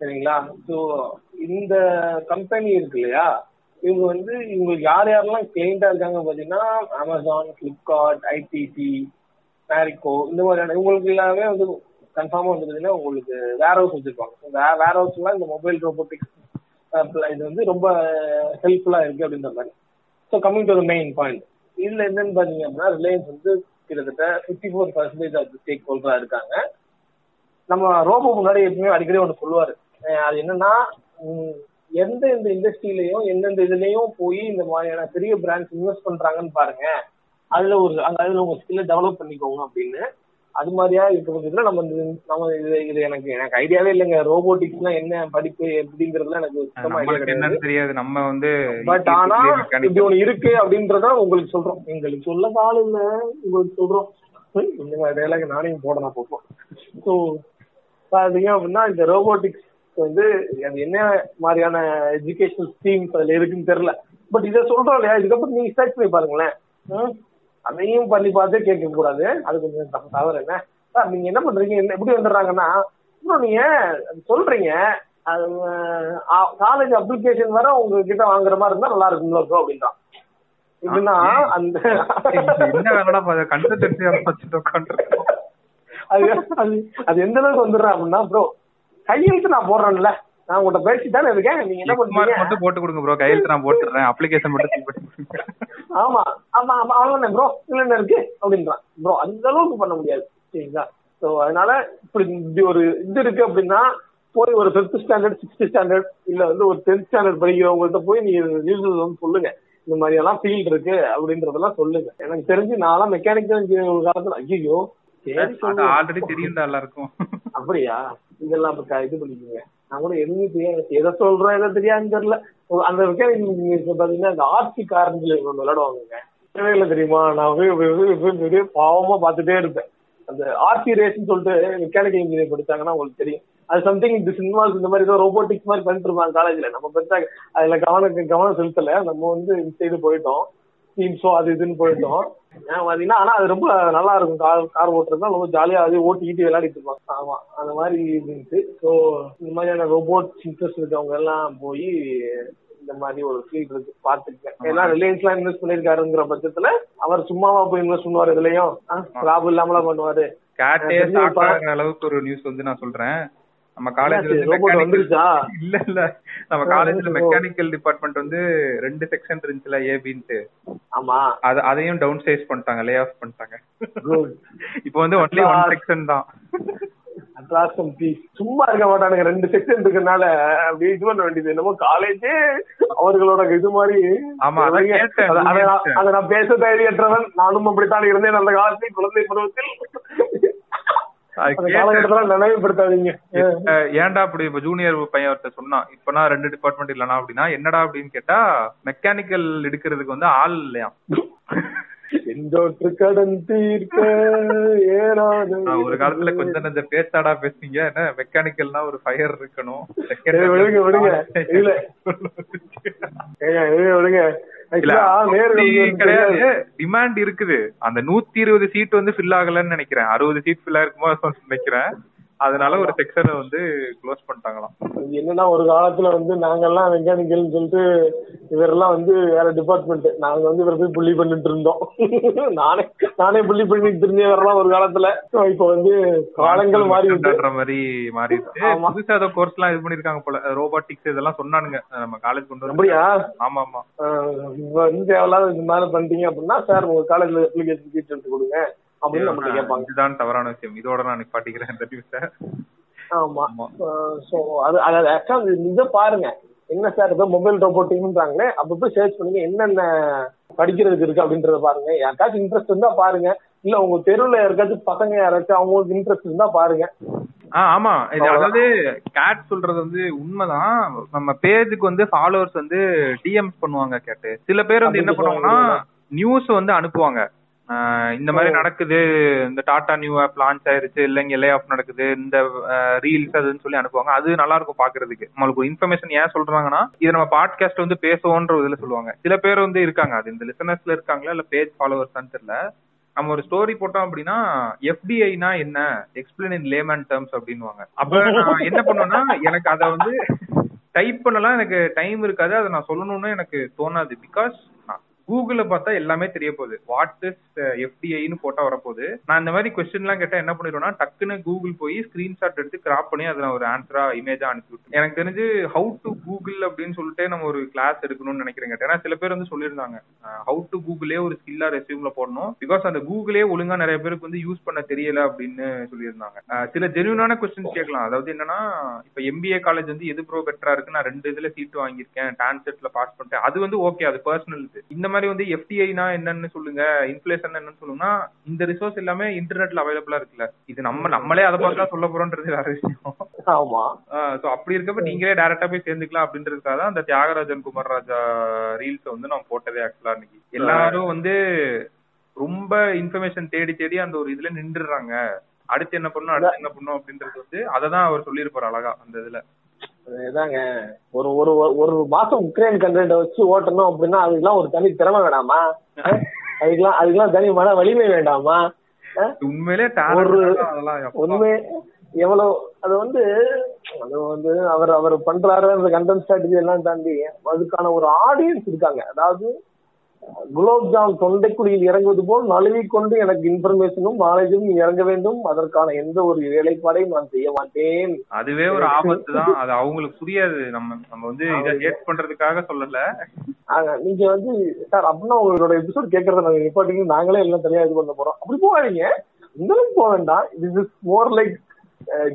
சரிங்களா? ஸோ இந்த கம்பெனி இருக்கு இல்லையா? இவங்க வந்து இவங்களுக்கு யார் யாரெல்லாம் கிளைண்டா இருக்காங்க பாத்தீங்கன்னா அமேசான் பிளிப்கார்ட் ஐடிசி மேரிகோ இந்த மாதிரியான இவங்களுக்கு எல்லாமே வந்து கன்ஃபார்மா வந்து பாத்தீங்கன்னா உங்களுக்கு வேர் ஹவுஸ் வச்சிருப்பாங்க வேர் ஹவுஸ்லாம் இந்த மொபைல் ரோபோட்டிக்ஸ் இது வந்து ரொம்ப ஹெல்ப்ஃபுல்லா இருக்கு அப்படின்ற மாதிரி. So coming to main point இதுல என்னன்னு பாத்தீங்க அப்படின்னா ரிலையன்ஸ் வந்து கிட்டத்தட்ட fifty four percentage of stake ஹோல்டரா இருக்காங்க. நம்ம ரோபோ முன்னாடி எப்பவுமே அடிக்கடி ஒன்று சொல்லுவாரு. அது என்னன்னா எந்த இந்த இண்டஸ்ட்ரியிலையும் எந்தெந்த இதுலயும் போய் இந்த மாதிரியான பெரிய பிராண்ட்ஸ் இன்வெஸ்ட் பண்றாங்கன்னு பாருங்க. அதுல ஒரு அதுல உங்க ஸ்கில்ல டெவலப் பண்ணிக்கோங்க அப்படின்னு. அது மாதிரியா இருக்க பட்சத்துல நம்ம இந்த நம்ம இது இது எனக்கு எனக்கு ஐடியாவே இல்லைங்க. ரோபோட்டிக்ஸ்னா என்ன படிப்பு எப்படிங்கிறதுல எனக்கு சுத்தமா தெரியாது. நம்ம வந்து பட் ஆனா இப்படி ஒண்ணு இருக்கு அப்படின்றத உங்களுக்கு சொல்றோம். எங்களுக்கு சொல்ல கால் இல்ல. உங்களுக்கு சொல்றோம். இந்த மாதிரி டைலாக் நானே போடணும் அப்பப்போ. ஸோ பாத்தீங்க அப்படின்னா இந்த ரோபோட்டிக்ஸ் வந்து அது என்ன மாதிரியான எஜுகேஷனல் ஸ்கீம்ஸ் அதுல இருக்குன்னு தெரியல. பட் இதை சொல்றோம் இல்லையா? இதுக்கப்புறம் நீங்க சர்ச் பண்ணி பாருங்களேன். அதையும் பண்ணி பார்த்தே கேட்க கூடாது அது கொஞ்சம் தவறு என்ன? சார் நீங்க என்ன பண்றீங்க? என்ன எப்படி வந்துடுறாங்கன்னா அப்புறம் நீங்க சொல்றீங்க. காலேஜ் அப்ளிகேஷன் வர உங்ககிட்ட வாங்குற மாதிரி இருந்தா நல்லா இருக்கும்ல ப்ரோ அப்படின்றான். எப்படின்னா அந்த அது அது அது எந்த அளவுக்கு வந்துடுறேன் அப்படின்னா ப்ரோ கையெழுத்து நான் போடுறேன்ல. நான் உங்கள்கிட்ட பேசிட்டு தானே இருக்கேன். நீங்க என்ன பண்றீங்க மார்க் மட்டும் போட்டு கொடுங்க ப்ரோ கையெழுத்து நான் போட்டுறேன் அப்ளிகேஷன் மட்டும். ஆமா ஆமா ஆமா. அவ்வளவுதானே ப்ரோ இதுல என்ன இருக்கு? அப்படின்றான். ப்ரோ அந்த அளவுக்கு பண்ண முடியாது. சரிங்களா? சோ அதனால இப்படி இப்படி ஒரு இது இருக்கு அப்படின்னா போய் ஒரு ஃபிஃப்த் ஸ்டாண்டர்ட் சிக்ஸ்த் ஸ்டாண்டர்ட் இல்ல வந்து ஒரு டென்த் ஸ்டாண்டர்ட் படிக்கிறவங்கள்ட்ட போய் நீங்க நியூஸ் வந்து சொல்லுங்க. இந்த மாதிரி எல்லாம் ஃபீல்ட் இருக்கு அப்படின்றதெல்லாம் சொல்லுங்க. எனக்கு தெரிஞ்சு நான்லாம் மெக்கானிக்கல் இன்ஜினியர் காலத்துல ஐயோ. ஆல்ரெடி தெரியும் தான் எல்லாருக்கும். அப்படியா? இதெல்லாம் இது பண்ணிக்கோங்க. நான் கூட எதுவுமே தெரியாது. எதை சொல்றேன் எதை தெரியாதுன்னு தெரியல. அந்த பாத்தீங்கன்னா அந்த ஆர்சி ஒண்ணு விளையாடுவாங்க இல்ல தெரியுமா? நான் போய் பாவமா பார்த்துட்டே இருப்பேன். அந்த ஆர்சி ரேஸ்னு சொல்லிட்டு மெக்கானிக்கல் இன்ஜினியர் படிச்சாங்கன்னா உங்களுக்கு தெரியும். அது சம்திங் இந்த சினிமாஸ் இந்த மாதிரி ஏதோ ரோபோட்டிக்ஸ் மாதிரி பண்ணிட்டு இருப்பாங்க காலேஜ்ல நம்ம பெருசா அதுல கவனம் கவனம் செலுத்தல. நம்ம வந்து இந்த சைடு போயிட்டோம். டீம்ஸோ அது இதுன்னு போயிட்டோம். ஏன் பாத்தீங்கன்னா ஆனா அது ரொம்ப நல்லா இருக்கும். கார் கார் ஓட்டுறது ரொம்ப ஜாலியா அது ஓட்டிக்கிட்டு விளையாடிட்டு இருப்பாங்க. ஆமா அந்த மாதிரி இருந்துச்சு. ஸோ இந்த மாதிரியான ரோபோட் இன்ட்ரெஸ்ட் இருக்கவங்க எல்லாம் போய் இந்த மாதிரி ஒரு ஃபீல்ட் இருக்கு பாத்துக்கேன் ஏன்னா ரிலையன்ஸ் எல்லாம் இன்வெஸ்ட் பண்ணிருக்காருங்கிற பட்சத்துல அவர் சும்மாவா போய் இன்வெஸ்ட் பண்ணுவாரு இதுலயும். லாபம் இல்லாமலாம் பண்ணுவாரு. அளவுக்கு ஒரு நியூஸ் வந்து நான் சொல்றேன். நம்ம காலேஜ்ல வந்துருச்சா? இல்ல இல்ல. நம்ம காலேஜ்ல. மெக்கானிக்கல் டிபார்ட்மெண்ட் வந்து ரெண்டு செக்ஷன் இருந்துச்சுல ஏபின்ட்டு ஆமா. அது அதையும் டவுன் சைஸ் பண்ணிட்டாங்க லே ஆஃப் பண்ணிட்டாங்க. இப்போ வந்து ஒன்லி ஒன் செக்ஷன் தான். சும்மா இருக்க மாட்டானுங்க. ரெண்டு செக்ஷன் இருக்கனால அப்படியே இது பண்ண வேண்டியது. என்னமோ காலேஜே அவர்களோட இது மாதிரி. ஆமா. அத நான் பேச தைரியற்றவன். நானும் அப்படித்தான் இருந்தேன். அந்த காலத்தில் குழந்தை பருவத்தில். ஏன்டா அப்படி இப்ப ஜூனியர் பையன் ஒருத்தர் சொன்னான் இப்ப நான் ரெண்டு டிபார்ட்மெண்ட் இல்லனா அப்படின்னா என்னடா அப்படின்னு கேட்டா மெக்கானிக்கல் எடுக்கிறதுக்கு வந்து ஆள் இல்லையா எந்தோற்று கடன் தீர்க்க நான் ஒரு காலத்துல கொஞ்சம் நஞ்ச பேசாடா பேசுனீங்க. என்ன மெக்கானிக்கல்னா ஒரு ஃபயர் இருக்கணும். விடுங்க, விடுங்க. இல்ல. விடுங்க. கிடையாது. டிமாண்ட் இருக்குது. அந்த நூத்தி இருபது சீட் வந்து ஃபில் ஆகலன்னு நினைக்கிறேன். அறுபது சீட் ஃபில் ஆயிருக்குமோ நினைக்கிறேன். அதனால ஒரு செக்ஷனை வந்து க்ளோஸ் பண்ணிட்டாங்களாம். என்னன்னா ஒரு காலத்துல வந்து நாங்கெல்லாம் மெக்கானிக்கல்னு சொல்லிட்டு இவரெல்லாம் வந்து வேற டிபார்ட்மெண்ட் நாங்க வந்து இவரை போய் புள்ளி பண்ணிட்டு இருந்தோம். நானே நானே புள்ளி பண்ணிட்டு இருந்தேன் ஒரு காலத்துல. இப்ப வந்து காலங்கள் மாறி மாதிரி மாறிடுச்சு. புதுசா ஏதோ கோர்ஸ் எல்லாம் இது பண்ணிருக்காங்க போல. ரோபோட்டிக்ஸ் இதெல்லாம் சொன்னானுங்க. நம்ம காலேஜ் கொண்டு வந்து அப்படியா? ஆமா ஆமா இப்ப வந்து தேவையில்லாத இந்த மாதிரி பண்ணிட்டீங்க அப்படின்னா சார் உங்க காலேஜ்ல அப்ளிகேஷன் கொடுங்க. அப்படின்னு நம்மகிட்ட கேட்பாங்க. இதுதான் தவறான விஷயம். இதோட நான் நிப்பாட்டிக்கிறேன் இந்த நியூஸ ஆமா. சோ அது அது ஆக்சுவலா இதை பாருங்க. என்ன சார் ஏதோ மொபைல் ரோபோட்டிக்ன்றாங்களே அப்ப போய் சர்ச் பண்ணுங்க என்னென்ன படிக்கிறதுக்கு இருக்கு அப்படின்றத பாருங்க. யாருக்காச்சும் இன்ட்ரெஸ்ட் இருந்தா பாருங்க. இல்ல உங்க தெருவுல யாருக்காச்சும் பசங்க யாராச்சும் அவங்களுக்கு இன்ட்ரெஸ்ட் இருந்தா பாருங்க. ஆமா. இது அதாவது கேட் சொல்றது வந்து உண்மைதான். நம்ம பேஜுக்கு வந்து ஃபாலோவர்ஸ் வந்து டிஎம்ஸ் பண்ணுவாங்க கேட்டு. சில பேர் வந்து என்ன பண்ணுவாங்கன்னா நியூஸ் வந்து அனுப்புவாங்க. இந்த மாதிரி நடக்குது. இந்த டாடா நியூ ஆப் லான்ச் ஆயிருச்சு. இல்லைங்க லே ஆஃப் நடக்குது. இந்த ரீல்ஸ் அதுன்னு சொல்லி அனுப்புவாங்க. அது நல்லா இருக்கும் பாக்குறதுக்கு. நம்மளுக்கு இன்ஃபர்மேஷன் ஏன் சொல்றாங்கன்னா இது நம்ம பாட்காஸ்ட் வந்து பேசுவோன்ற இதுல சொல்லுவாங்க. சில பேர் வந்து இருக்காங்க. அது இந்த லிசனர்ஸ்ல இருக்காங்களா? இல்ல பேஜ் ஃபாலோவர்ஸ் தெரியல. நம்ம ஒரு ஸ்டோரி போட்டோம் அப்படின்னா எஃப்டிஐனா என்ன? எக்ஸ்பிளைன் இன் லேமன் டேர்ம்ஸ் அப்படின்னுவாங்க. அப்ப நான் என்ன பண்ணுவேன்னா எனக்கு அதை வந்து டைப் பண்ணலாம். எனக்கு டைம் இருக்காது. அதை நான் சொல்லணும்னு எனக்கு தோணாது. பிகாஸ் கூகுள்ல பார்த்தா எல்லாமே தெரிய போகுது. வாட் இஸ் எஃப்டிஐன்னு போட்டா வரப்போகுது. நான் இந்த மாதிரி கொஸ்டின் எல்லாம் கேட்டா என்ன பண்ணிடுவேன்னா டக்குன்னு கூகுள் போய் ஸ்கிரீன்ஷாட் எடுத்து கிராப் பண்ணி அதை நான் ஒரு ஆன்சரா இமேஜா அனுப்பி எனக்கு தெரிஞ்சு ஹவு டு கூகுள் அப்படின்னு சொல்லிட்டு நம்ம ஒரு கிளாஸ் எடுக்கணும்னு நினைக்கிறேன் கேட்டேன். ஏன்னா சில பேர் வந்து சொல்லியிருந்தாங்க ஹவு டு கூகுளே ஒரு ஸ்கில்லா ரெசியூம்ல போடணும். பிகாஸ் அந்த கூகுளே ஒழுங்கா நிறைய பேருக்கு வந்து யூஸ் பண்ண தெரியல அப்படின்னு சொல்லியிருந்தாங்க. அஹ் சில ஜென்யூனான கொஸ்டின்ஸ் கேட்கலாம். அதாவது என்னன்னா இப்ப எம்பிஏ காலேஜ் வந்து எது ப்ரோ பெட்டரா இருக்கு நான் ரெண்டு இதுல சீட் வாங்கியிருக்கேன். டான்செட்ல பாஸ் பண்ணிட்டேன். அது வந்து ஓகே அது பர்சனல் இந்த மாதிரி வந்து எஃப்டிஐனா என்னன்னு சொல்லுங்க இன்ஃபிளேஷன் என்னன்னு சொல்லுங்கன்னா இந்த ரிசோர்ஸ் எல்லாமே இன்டர்நெட்ல அவைலபிளா இருக்குல்ல. இது நம்ம நம்மளே அதை பார்த்து தான் சொல்ல போறோம்ன்றது வேற விஷயம். ஆமா. சோ அப்படி இருக்கப்ப நீங்களே டைரக்டா போய் சேர்ந்துக்கலாம் அப்படின்றதுக்காக தான் அந்த தியாகராஜன் குமார் ராஜா ரீல்ஸ் வந்து நான் போட்டதே ஆக்சுவலா இன்னைக்கு எல்லாரும் வந்து ரொம்ப இன்ஃபர்மேஷன் தேடி தேடி அந்த ஒரு இதுல நின்றுறாங்க அடுத்து என்ன பண்ணும் அடுத்து என்ன பண்ணும் அப்படின்றது வந்து அதை தான் அவர் சொல்லியிருப்பாரு அழகா அந்த இதுல. இதாங்க ஒரு ஒரு ஒரு மாசம் உக்ரைன் கண்டென்ட் வச்சு ஓட்டணும் அப்படின்னா அதுக்கெல்லாம் ஒரு தனி திறமை வேணாமா? அதுக்கெல்லாம் அதுக்கெல்லாம் தனி மன வலிமை வேண்டாமா? உண்மையிலே ஒரு. உண்மை எவ்வளவு அது வந்து அது வந்து அவர் அவர் பண்றாரு அந்த கண்டென்ட் ஸ்ட்ராட்டஜி எல்லாம் தாண்டி அதுக்கான ஒரு ஆடியன்ஸ் இருக்காங்க அதாவது குலோப்ஜாம் தொண்டைக்குடியில் இறங்குவது போல் நழுவிக் கொண்டு எனக்கு இன்ஃபர்மேஷனும் நாலேஜும் இறங்க வேண்டும். அதற்கான எந்த ஒரு வேலைப்பாடையும் நான் செய்ய மாட்டேன். அதுவே ஒரு ஆபத்து தான் அது அவங்களுக்கு புரியாது. நம்ம நம்ம வந்து இதை ஹேட் பண்றதுக்காக சொல்லல. நீங்க வந்து சார் அப்படின்னா உங்களோட எபிசோட் கேட்கறத நாங்க நிப்பாட்டிங்க நாங்களே எல்லாம் தனியா இது பண்ண போறோம். அப்படி போகாதீங்க. அளவுக்கு போக வேண்டாம். This is more like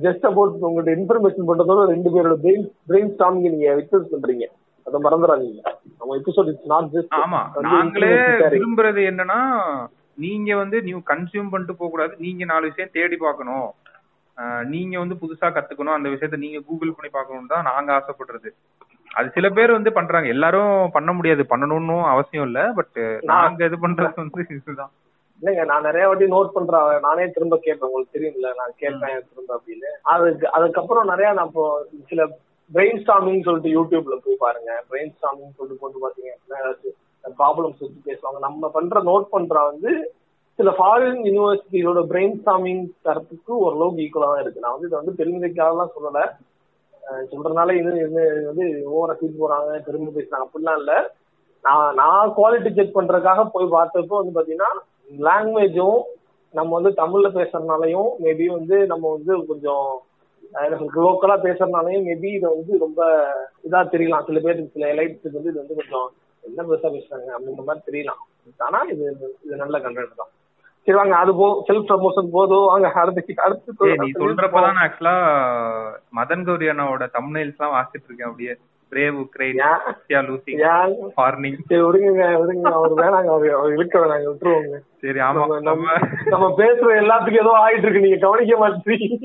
just about உங்கள்ட்ட இன்ஃபர்மேஷன் பண்றதோட ரெண்டு பேரோட பிரெயின் பிரெயின் ஸ்டாமிங் நீங்க விட்னஸ் பண்றீங்க. அதை மறந்துடாதீங்க நம்ம எபிசோட் இட்ஸ் நாட் ஜஸ்ட் ஆமா நாங்களே விரும்புறது என்னன்னா நீங்க வந்து நியூ கன்சியூம் பண்ணிட்டு போக கூடாது நீங்க நாலு விஷயம் தேடி பார்க்கணும். நீங்க வந்து புதுசா கத்துக்கணும். அந்த விஷயத்த நீங்க கூகுள் பண்ணி பார்க்கணும் தான் நாங்க ஆசைப்படுறது. அது சில பேர் வந்து பண்றாங்க. எல்லாரும் பண்ண முடியாது. பண்ணணும்னு அவசியம் இல்ல. பட் நாங்க இது பண்றது வந்து இதுதான். இல்லைங்க நான் நிறைய வாட்டி நோட் பண்றேன். நானே திரும்ப கேட்பேன். உங்களுக்கு தெரியும்ல நான் கேட்பேன் திரும்ப அப்படின்னு. அதுக்கு அதுக்கப்புறம் நிறைய நான் இப்போ சில பிரெயின் ஸ்டாமிங் சொல்லிட்டு யூடியூப்ல போய் பாருங்க. பிரெயின் ஸ்டாமிங் சொல்லிட்டு போட்டு பாத்தீங்க அப்படின்னா ஏதாச்சும் ப்ராப்ளம்ஸ் வச்சு பேசுவாங்க. நம்ம பண்ற நோட் பண்ற வந்து சில ஃபாரின் யூனிவர்சிட்டியோட பிரெயின் ஸ்டாமிங் தரத்துக்கு ஓரளவுக்கு ஈக்குவலா தான் இருக்கு. நான் வந்து இதை வந்து பெருமைக்காகலாம் சொல்லல. சொல்றதுனால இது வந்து ஓவர சீட் போறாங்க பெருமை பேசுறாங்க. அப்படிலாம் இல்ல. நான் நான் குவாலிட்டி செக் பண்றதுக்காக போய் பார்த்தப்போ வந்து பாத்தீங்கன்னா லாங்குவேஜும் நம்ம வந்து தமிழ்ல பேசுறதுனாலையும் மேபி வந்து நம்ம வந்து கொஞ்சம் லோக்கலா பேசுறதுனாலையும் மேபி இதை வந்து ரொம்ப இதா தெரியலாம். சில பேருக்கு சில எலைட்ஸுக்கு வந்து இது வந்து கொஞ்சம் என்ன பெருசா பேசுறாங்க அப்படின்ற மாதிரி தெரியலாம். ஆனா இது இது நல்ல கண்டென்ட் தான். சரி வாங்க அது போ செல்ஃப் ப்ரமோஷன் போதும். வாங்க அடுத்து அடுத்து நீ சொல்றப்பதான் ஆக்சுவலா மதன் கௌரி அண்ணாவோட தம்னைல்ஸ் எல்லாம் வாசிட்டு இருக்கேன் அப்படியே. Brave Ukraine? Russia losing? Warning சரி விடுங்க விடுங்க. அவர் வேணாங்க அவர் அவர் இழுக்க வேணாங்க விட்டுருவோங்க. சரி ஆமா. நம்ம நம்ம பேசுற எல்லாத்துக்கும் ஏதோ ஆயிட்டு இருக்கு. நீங்க கவனிக்க மாட்டீங்க.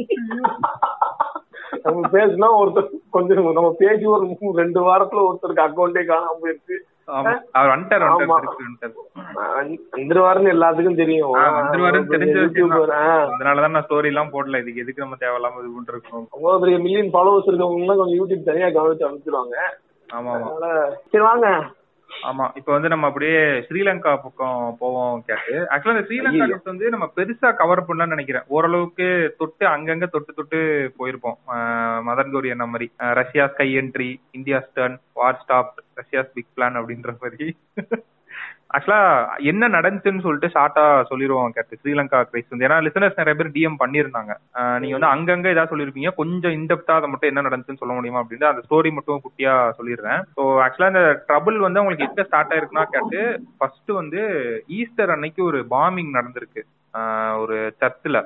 நம்ம பேசினா ஒருத்தர் கொஞ்சம் நம்ம பேசி ஒரு ரெண்டு வாரத்துல ஒருத்தருக்கு அக்கௌண்டே காணாம அஹ் வந்துருவாருன்னு எல்லாத்துக்கும் தெரியும். அதனாலதான் நான் ஸ்டோரி எல்லாம் போடல. இதுக்கு எதுக்கு நம்ம தேவையில்லாம இது பண்ணிருக்கோம்? அவ்வளவு பெரிய மில்லியன் ஃபாலோவர்ஸ் இருக்கவங்க கொஞ்சம் யூடியூப் தனியா கவனிச்சு அனுப்பிச்சிருவாங்க. ஆமா சரி வாங்க. ஆமா இப்ப வந்து நம்ம அப்படியே ஸ்ரீலங்கா பக்கம் போவோம் கேட்டு. ஆக்சுவலா இந்த ஸ்ரீலங்கா news வந்து நம்ம பெருசா கவர் பண்ணலாம்னு நினைக்கிறேன். ஓரளவுக்கு தொட்டு அங்கங்க தொட்டு தொட்டு போயிருப்போம். மதன் கௌரி என்ன மாதிரி. Russia sky entry India stern war stop Russia's big plan அப்படின்ற மாதிரி. ஆக்சுவலா என்ன நடந்துச்சுன்னு சொல்லிட்டு ஷார்ட்டா சொல்லிடுவோம் கேட்டு ஸ்ரீலங்கா கிரைஸ் வந்து. ஏன்னா லிசனர்ஸ் நிறைய பேர் டிஎம் பண்ணியிருந்தாங்க. நீங்க வந்து அங்கங்க ஏதாவது சொல்லிருப்பீங்க. கொஞ்சம் இன்டெப்தா அதை மட்டும் என்ன நடந்துச்சுன்னு சொல்ல முடியுமா அப்படின்னு அந்த ஸ்டோரி மட்டும் குட்டியா சொல்லிடுறேன். ஸோ ஆக்சுவலா இந்த ட்ரபிள் வந்து அவங்களுக்கு எங்க ஸ்டார்ட் ஆயிருக்குன்னா கேட்டு ஃபர்ஸ்ட் வந்து ஈஸ்டர் அன்னைக்கு ஒரு பாம்பிங் நடந்திருக்கு. ஒரு சர்ச்சில்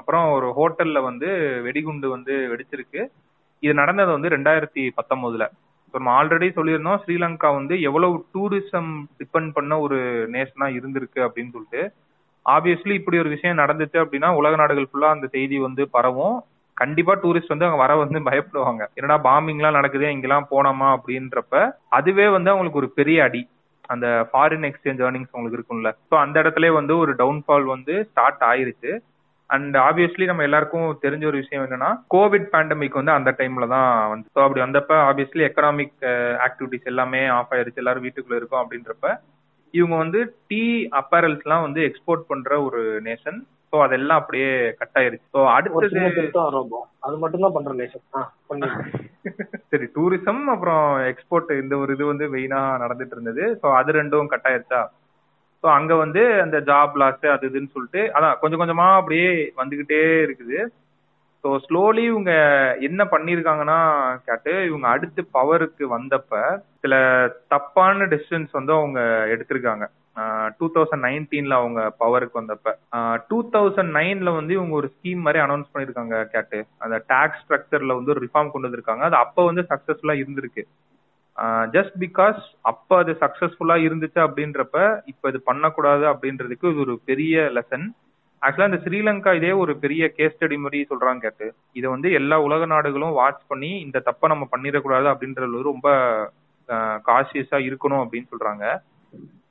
அப்புறம் ஒரு ஹோட்டல்ல வந்து வெடிகுண்டு வந்து வெடிச்சிருக்கு. இது நடந்தது வந்து ரெண்டாயிரத்தி பத்தொன்பதுல. நம்ம ஆல்ரெடி சொல்லியிருந்தோம் ஸ்ரீலங்கா வந்து எவ்வளவு டூரிசம் டிபெண்ட் பண்ண ஒரு நேஷனா இருந்திருக்கு அப்படின்னு சொல்லிட்டு. ஆப்வியஸ்லி இப்படி ஒரு விஷயம் நடந்துச்சு அப்படின்னா உலக நாடுகள் ஃபுல்லா அந்த செய்தி வந்து பரவும். கண்டிப்பா டூரிஸ்ட் வந்து அங்க வர வந்து பயப்படுவாங்க. என்னடா பாம்பிங்லாம் நடக்குது இங்கெல்லாம் போனோமா அப்படின்றப்ப அதுவே வந்து அவங்களுக்கு ஒரு பெரிய அடி. அந்த ஃபாரின் எக்ஸ்சேஞ்ச் ஏர்னிங்ஸ் அவங்களுக்கு இருக்கும்ல. ஸோ அந்த இடத்துல வந்து ஒரு டவுன்ஃபால் வந்து ஸ்டார்ட் ஆயிருச்சு. அண்ட் ஆப்வியஸ்லி நம்ம எல்லாருக்கும் தெரிஞ்ச ஒரு விஷயம் என்னன்னா கோவிட் பேண்டமிக் வந்து அந்த டைம்ல தான் வந்து ஸோ அப்படி வந்தப்ப ஆப்வியஸ்லி எக்கனாமிக் ஆக்டிவிட்டிஸ் எல்லாமே ஆஃப் ஆயிருச்சு எல்லாரும் வீட்டுக்குள்ள இருக்கும் அப்படின்றப்ப இவங்க வந்து டீ அப்பரல்ஸ்லாம் வந்து எக்ஸ்போர்ட் பண்ற ஒரு நேஷன் ஸோ அதெல்லாம் அப்படியே கட் ஆயிருச்சு. ஸோ அடுத்தது அது மட்டும் தான் பண்ற நேஷன் சரி டூரிசம் அப்புறம் எக்ஸ்போர்ட் இந்த ஒரு இது வந்து மெயினா நடந்துட்டு இருந்தது. ஸோ அது ரெண்டும் கட் ஆயிருச்சா? ஸோ அங்க வந்து அந்த ஜாப் லாஸ் அது இதுன்னு சொல்லிட்டு அதான் கொஞ்சம் கொஞ்சமா அப்படியே வந்துகிட்டே இருக்குது. ஸோ ஸ்லோலி இவங்க என்ன பண்ணியிருக்காங்கன்னா கேட்டு இவங்க அடுத்து பவருக்கு வந்தப்ப சில தப்பான டெசிஷன்ஸ் வந்து அவங்க எடுத்திருக்காங்க. டூ தௌசண்ட் நைன்டீன்ல அவங்க பவருக்கு வந்தப்ப. டூ தௌசண்ட் நைன்ல வந்து இவங்க ஒரு ஸ்கீம் மாதிரி அனௌன்ஸ் பண்ணிருக்காங்க கேட்டு. அந்த டாக்ஸ் ஸ்ட்ரக்சர்ல வந்து ஒரு ரிஃபார்ம் கொண்டு வந்திருக்காங்க. அது அப்ப வந்து சக்சஸ்ஃபுல்லா இருந்திருக்கு. ஜஸ்ட் பிகாஸ் அப்ப அது சக்சஸ்ஃபுல்லா இருந்துச்சு அப்படின்றப்ப இப்ப இது பண்ணக்கூடாது அப்படின்றதுக்கு இது ஒரு பெரிய லெசன் ஆக்சுவலா இந்த ஸ்ரீலங்கா இதே ஒரு பெரிய கேஸ் ஸ்டடி மாதிரி சொல்றாங்க கேட்டு. இதை வந்து எல்லா உலக நாடுகளும் வாட்ச் பண்ணி இந்த தப்பை நம்ம பண்ணிடக்கூடாது அப்படின்றது ரொம்ப காஷியஸா இருக்கணும் அப்படின்னு சொல்றாங்க.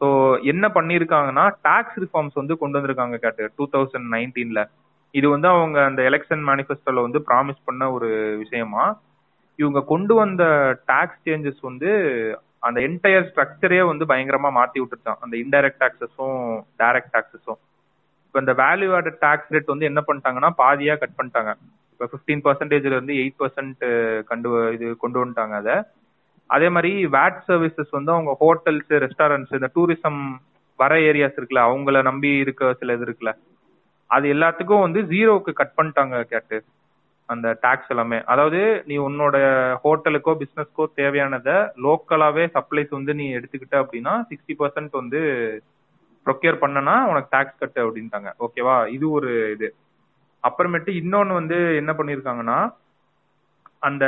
ஸோ என்ன பண்ணியிருக்காங்கன்னா டாக்ஸ் ரிஃபார்ம்ஸ் வந்து கொண்டு வந்திருக்காங்க கேட்டு டூ தௌசண்ட் நைன்டீன்ல இது வந்து அவங்க அந்த எலெக்ஷன் மேனிஃபெஸ்டோல வந்து ப்ராமிஸ் பண்ண ஒரு விஷயமா இவங்க கொண்டு வந்த டாக்ஸ் சேஞ்சஸ் வந்து அந்த என்டையர் ஸ்ட்ரக்சரே வந்து பயங்கரமா மாத்தி விட்டுருச்சான் அந்த இன்டைரக்ட் டாக்ஸஸும் டைரக்ட் டாக்ஸஸும் இப்போ இந்த வேல்யூ ஆடட் டாக்ஸ் ரேட் வந்து என்ன பண்ணிட்டாங்கன்னா பாதியா கட் பண்ணிட்டாங்க. இப்போ ஃபிஃப்டீன் பர்சன்டேஜ்ல இருந்து எயிட் பர்சன்ட் கண்டு இது கொண்டு வந்துட்டாங்க அதை. அதே மாதிரி வேட் சர்வீசஸ் வந்து அவங்க ஹோட்டல்ஸ் ரெஸ்டாரண்ட்ஸ் இந்த டூரிசம் வர ஏரியாஸ் இருக்குல்ல அவங்கள நம்பி இருக்க சில இது இருக்குல்ல. அது எல்லாத்துக்கும் வந்து ஜீரோவுக்கு கட் பண்ணிட்டாங்க கேட்டு. அந்த டாக்ஸ் எல்லாமே. அதாவது நீ உன்னோட ஹோட்டலுக்கோ பிசினஸ்க்கோ தேவையானதை லோக்கலாவே சப்ளைஸ் வந்து நீ எடுத்துக்கிட்ட அப்படின்னா சிக்ஸ்டி பர்சன்ட் வந்து ப்ரொக்யூர் பண்ணனா உனக்கு டாக்ஸ் கட்டு அப்படின்ட்டாங்க. ஓகேவா இது ஒரு இது. அப்புறமேட்டு இன்னொன்னு வந்து என்ன பண்ணிருக்காங்கன்னா அந்த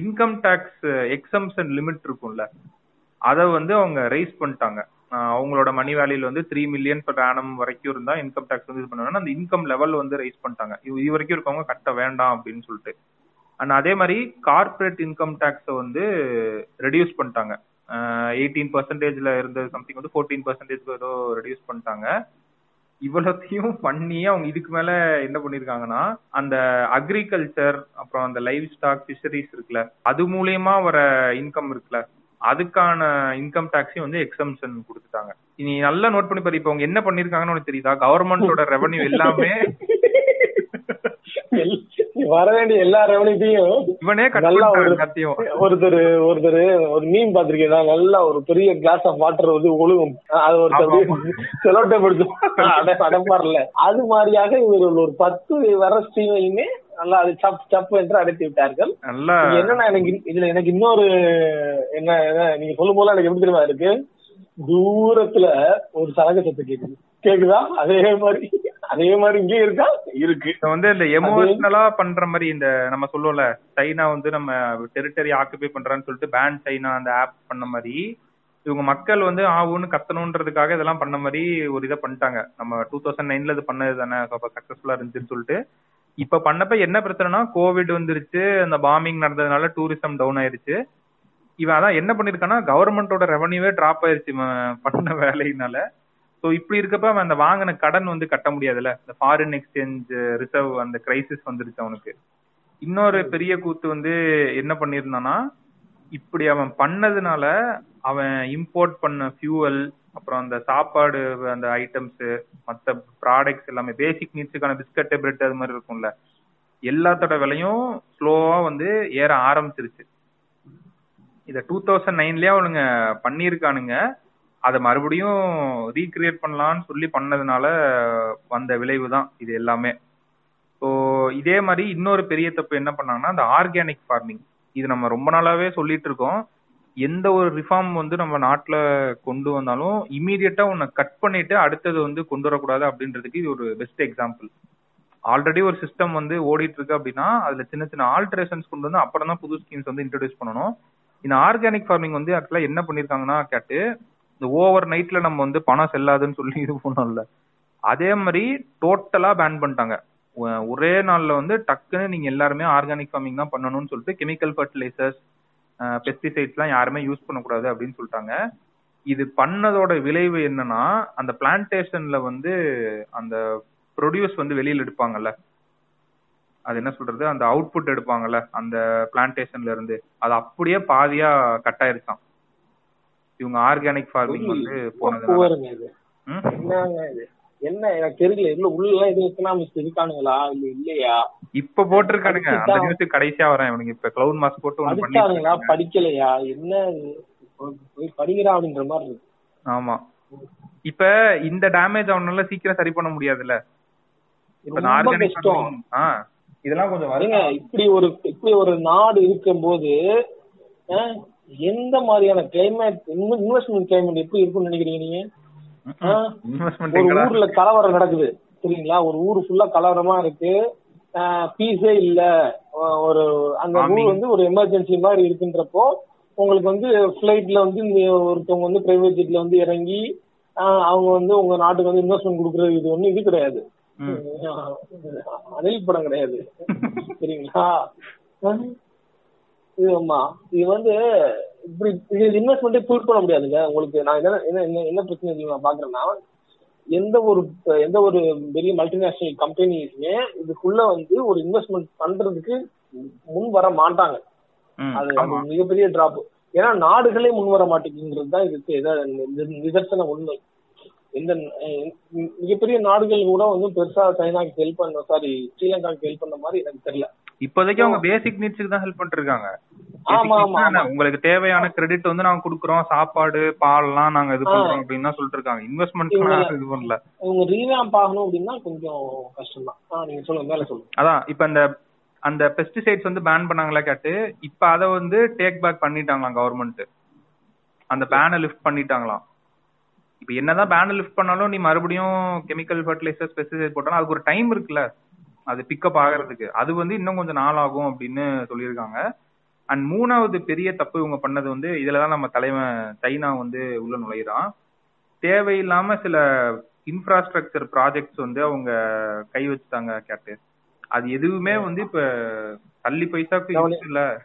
இன்கம் டாக்ஸ் எக்ஸம்ஷன் லிமிட் இருக்கும்ல அதை வந்து அவங்க ரைஸ் பண்ணிட்டாங்க. அவங்களோட மணி வேல்யூல வந்து த்ரீ மில்லியன் பர் ஆனம் வரைக்கும் இருந்தா இன்கம் டேக்ஸ் வந்து இது பண்ணுவாங்க அந்த இன்கம் லெவல் வந்து ரைஸ் பண்ணிட்டாங்க. இது வரைக்கும் இருக்கவங்க கட்ட வேண்டாம் அப்படின்னு சொல்லிட்டு. அண்ட் அதே மாதிரி கார்பரேட் இன்கம் டேக்ஸை வந்து ரெடியூஸ் பண்ணிட்டாங்க. எயிட்டீன் பர்சன்டேஜ்ல இருந்த சம்திங் வந்து ஃபோர்டீன் பர்சன்டேஜ் ஏதோ ரெடியூஸ் பண்ணிட்டாங்க. இவ்வளோத்தையும் பண்ணி அவங்க இதுக்கு மேல என்ன பண்ணிருக்காங்கன்னா அந்த அக்ரிகல்ச்சர் அப்புறம் அந்த லைவ் ஸ்டாக் ஃபிஷரிஸ் இருக்குல்ல அது மூலியமா வர இன்கம் இருக்குல்ல அதுக்கான இன்கம் டாக்ஸையும் வந்து எக்ஸம்ஷன் கொடுத்துட்டாங்க. நீ நல்லா நோட் பண்ணி பாரு இப்போ அவங்க என்ன பண்ணிருக்காங்கன்னு உனக்கு தெரியுதா? கவர்மெண்டோட ரெவன்யூ எல்லாமே வர வேண்டிய எல்லா ரெவன்யூத்தையும் இவனே நல்லா ஒரு ஒருத்தர் ஒருத்தர் ஒரு மீன் பாத்திருக்கீங்களா நல்லா ஒரு பெரிய கிளாஸ் ஆஃப் வாட்டர் வந்து ஒழுகும். அது ஒருத்தர் செலோட்டை பிடிச்சு அட அடப்பார்ல அது மாதிரியாக இவர் ஒரு பத்து வர ஸ்ட்ரீமையுமே நல்லா அது சப் சப் என்று அடைத்து விட்டார்கள். என்னன்னா எனக்கு இதுல எனக்கு இன்னொரு என்ன நீங்க சொல்லும் போது எனக்கு எப்படி தெரியுமா இருக்கு? தூரத்துல ஒரு சலங்க சத்தம் கேக்குது. கேக்குதா? அதே மாதிரி அதே மாதிரி இங்கே இருக்கா? இருக்கு. வந்து இந்த எமோஷனலா பண்ற மாதிரி இந்த நம்ம சொல்லுவோம்ல சைனா வந்து நம்ம டெரிட்டரி ஆக்குபை பண்றான்னு சொல்லிட்டு பேன் சைனா அந்த ஆப் பண்ண மாதிரி இவங்க மக்கள் வந்து ஆவுன்னு கத்தணுன்றதுக்காக இதெல்லாம் பண்ண மாதிரி ஒரு இதை பண்ணிட்டாங்க. நம்ம டூ தௌசண்ட் நைன்ல இது பண்ணது தானே சக்சஸ்ஃபுல்லா இருந்துச்சுன்னு சொல்லிட்டு. இப்ப பண்ணப்ப என்ன பிரச்சனைனா கோவிட் வந்துருச்சு அந்த பாம்பிங் நடந்ததுனால டூரிசம் டவுன் ஆயிருச்சு. இவன் அதான் என்ன பண்ணிருக்கானா கவர்மெண்டோட ரெவன்யூவே டிராப் ஆயிருச்சு இவன் பண்ண வேலையினால. சோ இப்படி இருக்கப்ப அவன் அந்த வாங்கின கடன் வந்து கட்ட முடியாதுல்ல. இந்த ஃபாரின் எக்ஸ்சேஞ்ச் ரிசர்வ் அந்த கிரைசிஸ் வந்துருச்சு அவனுக்கு. இன்னொரு பெரிய கூத்து வந்து என்ன பண்ணிருந்தானா இப்படி அவன் பண்ணதுனால அவன் இம்போர்ட் பண்ண ஃபியூவல் அப்புறம் அந்த சாப்பாடு அந்த ஐட்டம்ஸ் மத்த ப்ராடக்ட்ஸ் எல்லாமே பேசிக் நீட்ஸுக்கான பிஸ்கட் பிரெட் அது மாதிரி இருக்கும்ல எல்லாத்தோட விலையும் ஸ்லோவா வந்து ஏற ஆரம்பிச்சிருச்சு. இத டூ தௌசண்ட் நைன்லயே அவனுங்க பண்ணியிருக்கானுங்க. அதை மறுபடியும் ரீக்ரியேட் பண்ணலாம்னு சொல்லி பண்ணதுனால வந்த விளைவு தான் இது எல்லாமே. ஸோ இதே மாதிரி இன்னொரு பெரிய தப்பு என்ன பண்ணாங்கன்னா அந்த ஆர்கானிக் ஃபார்மிங் இது நம்ம ரொம்ப நாளாவே சொல்லிட்டு இருக்கோம். எந்த ஒரு ரிஃபார்ம் வந்து நம்ம நாட்டுல கொண்டு வந்தாலும் இமீடியட்டா உன்னை கட் பண்ணிட்டு அடுத்தது வந்து கொண்டு வரக்கூடாது அப்படின்றதுக்கு இது ஒரு பெஸ்ட் எக்ஸாம்பிள் ஆல்ரெடி ஒரு சிஸ்டம் வந்து ஓடிட்டு இருக்கு அப்படின்னா அதுல சின்ன சின்ன ஆல்ட்ரேஷன்ஸ் கொண்டு வந்து அப்புறம் தான் புது ஸ்கீம்ஸ் வந்து இன்ட்ரடியூஸ் பண்ணணும். இந்த ஆர்கானிக் ஃபார்மிங் வந்து ஆக்சுவலா என்ன பண்ணிருக்காங்கன்னா கேட்டு இந்த ஓவர் நைட்ல நம்ம வந்து பணம் செல்லாதுன்னு சொல்லி இது பண்ணோம்ல. அதே மாதிரி டோட்டலா பேன் பண்ணிட்டாங்க. ஒரே நாள்ல வந்து டக்குன்னு நீங்க எல்லாருமே ஆர்கானிக் ஃபார்மிங் தான் பண்ணணும்னு சொல்லிட்டு கெமிக்கல் ஃபர்டிலைசர்ஸ் பெஸ்டிசைட்ஸ் எல்லாம் யாருமே யூஸ் பண்ணக்கூடாது அப்படின்னு சொல்லிட்டாங்க. இது பண்ணதோட விளைவு என்னன்னா அந்த பிளான்டேஷன்ல வந்து அந்த ப்ரொடியூஸ் வந்து வெளியில எடுப்பாங்கல்ல. அது என்ன சொல்றது? அந்த அவுட்புட் எடுப்பாங்கல்ல அந்த பிளான்டேஷன்ல இருந்து. அது அப்படியே பாதியா கட் ஆயிருச்சாம். இவங்க ஆர்கானிக் ஃபார்மிங் வந்து போனதுனால. என்ன எனக்கு தெரியல. இல்ல உள்ள எல்லாம் எதுவும் எக்கனாமிக்ஸ் இருக்கானுங்களா? இல்ல இல்லையா? இப்ப போட்டிருக்கானுங்க. அந்த நியூஸ் கடைசியா வரேன். இவனுங்க இப்ப கிளவுட் மாஸ் போட்டு ஒண்ணு படிச்சானுங்களா பண்ணி படிக்கலையா? என்ன? போய் படிக்கிறா அப்படின்ற மாதிரி இருக்கு. ஆமா. இப்ப இந்த டேமேஜ் அவனால சீக்கிரம் சரி பண்ண முடியாதுல்ல. இப்ப ரொம்ப கஷ்டம். இதெல்லாம் கொஞ்சம் வருங்க இப்படி ஒரு இப்படி ஒரு நாடு இருக்கும்போது எந்த மாதிரியான கிளைமேட் இன்வெஸ்ட்மெண்ட் கிளைமேட் எப்படி இருக்கும்னு நினைக்கிறீங்க நீங்க? ஒரு ஊர்ல கலவரம் நடக்குது. சரிங்களா ஒரு ஊர் ஃபுல்லா கலவரமா இருக்கு. பீஸே இல்ல. ஒரு அந்த. ஊர் வந்து ஒரு எமர்ஜென்சி மாதிரி இருக்குன்றப்போ உங்களுக்கு வந்து ஃபிளைட்ல வந்து ஒருத்தவங்க வந்து பிரைவேட் ஜெட்ல வந்து இறங்கி அவங்க வந்து உங்க நாட்டுக்கு வந்து இன்வெஸ்ட்மெண்ட் கொடுக்குறது இது ஒண்ணு இது கிடையாது. அனில் படம் கிடையாது. சரிங்களா இது ஆமா. இது வந்து இப்படி இன்வெஸ்ட்மெண்ட்டே புல் பண்ண முடியாதுங்க. உங்களுக்கு நான் என்ன என்ன என்ன பிரச்சனை நான் பாக்குறேன்னா எந்த ஒரு எந்த ஒரு பெரிய மல்டிநேஷனல் கம்பெனிஸுமே இதுக்குள்ள வந்து ஒரு இன்வெஸ்ட்மெண்ட் பண்றதுக்கு முன் வர மாட்டாங்க. அது மிகப்பெரிய டிராப் ஏன்னா நாடுகளே முன் வர மாட்டேங்குங்கிறது தான் இதுக்கு நிதர்சன உண்மை. இந்த மிகப்பெரிய நாடுகள் கூட வந்து பெருசா சைனாக்கு ஹெல்ப் பண்ண சாரி ஸ்ரீலங்காக்கு ஹெல்ப் பண்ண மாதிரி எனக்கு தெரியல. இப்போதைக்கு அவங்க பேசிக் நீட்ஸ்க்கு தான் ஹெல்ப் பண்ணிட்டு இருக்காங்க ஆமா, ஆமா. உங்களுக்கு தேவையான கிரெடிட் வந்து நாங்க குடுக்குறோம். சாப்பாடு பால்லாம் நாங்க இது. பண்றோம் அப்படின்னு சொல்லிட்டு இருக்காங்க. இன்வெஸ்ட்மெண்ட் இது பண்ணல. இவங்க ரீவேம்ப் ஆகணும் அப்படின்னா கொஞ்சம் கஷ்டம் தான் நீங்க சொல்லுங்க மேல சொல்லுங்க. அதான் இப்ப இந்த அந்த பெஸ்டிசைட்ஸ் வந்து பேன் பண்ணாங்களா கேட்டு இப்ப அத வந்து டேக் பேக் பண்ணிட்டாங்களாம் கவர்மெண்ட் அந்த பேனை லிஃப்ட் பண்ணிட்டாங்களாம். இப்ப என்னதான் பேனை லிஃப்ட் பண்ணாலும் நீ மறுபடியும் கெமிக்கல் ஃபர்டிலைசர்ஸ் பெஸ்டிசைட் போட்டாலும் அதுக்கு ஒரு டைம் இருக்குல்ல. அது பிக்கப் ஆகிறதுக்கு. அது வந்து இன்னும் கொஞ்சம் நாள் ஆகும் அப்படின்னு சொல்லியிருக்காங்க. அண்ட் மூணாவது பெரிய தப்பு இவங்க பண்ணது வந்து இதுலதான் நம்ம தலைவன் சைனா வந்து உள்ள நுழையிறான். தேவையில்லாம சில இன்ஃப்ராஸ்ட்ரக்சர் ப்ராஜெக்ட்ஸ் வந்து அவங்க கை வச்சுட்டாங்க கேட்டு. அது எதுவுமே வந்து இப்ப தள்ளி பைசாக்கு இல்ல.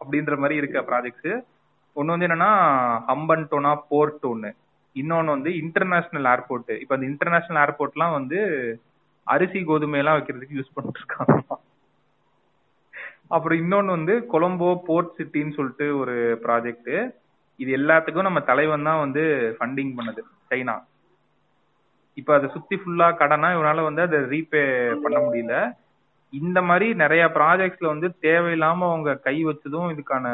அப்படின்ற மாதிரி இருக்க ப்ராஜெக்ட்ஸ் ஒண்ணு வந்து என்னன்னா ஹம்பன்டோனா போர்ட் ஒண்ணு. இன்னொன்னு வந்து இன்டர்நேஷனல் ஏர்போர்ட் இப்ப அந்த இன்டர்நேஷனல் ஏர்போர்ட்லாம் வந்து அரிசி கோதுமை எல்லாம் வைக்கிறதுக்கு யூஸ் பண்ணிட்டு இருக்காங்க அப்புறம் இன்னொன்னு வந்து கொலம்போ போர்ட் சிட்டின்னு சொல்லிட்டு ஒரு ப்ராஜெக்ட் இது எல்லாத்துக்கும் நம்ம தலைவன் தான் வந்து ஃபண்டிங் பண்ணது சைனா. இப்ப அதை சுத்தி ஃபுல்லா கடனா இவனால வந்து அதை ரீபே பண்ண முடியல. இந்த மாதிரி நிறைய ப்ராஜெக்ட்ஸ்ல வந்து தேவையில்லாம அவங்க கை வச்சதும் இதுக்கான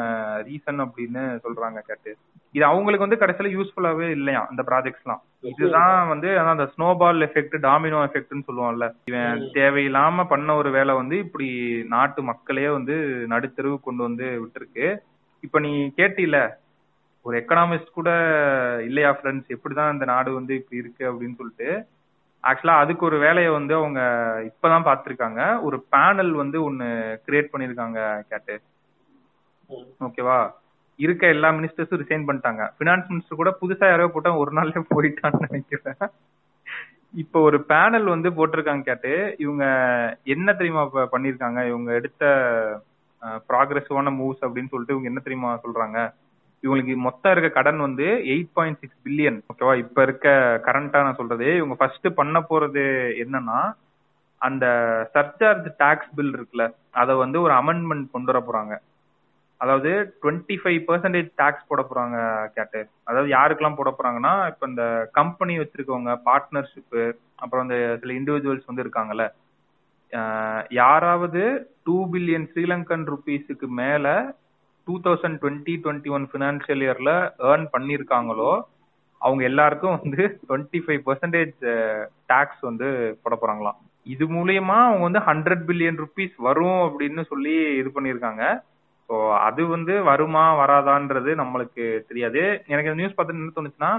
ரீசன் அப்படின்னு சொல்றாங்க கேட்டு. இது அவங்களுக்கு வந்து கடைசியில யூஸ்ஃபுல்லாவே இல்லையா அந்த ப்ராஜெக்ட்ஸ்லாம் இதுதான் வந்து அதான் அந்த ஸ்னோபால் எஃபெக்ட் டாமினோ எஃபெக்ட்னு சொல்லுவாங்கல்ல இவன் தேவையில்லாம பண்ண ஒரு வேலை வந்து இப்படி நாட்டு மக்களையே வந்து நடுத்தெருவு கொண்டு வந்து விட்டுருக்கு. இப்ப நீ கேட்டில ஒரு எக்கனாமிஸ்ட் கூட இல்லையா ஃப்ரெண்ட்ஸ் எப்படிதான் இந்த நாடு வந்து இப்படி இருக்கு? அப்படின்னு சொல்லிட்டு ஆக்சுவலா அதுக்கு ஒரு வேலையை வந்து அவங்க இப்பதான் பார்த்திருக்காங்க. ஒரு பேனல் வந்து ஒன்னு கிரியேட் பண்ணிருக்காங்க கேட்டு. ஓகேவா இருக்க எல்லா மினிஸ்டர்ஸும் ரிசைன் பண்ணிட்டாங்க. பினான்ஸ் மினிஸ்டர் கூட புதுசா யாரோ போட்டா ஒரு நாள்ல போயிட்டான்னு நினைக்கிறேன். இப்போ ஒரு பேனல் வந்து போட்டிருக்காங்க கேட்டு. இவங்க என்ன தெரியுமா பண்ணிருக்காங்க இவங்க எடுத்த ப்ராக்ரஸிவான மூவ்ஸ் அப்படின்னு சொல்லிட்டு இவங்க என்ன தெரியுமா சொல்றாங்க? இவங்களுக்கு மொத்தம் இருக்க கடன் வந்து எயிட் பாயிண்ட் சிக்ஸ் பில்லியன் ஓகேவா இப்ப இருக்க கரண்டா நான் சொல்றது இவங்க ஃபர்ஸ்ட் பண்ண போறது என்னன்னா அந்த சர்சார்ஜ் டாக்ஸ் பில் இருக்குல்ல அதை வந்து ஒரு அமெண்ட்மெண்ட் கொண்டு வர போறாங்க. அதாவது டுவெண்ட்டி ஃபைவ் பர்சன்டேஜ் டேக்ஸ் போட போறாங்க கேட்டு. அதாவது யாருக்கெல்லாம் போட போறாங்கன்னா இப்ப இந்த கம்பெனி வச்சிருக்கவங்க பார்ட்னர்ஷிப்பு அப்புறம் இந்த சில இண்டிவிஜுவல்ஸ் வந்து இருக்காங்கல்ல யாராவது டூ பில்லியன் ஸ்ரீலங்கன் ருபீஸுக்கு மேல two thousand twenty twenty one financial இயர்ல ஏர்ன் பண்ணிருக்காங்களோ அவங்க எல்லாருக்கும் வந்து டுவெண்ட்டி ஃபைவ் பர்சன்டேஜ் டேக்ஸ் வந்து போட போறாங்களாம். இது மூலியமா அவங்க வந்து ஹண்ட்ரட் பில்லியன் ருபீஸ் வரும் அப்படின்னு சொல்லி இது பண்ணியிருக்காங்க ஸோ அது வந்து வருமா வராதான்றது நம்மளுக்கு தெரியாது. எனக்கு நியூஸ் பார்த்து என்ன தோணுச்சுன்னா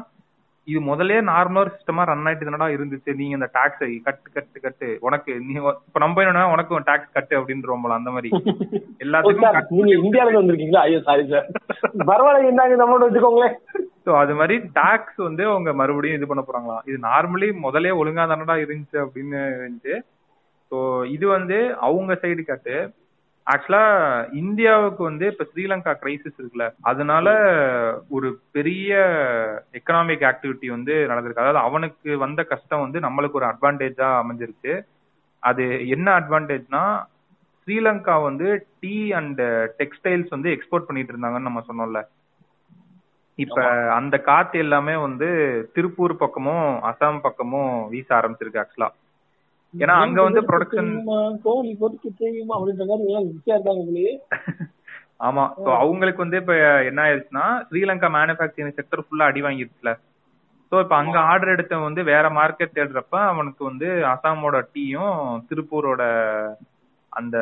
இது முதலே நார்மலா ஒரு சிஸ்டமா ரன் ஆயிட்டு தானடா இருந்துச்சு? நீங்க இந்த டாக்ஸை கட்டு கட்டு கட்டு. உனக்கு நீ இப்ப நம்ம என்னன்னா உனக்கு டாக்ஸ் கட்டு அப்படின்றோம்ல அந்த மாதிரி. எல்லாத்துக்கும் நீங்க இந்தியால வந்திருக்கீங்களா? ஐயோ சாரி சார் பரவாயில்ல இந்தாங்க இந்த அமௌண்ட் வச்சுக்கோங்களேன். ஸோ அது மாதிரி டாக்ஸ் வந்து அவங்க மறுபடியும் இது பண்ண போறாங்களாம் இது நார்மலி முதலே ஒழுங்கா தானடா இருந்துச்சு அப்படின்னு இருந்துச்சு ஸோ இது வந்து அவங்க சைடு காட்டு. ஆக்சுவலா இந்தியாவுக்கு வந்து இப்ப ஸ்ரீலங்கா கிரைசிஸ் இருக்குல்ல அதனால ஒரு பெரிய எக்கனாமிக் ஆக்டிவிட்டி வந்து நடந்திருக்கு. அதாவது அவனுக்கு வந்த கஷ்டம் வந்து நம்மளுக்கு ஒரு அட்வான்டேஜா அமைஞ்சிருக்கு அது என்ன அட்வான்டேஜ்னா ஸ்ரீலங்கா வந்து டீ அண்ட் டெக்ஸ்டைல்ஸ் வந்து எக்ஸ்போர்ட் பண்ணிட்டு இருந்தாங்கன்னு நம்ம சொன்னோம்ல. இப்ப அந்த காத்து எல்லாமே வந்து திருப்பூர் பக்கமும் அசாம் பக்கமும் வீச ஆரம்பிச்சிருக்கு ஆக்சுவலா ஏன்னா அங்க வந்து ப்ரொடக்ஷன் கோழி பொறுத்து தெரியுமா? அப்படின்ற மாதிரி எல்லாம் ஆமா. சோ அவங்களுக்கு வந்து இப்ப என்ன ஆயிருச்சுன்னா ஸ்ரீலங்கா மேனுஃபேக்சரிங் செக்டர் ஃபுல்லா அடி வாங்கிருச்சுல சோ இப்ப அங்க ஆர்டர் எடுத்த வந்து வேற மார்க்கெட் தேடுறப்ப அவனுக்கு வந்து அசாமோட டீயும் திருப்பூரோட அந்த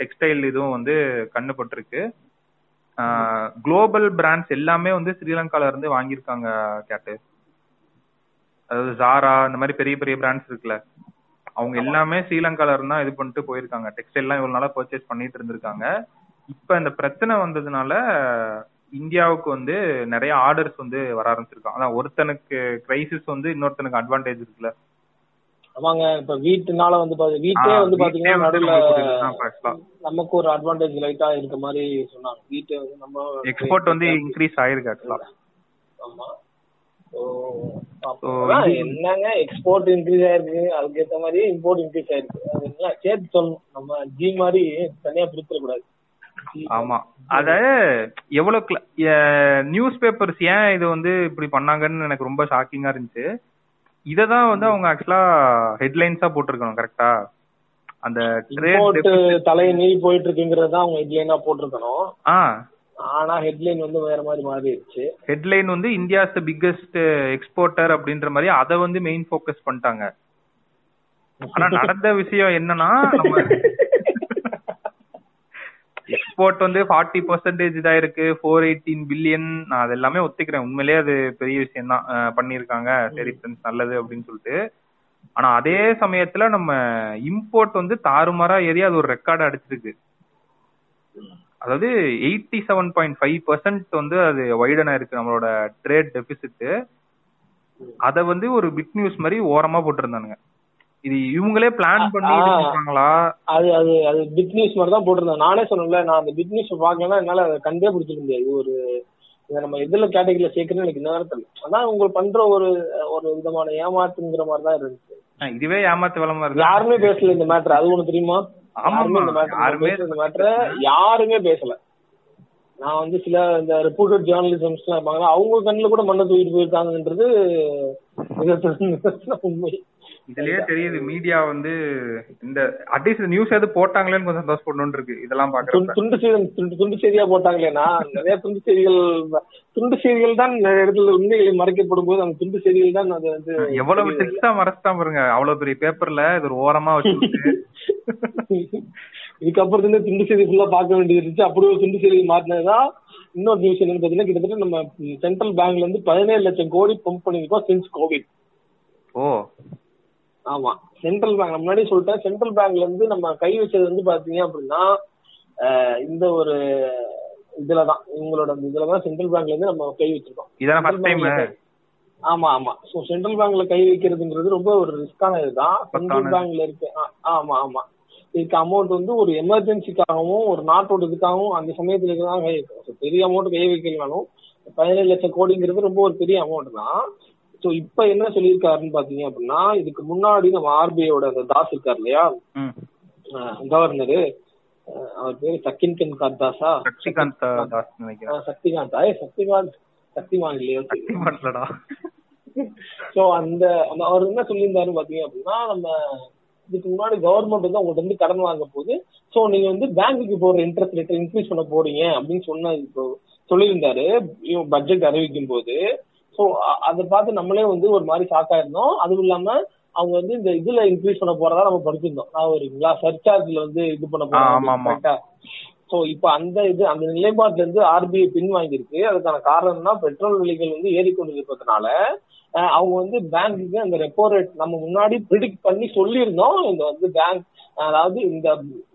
டெக்ஸ்டைல் இதுவும் வந்து கண்ணுபட்டிருக்கு குளோபல் பிராண்ட்ஸ் எல்லாமே வந்து ஸ்ரீலங்கால இருந்து வாங்கியிருக்காங்க கேட்டு. அதாவது ஜாரா இந்த மாதிரி பெரிய பெரிய பிராண்ட்ஸ் இருக்குல்ல. அவங்க எல்லாமே ஸ்ரீலங்கால இருந்தா இது பண்ணிட்டு போயிருக்காங்க. டெக்ஸ்டைல் எல்லாம் இவ்வளவு நாளா பர்ச்சேஸ் பண்ணிட்டு இருந்திருக்காங்க. இப்ப இந்த பிரச்சனை வந்ததுனால இந்தியாவுக்கு வந்து நிறைய ஆர்டர்ஸ் வந்து வர ஆரம்பிச்சிருக்காங்க. அதான் ஒருத்தனுக்கு கிரைசிஸ் வந்து இன்னொருத்தனுக்கு அட்வான்டேஜ் இருக்குல்ல. ஆமாங்க. இப்ப வீட்டுனால வந்து வீட்டே வந்து பாத்தீங்கன்னா நடுவுல. நமக்கு ஒரு அட்வான்டேஜ் லைட்டா இருக்க மாதிரி சொன்னாங்க. வீட்டே வந்து நம்ம எக்ஸ்போர்ட் வந்து இன்க்ரீஸ் ஆயிருக்கு ஆக்சுவலா ஆமா. என்னங்க எக்ஸ்போர்ட் இன்க்ரீஸ் ஆயிருக்கு? அதுக்கு ஏத்த மாதிரி இம்போர்ட் இன்க்ரீஸ் ஆயிருக்கு. அது எல்லாம் சேர்த்து சொல்லணும். நம்ம ஜி மாதிரி தனியா பிரிச்சிட கூடாது ஆமா. அத எவ்வளவு நியூஸ் பேப்பர்ஸ் ஏன் இது வந்து இப்படி பண்ணாங்கன்னு எனக்கு ரொம்ப ஷாக்கிங்கா இருந்துச்சு. இததான் வந்து அவங்க ஆக்சுவலா ஹெட்லைன்ஸா போட்டிருக்கணும் கரெக்டா அந்த தலையை மீறி போயிட்டு இருக்குங்கிறது தான் அவங்க ஹெட்லைனா போட்டிருக்கணும். ஆ. ஆனா ஹெட்லைன் வந்து வேற மாதிரி மாறிடுச்சு. ஹெட்லைன் வந்து இந்தியாஸ் பிக்கஸ்ட் எக்ஸ்போர்ட்டர் அப்படின்ற மாதிரி அத வந்து மெயின் ஃபோக்கஸ் பண்ணிட்டாங்க. ஆனா நடந்த விஷயம் என்னன்னா நம்ம எக்ஸ்போர்ட் வந்து ஃபார்ட்டி பர்சன்டேஜ் இதா இருக்கு ஃபோர் எயிட்டீன் பில்லியன் நான் அது எல்லாமே ஒத்துக்கிறேன். உண்மையிலேயே அது பெரிய விஷயம் தான் பண்ணியிருக்காங்க. சரி ஃப்ரெண்ட்ஸ் நல்லது அப்படின்னு சொல்லிட்டு. ஆனா அதே சமயத்துல நம்ம இம்போர்ட் வந்து தாறுமாறா ஏறி அது ஒரு ரெக்கார்ட் அடிச்சிருக்கு. அதாவது eighty seven point five percent வந்து அது வைடனா இருக்கு நம்மளோட ட்ரேட் டெபிசிட் அத வந்து ஒரு பிட் நியூஸ் மாதிரி ஓரமா போட்டிருந்தானுங்க. இது இவங்களே பிளான் பண்ணி. பண்றாங்களா? அது அது அது பிட் நியூஸ் மாதிரி தான் போட்டிருந்தேன். நானே சொன்னேன்ல நான் அந்த பிட் நியூஸ் பார்க்கலன்னா என்னால அதை கண்டே பிடிச்சிக்க முடியாது. இது ஒரு இதை நம்ம எதுல கேட்டகரியில சேர்க்கணும்னு எனக்கு இன்னும் தெரியல. அதான் உங்களுக்கு பண்ற ஒரு ஒரு விதமான ஏமாத்துங்கிற மாதிரி தான் இருந்துச்சு இதுவே ஏமாத்து விளம்பரம் இருக்கு யாருமே பேசல இந்த மேட்டர் அது ஒண்ணு தெரியுமா? யாருமே பேசல. நான் வந்து சில இந்த ரிப்போர்ட்டட் ஜேர்னலிசம்ஸ் எல்லாம் இருப்பாங்க அவங்க கண்ணுல கூட மண்ணை தூக்கிட்டு போயிருக்காங்கன்றது உண்மை. இதுலயே தெரியுது மீடியா வந்து இந்த அட்லீஸ்ட் நியூஸ் எது போட்டாங்களேன்னு கொஞ்சம் சந்தோஷப்படணும்னு இருக்கு. இதெல்லாம் பாக்குறப்ப. துண்டு செய்தி துண்டு துண்டு செய்தியா போட்டாங்களேனா நிறைய துண்டு செய்திகள் துண்டு செய்திகள் தான் இடத்துல உண்மைகளை மறைக்கப்படும் போது அந்த துண்டு செய்திகள் தான் அது வந்து எவ்வளவு தெரியுது. டெக்ஸ்டா மறைச்சிட்டான் பாருங்க அவ்வளவு பெரிய பேப்பர்ல இது ஒரு ஓரமா வச்சு இதுக்கப்புறம் இருந்து துண்டு செய்தி ஃபுல்லா பார்க்க வேண்டியது இருந்துச்சு. அப்படி ஒரு துண்டு செய்தி மாட்டினதுதான் இன்னொரு நியூஸ் என்னன்னு பாத்தீங்கன்னா கிட்டத்தட்ட நம்ம சென்ட்ரல் பேங்க்ல இருந்து பதினேழு லட்சம் கோடி பம்ப் பண்ணிருக்கோம் சின்ஸ் கோவிட் ஓ. ஆமா. சென்ட்ரல் பேங்க் முன்னாடி சொல்லிட்டேன். சென்ட்ரல் பேங்க்ல இருந்து நம்ம கை வச்சது வந்து பாத்தீங்க அப்படின்னா இந்த ஒரு இதுலதான் இவங்களோட அந்த இதுலதான் சென்ட்ரல் பேங்க்ல இருந்து நம்ம கை வச்சிருக்கோம். ஆமா ஆமா. சோ சென்ட்ரல் பேங்க்ல கை வைக்கிறதுங்கிறது ரொம்ப ஒரு ரிஸ்கான இதுதான். சென்ட்ரல். பேங்க்ல இருக்கு ஆமா ஆமா. இதுக்கு அமௌண்ட் வந்து ஒரு எமர்ஜென்சிக்காகவும் ஒரு நாட்டோட இதுக்காகவும் அந்த சமயத்துல தான் கை வைக்கணும். So, பெரிய அமௌண்ட் கை வைக்கலனாலும் பதினேழு லட்சம் கோடிங்கிறது ரொம்ப ஒரு பெரிய அமௌண்ட் தான். சோ இப்ப என்ன சொல்லியிருக்காருன்னு பாத்தீங்க அப்படின்னா இதுக்கு முன்னாடி நம்ம ஆர்பிஐயோட அந்த தாஸ் இருக்கார் இல்லையா. கவர்னரு. அவர் பேரு சக்கின்கன் தாஸா சக்திகாந்த் தாஸ் நினைக்கிறேன். சக்திகாந்தா. ஏ சக்திகாந்த். சக்திமான் இல்லையோ? சோ அந்த அவர் என்ன சொல்லியிருந்தாரு பாத்தீங்க அப்படின்னா நம்ம இதுக்கு முன்னாடி கவர்மெண்ட் வந்து உங்கள்ட்ட இருந்து கடன் வாங்க போது சோ நீங்க வந்து பேங்க்குக்கு போற இன்ட்ரெஸ்ட் ரேட் இன்க்ரீஸ் பண்ண போறீங்க அப்படின்னு சொன்ன இப்போ சொல்லியிருந்தாரு. பட்ஜெட் அறிவிக்கும் போது சோ அதை பார்த்து நம்மளே வந்து ஒரு மாதிரி ஷாக் ஆயிருந்தோம். அதுவும் இல்லாம அவங்க வந்து இந்த இதுல இன்க்ரீஸ் பண்ண போறதா நம்ம படிச்சிருந்தோம். நான் ஒரு சர்சார்ஜ்ல வந்து இது பண்ண. போறோம் சோ இப்ப அந்த இது அந்த நிலைப்பாட்டுல இருந்து ஆர்பிஐ பின்வாங்கியிருக்கு. அதுக்கான காரணம்னா பெட்ரோல் விலைகள் வந்து ஏறிக்கொண்டிருப்பதனால அவங்க வந்து பேங்க்குக்கு அந்த ரெப்போ ரேட் நம்ம முன்னாடி ப்ரிடிக்ட் பண்ணி சொல்லியிருந்தோம். இந்த வந்து பேங்க் அதாவது இந்த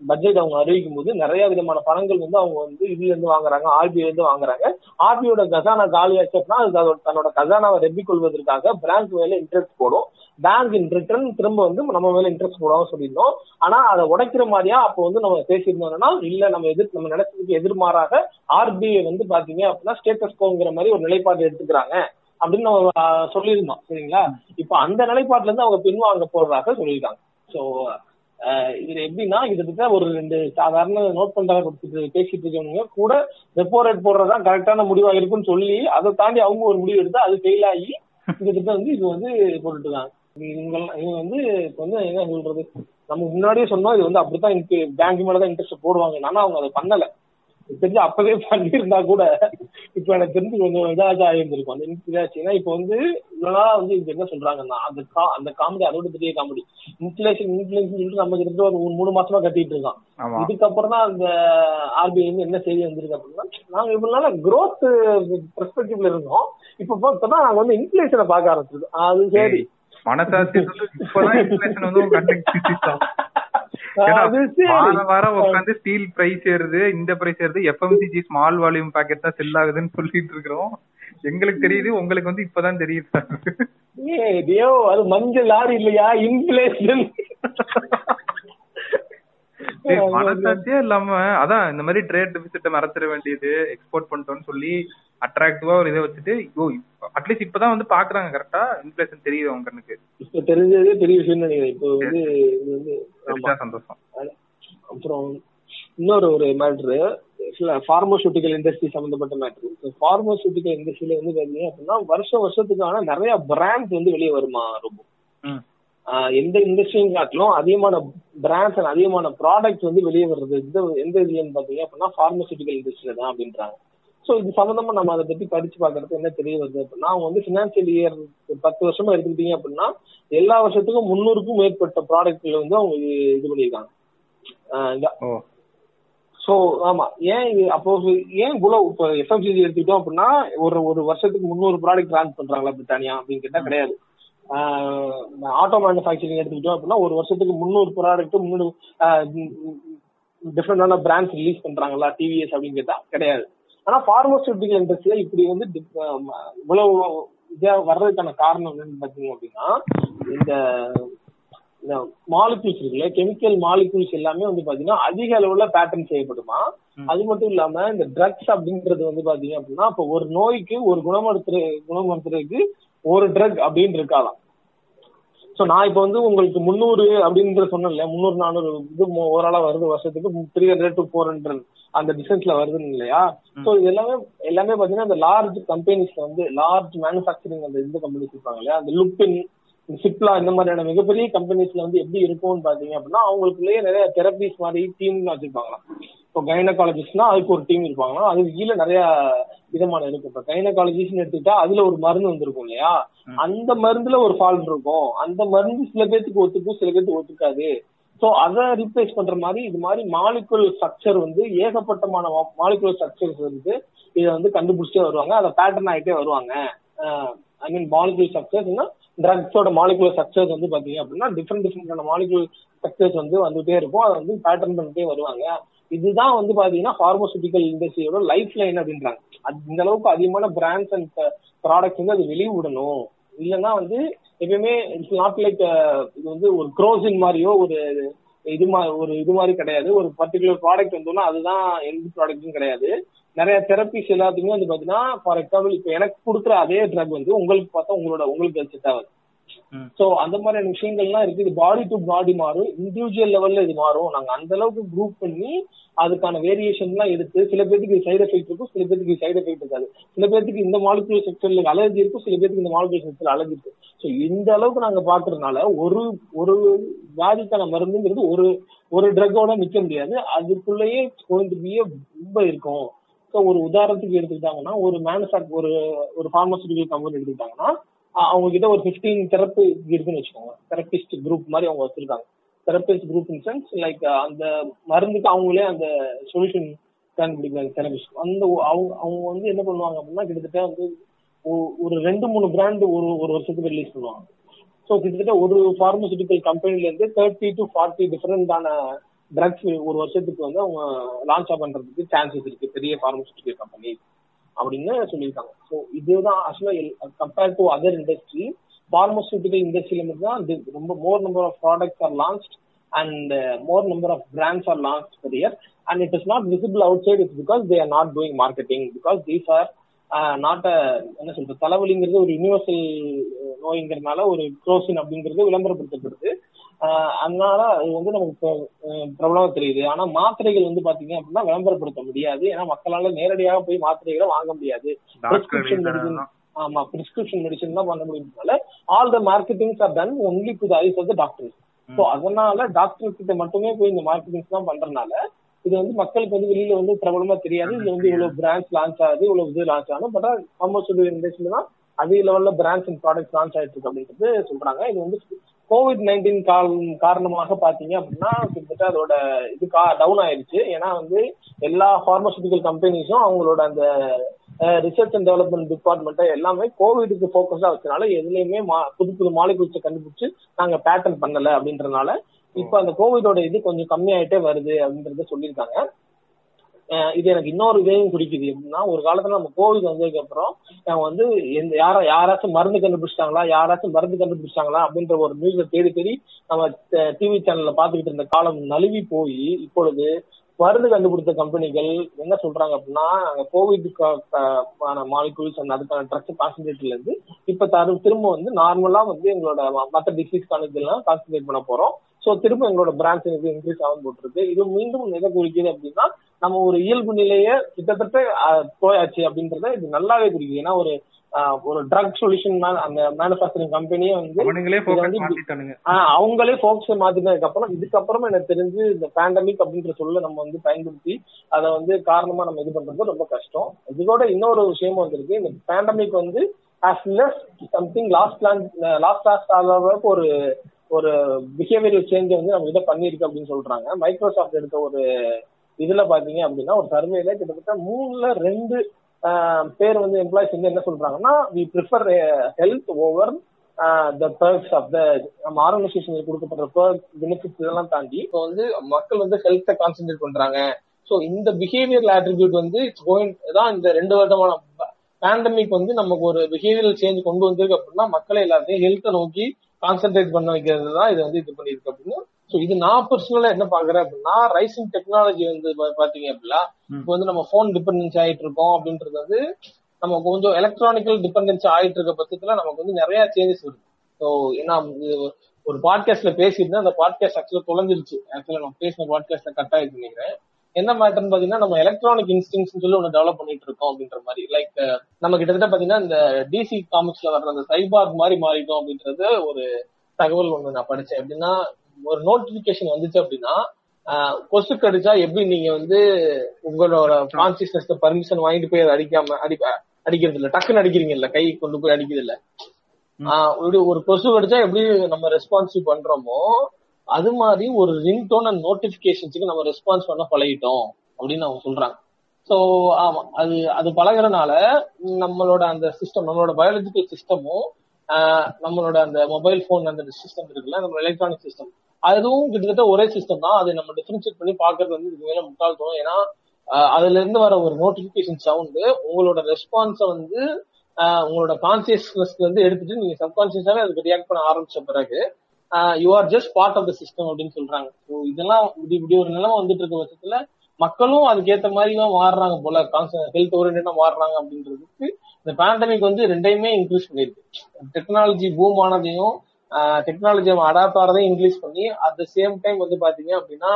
பட்ஜெட் அவங்க அறிவிக்கும் போது நிறைய விதமான பணங்கள் வந்து அவங்க வந்து இதுல இருந்து வாங்குறாங்க ஆர்பிஐ இருந்து வாங்குறாங்க. ஆர்பிஐயோட கசானா அப்படின்னா அது அதோட தன்னோட கசானாவை ரெப்பிக் கொள்வதற்காக பேங்க் மேல இன்ட்ரெஸ்ட் போடும். பேங்க் இன் ரிட்டர்ன் திரும்ப வந்து நம்ம மேல இன்ட்ரெஸ்ட் போடாம சொல்லியிருந்தோம். ஆனா அதை உடைக்கிற மாதிரியா அப்போ வந்து நம்ம பேசியிருந்தோம்னா இல்ல நம்ம எதிர் நம்ம நினைச்சதுக்கு எதிர்மாறாக ஆர்பிஐ வந்து பாத்தீங்க அப்படின்னா ஸ்டேட்டஸ்கோங்கிற மாதிரி ஒரு நிலைப்பாடு எடுத்துக்கிறாங்க. அப்படின்னு நம்ம சொல்லியிருந்தோம். சரிங்களா? இப்ப அந்த நிலைப்பாட்டுல இருந்து அவங்க பின்வாங்க போடுறாங்க சொல்லியிருக்காங்க. சோ இது எப்படின்னா கிட்டத்தட்ட ஒரு ரெண்டு சாதாரண நோட் பண்றத கொடுத்துட்டு பேசிட்டு இருக்கவங்க கூட ரெப்போ ரேட் போடுறதுதான் கரெக்டான முடிவா இருக்குன்னு சொல்லி அதை தாண்டி அவங்க ஒரு முடிவு எடுத்து அது ஃபெயில் ஆகி கிட்டத்தட்ட வந்து இது வந்து போட்டுட்டு இருக்காங்க. இவங்க இவங்க வந்து இப்போ வந்து என்ன சொல்றது? நம்ம முன்னாடியே சொன்னோம் இது வந்து அப்படித்தான் பேங்க் மேலதான் இன்ட்ரெஸ்ட் போடுவாங்க. ஆனா அவங்க அதை பண்ணல. தெரிஞ்சு அப்பவே பண்ணியிருந்தா கூட இப்ப எனக்கு தெரிஞ்சு கொஞ்சம் இதாச்சும் ஆயிருந்திருக்கும். அந்த இன்ஃபிளாச்சு ஏன்னா இப்ப வந்து இவ்வளவு வந்து இது என்ன சொல்றாங்கன்னா அந்த கா அந்த காமெடி அதோட பெரிய காமெடி. இன்ஃபிளேஷன் இன்ஃபிளேஷன் சொல்லிட்டு நம்ம கிட்ட ஒரு மூணு- மாசமா கட்டிட்டு இருக்கோம் ஆமா. இதுக்கப்புறம் தான் அந்த ஆர்பிஐ வந்து என்ன செய்தி வந்திருக்கு அப்படின்னா நாங்க இவ்வளவு நாளா growth பெர்ஸ்பெக்டிவ்ல இருந்தோம். இப்ப பா- இப்பதான் நாங்க வந்து இன்ஃபிளேஷனை பார்க்க ஆரம்பிச்சிருக்கோம். அது சரி. மனசாட்சி இப்பதான் இன்ஃபிளேஷன் வந்து சரி. வாரம் உட்காந்து ஸ்டீல் பிரைஸ் ஏறுது இந்த பிரைஸ் ஏறுது எஃப்எம்சிஜி ஸ்மால் வால்யூம் பாக்கெட் தான் செல் ஆகுதுன்னு சொல்லிட்டு இருக்கிறோம். எங்களுக்கு தெரியுது உங்களுக்கு வந்து இப்பதான் தெரியுது ஏய் டியோ அது மஞ்சள் லாரி இல்லையா? இன்ஃபிளேஷன் சரி, மனசாட்சியே இல்லாம அதான் இந்த மாதிரி ட்ரேட் டெபிசிட்ட மறந்துட வேண்டியது எக்ஸ்போர்ட் பண்ணிட்டோம்னு சொல்லி அட்ராக்டிவா ஒரு இதை வச்சுட்டு அட்லீஸ்ட் இப்பதான் வந்து பாக்குறாங்க கரெக்டா இன்ஃபிளேஷன் தெரியுது அவங்க கண்ணுக்கு. இப்ப தெரிஞ்சதே பெரிய விஷயம் நினைக்கிறேன். இப்போ வந்து சந்தோஷம். அப்புறம் இன்னொரு ஒரு மேட்ரு ஃபார்மசூட்டிக்கல் இண்டஸ்ட்ரி சம்பந்தப்பட்ட மேட்ரு ஃபார்மசூட்டிக்கல் இண்டஸ்ட்ரியில வந்து பாத்தீங்க அப்படின்னா வருஷம் வருஷத்துக்கான நிறைய பிராண்ட்ஸ் வந்து வெளியே வருமா ரொம்ப? எந்த இண்டஸ்ட்ரியும் காட்டிலும் அதிகமான பிராண்ட்ஸ் அண்ட் அதிகமான ப்ராடக்ட் வந்து வெளியே வர்றது இந்த எந்த இதுலன்னு பாத்தீங்க அப்படின்னா ஃபார்மசூட்டிக்கல் இண்டஸ்ட்ரியில தான் அப்படின்றாங்க. ஸோ இது சம்பந்தமா நம்ம அதை பத்தி படிச்சு பாக்குறது என்ன தெரிய வருது அப்படின்னா அவங்க வந்து பினான்சியல் இயர் பத்து வருஷமா எடுத்துக்கிட்டீங்க அப்படின்னா எல்லா வருஷத்துக்கும் முன்னூறுக்கும் மேற்பட்ட ப்ராடக்ட்ல வந்து அவங்க இது- பண்ணியிருக்காங்க. சோ ஆமா. ஏன் இது அப்போ ஏன் இவ்வளவு இப்போ எஃப்எம்சிஜி எடுத்துக்கிட்டோம் அப்படின்னா ஒரு ஒரு வருஷத்துக்கு முந்நூறு ப்ராடக்ட் லான்ச் பண்றாங்களா பிரிட்டானியா அப்படின்னு கேட்டா கிடையாது. ஆட்டோ மேனுஃபேக்சரிங் எடுத்துக்கிட்டோம் அப்படின்னா ஒரு வருஷத்துக்கு முந்நூறு ப்ராடக்ட் முந்நூறு டிஃப்ரெண்டான பிராண்ட்ஸ் ரிலீஸ் பண்றாங்களா டிவிஎஸ் அப்படின்னு கேட்டா? கிடையாது. ஆனா பார்மசூட்டிக்கல் இண்டஸ்ட்ரியில இப்படி வந்து இவ்வளவு இதா வர்றதுக்கான காரணம் என்னன்னு பாத்தீங்க அப்படின்னா இந்த இந்த மாலிகூல்ஸ் இருக்குல்ல கெமிக்கல் மாலிகூல்ஸ் எல்லாமே வந்து பாத்தீங்கன்னா அதிக அளவுல பேட்டர்ன் செய்யப்படுமா. அது மட்டும் இல்லாம இந்த ட்ரக்ஸ் அப்படின்றது வந்து பாத்தீங்க அப்படின்னா இப்போ ஒரு நோய்க்கு ஒரு குணமடுத்துற குணமடுத்துறதுக்கு ஒரு ட்ரக் அப்படின்னு இருக்காதாம் சோ நான் இப்ப வந்து உங்களுக்கு முந்நூறு அப்படின்ற சொன்னேன்ல முந்நூறு நானூறு இது ஓவராலா வருது வருஷத்துக்கு three hundred to four hundred அந்த டிஸ்டன்ஸ்ல வருதுன்னு இல்லையா. சோ இது எல்லாமே எல்லாமே பாத்தீங்கன்னா இந்த லார்ஜ் கம்பெனிஸ்ல வந்து லார்ஜ் மேனுஃபேக்சரிங் அந்த இந்த கம்பெனிஸ் இருப்பாங்க இல்லையா? அந்த லுப்பின் சிப்லா இந்த மாதிரியான மிகப்பெரிய கம்பெனிஸ்ல வந்து எப்படி இருக்கும்னு பாத்தீங்க அப்படின்னா அவங்களுக்குள்ளேயே நிறைய தெரபிஸ் மாதிரி டீம் வச்சிருப்பாங்களாம். இப்போ கைனகாலஜிஸ்ட்னா அதுக்கு ஒரு டீம் இருப்பாங்களாம் அதுக்கு கீழே நிறைய விதமான இருக்கும் இப்போ கைனகாலஜிஸ்ட்னு எடுத்துக்கிட்டா அதுல ஒரு மருந்து வந்திருக்கும் இல்லையா. அந்த மருந்துல ஒரு ஃபால்ட் இருக்கும். அந்த மருந்து சில பேத்துக்கு ஒத்துக்கும் சில பேத்துக்கு ஒத்துக்காது. சோ அதை ரீப்ளேஸ் பண்ற மாதிரி இது மாதிரி மாலிகுல் ஸ்ட்ரக்சர் வந்து ஏகப்பட்டமான மாலிகுலர் ஸ்ட்ரக்சர்ஸ் வந்து இதை வந்து கண்டுபிடிச்சே வருவாங்க. அதை பேட்டர்ன் ஆயிட்டே வருவாங்க. ஐ மீன் மாலிகுல் ஸ்ட்ரக்சர்ஸ்னா ட்ரக்ஸோட மாலிகுலர் ஸ்ட்ரக்சர்ஸ் வந்து பாத்தீங்க அப்படின்னா டிஃப்ரெண்ட் டிஃப்ரெண்டான மாலிகுலர் ஸ்ட்ரக்சர்ஸ் வந்து வந்துட்டே இருக்கும். அதை வந்து பேட்டர்ன் பண்ணிட்டே வருவாங்க. இதுதான் வந்து பாத்தீங்கன்னா பார்மசூட்டிக்கல் இண்டஸ்ட்ரியோட லைஃப் லைன் அப்படின்றாங்க. அது இந்த அளவுக்கு அதிகமான பிராண்ட்ஸ் அண்ட் ப்ராடக்ட்ஸ் வந்து அது வெளியே விடணும் இல்லைன்னா வந்து எப்பயுமே இட்ஸ் நாட் லைக் இது வந்து ஒரு க்ரோசின் மாதிரியோ ஒரு இது மாதிரி ஒரு இது மாதிரி கிடையாது. ஒரு பர்டிகுலர் ப்ராடக்ட் வந்தோம்னா அதுதான் எந்த ப்ராடக்ட்டும் கிடையாது. நிறைய தெரப்பிஸ் எல்லாத்துக்குமே வந்து பாத்தீங்கன்னா ஃபார் எக்ஸாம்பிள் இப்போ எனக்கு கொடுக்குற அதே ட்ரக் வந்து உங்களுக்கு பார்த்தா உங்களோட உங்களுக்கு செட் ஆகுது சோ அந்த மாதிரியான விஷயங்கள்லாம் இருக்கு. இது பாடி டு பாடி மாறும். இண்டிவிஜுவல் லெவல்ல இது மாறும். நாங்க அந்த அளவுக்கு குரூப் பண்ணி அதுக்கான வேரியேஷன் எல்லாம் எடுத்து சில பேருக்கு சைடு எஃபெக்ட் இருக்கும் சில பேருக்கு சைடு எஃபெக்ட் இருக்காது. சில பேருக்கு இந்த மாலிகுலர் செக்டர்ல அலர்ஜி இருக்கும் சில பேருக்கு இந்த மாலிகுலர் செக்டர்ல அலர்ஜி இருக்கும். ஸோ இந்த அளவுக்கு நாங்க பாக்குறதுனால ஒரு ஒரு வியாதிக்கான மருந்துங்கிறது ஒரு ஒரு ட்ரக்கோட நிக்க முடியாது. அதுக்குள்ளேயே கோயிந்துபிய ரொம்ப இருக்கும். ஸோ ஒரு உதாரணத்துக்கு எடுத்துக்கிட்டாங்கன்னா ஒரு மேனுஃபேக்சர் ஒரு ஒரு ஃபார்மசூட்டிக்கல் கம்பெனி எடுத்துக்கிட்டாங்கன்னா அவங்க கிட்ட ஒரு 15 தெரப்பி இருக்குன்னு வச்சுக்கோங்க. தெரப்பிஸ்ட் குரூப் மாதிரி அவங்க வச்சிருக்காங்க. Therapist group in sense like அந்த மருந்துக்கு அவங்களே அந்த சொல்யூஷன் கண்டுபிடிக்கிறாங்க தெரபிஸ்ட் அந்த அவங்க அவங்க வந்து என்ன பண்ணுவாங்க அப்படின்னா கிட்டத்தட்ட வந்து ஒரு ரெண்டு மூணு பிராண்ட் ஒரு ஒரு வருஷத்துக்கு ரிலீஸ் பண்ணுவாங்க. ஸோ கிட்டத்தட்ட ஒரு ஃபார்மசூட்டிக்கல் கம்பெனில இருந்து தேர்ட்டி டு ஃபார்ட்டி டிஃபரெண்டான ட்ரக்ஸ் ஒரு வருஷத்துக்கு வந்து அவங்க லான்ச் பண்றதுக்கு சான்சஸ் இருக்கு. பெரிய ஃபார்மசூட்டிக்கல் கம்பெனி அப்படின்னு சொல்லியிருக்காங்க. ஸோ இதுதான் ஆக்சுவலா compared to other industry pharmaceutical இண்டஸ்ட்ரியில மட்டும் தான் இது ரொம்ப more number of products are launch and more number of brands are launch per year and it is not visible outside it's because they are not doing marketing because these are not என்ன சொல்றது தலைவலிங்கிறது ஒரு universal uh, நோய்ங்கிறதுனால ஒரு குரோசின் அப்படிங்கிறது விளம்பரப்படுத்தப்படுது. அதனால அது வந்து நமக்கு பிரபலமா தெரியுது. ஆனா மாத்திரைகள் வந்து பாத்தீங்க அப்படின்னா விளம்பரப்படுத்த முடியாது. ஏன்னா மக்களால நேரடியாக போய் மாத்திரைகளை வாங்க முடியாது. ஆமா பிரிஸ்கிரிப்ஷன் மெடிசன் தான் பண்ண முடியும்னால all the marketings are done only to eyes of the doctor so அதனால டாக்டர் கிட்ட மட்டுமே போய் இந்த மார்க்கெட்டிங்ஸ் தான் பண்றதுனால இது வந்து மக்களுக்கு வந்து வெளியில வந்து பிரபலமா தெரியாது. இது வந்து இவ்வளவு பிராண்ட்ஸ் லான்ச் ஆகுது இவ்வளவு இது லான்ச் ஆகும் பட் காமர்ஷியல் இண்டஸ்ட்ரியில தான் அதிக லெவல்ல பிராண்ட்ஸ் அண்ட் ப்ராடக்ட்ஸ் லான்ச் ஆயிட்டு இருக்கு அப்படின்றது சொல்றாங்க. இது வந்து கோவிட் நைன்டீன் காரணமாக பாத்தீங்க அப்படின்னா கிட்டத்தட்ட அதோட இது டவுன் ஆயிருச்சு ஏன்னா வந்து எல்லா பார்மசூட்டிக்கல் கம்பெனிஸும் அவங்களோட அந்த ரிசர்ச் அண்ட் டெவலப்மெண்ட் டிபார்ட்மெண்ட் எல்லாமே கோவிடுக்கு ஃபோக்கஸா வச்சனால எதுலயுமே மா- புது புது மாலிகுல்ஸை கண்டுபிடிச்சு நாங்க பேட்டர்ன் பண்ணல அப்படின்றனால இப்ப அந்த கோவிடோட இது கொஞ்சம் கம்மியாயிட்டே வருது அப்படின்றத சொல்லியிருக்காங்க. இது எனக்கு இன்னொரு இதையும் பிடிக்குது. எப்படின்னா ஒரு காலத்துல நம்ம கோவிட் வந்ததுக்கு அப்புறம் நான் வந்து எந்த யார யாராச்சும் மருந்து கண்டுபிடிச்சிட்டாங்களா யாராச்சும் மருந்து கண்டுபிடிச்சிட்டாங்களா அப்படின்ற ஒரு நியூஸை தேடி தேடி நம்ம டிவி சேனல்ல பாத்துக்கிட்டு இருந்த காலம் நழுவி போய் இப்பொழுது மருந்து கண்டுபிடித்த கம்பெனிகள் என்ன சொல்றாங்க அப்படின்னா நாங்க கோவிடுக்கான மாலிகூல்ஸ் அந்த அதுக்கான ட்ரக்ஸ் கான்சன்ட்ரேட்ல இருந்து இப்ப தரும் திரும்ப வந்து நார்மலா வந்து எங்களோட ம- டிசீஸ் டிசீஸ்க்கான இதெல்லாம் கான்சன்ட்ரேட் பண்ண போறோம். சோ திரும்ப எங்களோட பிரான்ச் எனக்கு இன்க்ரீஸ் ஆகும் போட்டிருக்கு இது மீண்டும் எதை குறிக்குது அப்படின்னா நம்ம ஒரு இயல்பு நிலையை கிட்டத்தட்ட போயாச்சு அப்படின்றத இது நல்லாவே குறிக்குது. ஏன்னா ஒரு ஒரு ட்ரக் சொல்யூஷன் அந்த மேனுஃபேக்சரிங் கம்பெனியே வந்து அவங்களே ஃபோக்கஸ் மாத்தினதுக்கு அப்புறம் இதுக்கப்புறமா எனக்கு தெரிஞ்சு இந்த பேண்டமிக் அப்படின்ற சொல்ல நம்ம வந்து பயன்படுத்தி அதை வந்து காரணமா நம்ம இது பண்றது ரொம்ப கஷ்டம். இதோட இன்னொரு விஷயமும் வந்திருக்கு. இந்த பேண்டமிக் வந்து as less something last last last அளவுக்கு ஒரு ஒரு பிஹேவியர் சேஞ்ச் வந்து நம்ம இதை பண்ணியிருக்கு அப்படின்னு சொல்றாங்க. மைக்ரோசாஃப்ட் எடுத்த ஒரு இதுல பாத்தீங்க அப்படின்னா ஒரு சர்வேல கிட்டத்தட்ட மூணுல ரெண்டு பேர் வந்து எம்ப்ளாயிஸ் வந்து என்ன சொல்றாங்கன்னா we prefer health over the perks of the நம்ம ஆர்கனைசேஷனுக்கு கொடுக்கப்படுற பர்க் பெனிஃபிட்ஸ் இதெல்லாம் தாண்டி இப்போ வந்து மக்கள் வந்து ஹெல்த்தை கான்சென்ட்ரேட் பண்றாங்க. ஸோ இந்த பிஹேவியரல் ஆட்ரிபியூட் வந்து தான் இந்த ரெண்டு வருடமான பேண்டமிக் வந்து நமக்கு ஒரு பிஹேவியரல் சேஞ்ச் கொண்டு வந்திருக்கு அப்படின்னா மக்களை எல்லாத்தையும் ஹெல்த்தை நோக்கி கான்சென்ட்ரேட் பண்ண வைக்கிறது தான் இது வந்து இது பண்ணியிருக்கு அப்படின்னு. ஸோ இது நான் பர்சனலா என்ன பாக்குறேன் அப்படின்னா ரைசிங் டெக்னாலஜி வந்து பாத்தீங்க அப்படின்னா இப்போ வந்து நம்ம ஃபோன் டிபெண்டன்ஸ் ஆயிட்டு இருக்கோம் அப்படின்றது வந்து நம்ம கொஞ்சம் எலக்ட்ரானிக்கல் டிபெண்டன்ஸ் ஆயிட்டு இருக்க பட்சத்துல நமக்கு வந்து நிறைய சேஞ்சஸ் வருது. ஸோ ஏன்னா ஒரு பாட்காஸ்ட்ல பேசியிருந்தேன் அந்த பாட்காஸ்ட் ஆக்சுவலா தொலைஞ்சிருச்சு. ஆக்சுவலா நம்ம பேசின பாட்காஸ்ட்ல கட் ஆயிருக்கு நினைக்கிறேன். என்ன மேட்டர்னு பாத்தீங்கன்னா நம்ம எலக்ட்ரானிக் இன்ஸ்டிங்ஸ் சொல்லி ஒன்று டெவலப் பண்ணிட்டு இருக்கோம் அப்படின்ற மாதிரி. லைக் நம்ம கிட்டத்தட்ட பாத்தீங்கன்னா இந்த டிசி காமிக்ஸ்ல வர்ற அந்த சைபார் மாதிரி மாறிட்டோம் அப்படின்றது ஒரு தகவல் ஒண்ணு நான் படிச்சேன். எப்படின்னா ஒரு நோட்டிபிகேஷன் வந்துச்சு அப்படின்னா கொசு கடிச்சா எப்படி நீங்க வந்து உங்களோட கான்சியஸ்னஸ் பர்மிஷன் வாங்கிட்டு போய் அதை அடிக்காம அடி அடிக்கிறது இல்ல. டக்குன்னு அடிக்கிறீங்க இல்ல. கை கொண்டு போய் அடிக்கிறது இல்ல. ஒரு கொசு கடிச்சா எப்படி நம்ம ரெஸ்பான்சிவ் பண்றோமோ அது மாதிரி ஒரு ரிங்டோன் அண்ட் நோட்டிபிகேஷன்ஸுக்கு நம்ம ரெஸ்பான்ஸ் பண்ண பழகிட்டோம் அப்படின்னு அவங்க சொல்றாங்க. ஸோ ஆமா அது அது பழகுறதுனால நம்மளோட அந்த சிஸ்டம் நம்மளோட பயாலஜிக்கல் சிஸ்டமும் நம்மளோட அந்த மொபைல் போன் அந்த சிஸ்டம் இருக்குல்ல நம்ம எலக்ட்ரானிக் சிஸ்டம் அதுவும் கிட்டத்தட்ட ஒரே சிஸ்டம் தான். அதை நம்ம டிஃபரன்ஷியேட் பண்ணி பாக்குறது வந்து இதுக்கு மேல முட்டாள்தோம் ஏன்னா அதுல இருந்து வர ஒரு நோட்டிபிகேஷன் சவுண்டு உங்களோட ரெஸ்பான்ஸை வந்து உங்களோட கான்சியஸ்னஸ்ல இருந்து எடுத்துட்டு நீங்க சப்கான்சியஸாவே அதுக்கு ரியாக்ட் பண்ண ஆரம்பிச்ச பிறகு you are just part of the system அப்படின்னு சொல்றாங்க. ஸோ இதெல்லாம் இப்படி இப்படி ஒரு நிலைமை வந்துட்டு இருக்க பட்சத்துல மக்களும் அதுக்கேத்த மாதிரி தான் மாறுறாங்க போல. ஹெல்த் ஓரியன்டா மாறுறாங்க அப்படின்றதுக்கு இந்த பேண்டமிக் வந்து ரெண்டையுமே இன்க்ரீஸ் பண்ணிருக்கு. டெக்னாலஜி பூம் ஆனதையும் டெக்னாலஜி அடாப்ட் ஆனதையும் இன்க்ரீஸ் பண்ணி அட் த சேம் டைம் வந்து பாத்தீங்க அப்படின்னா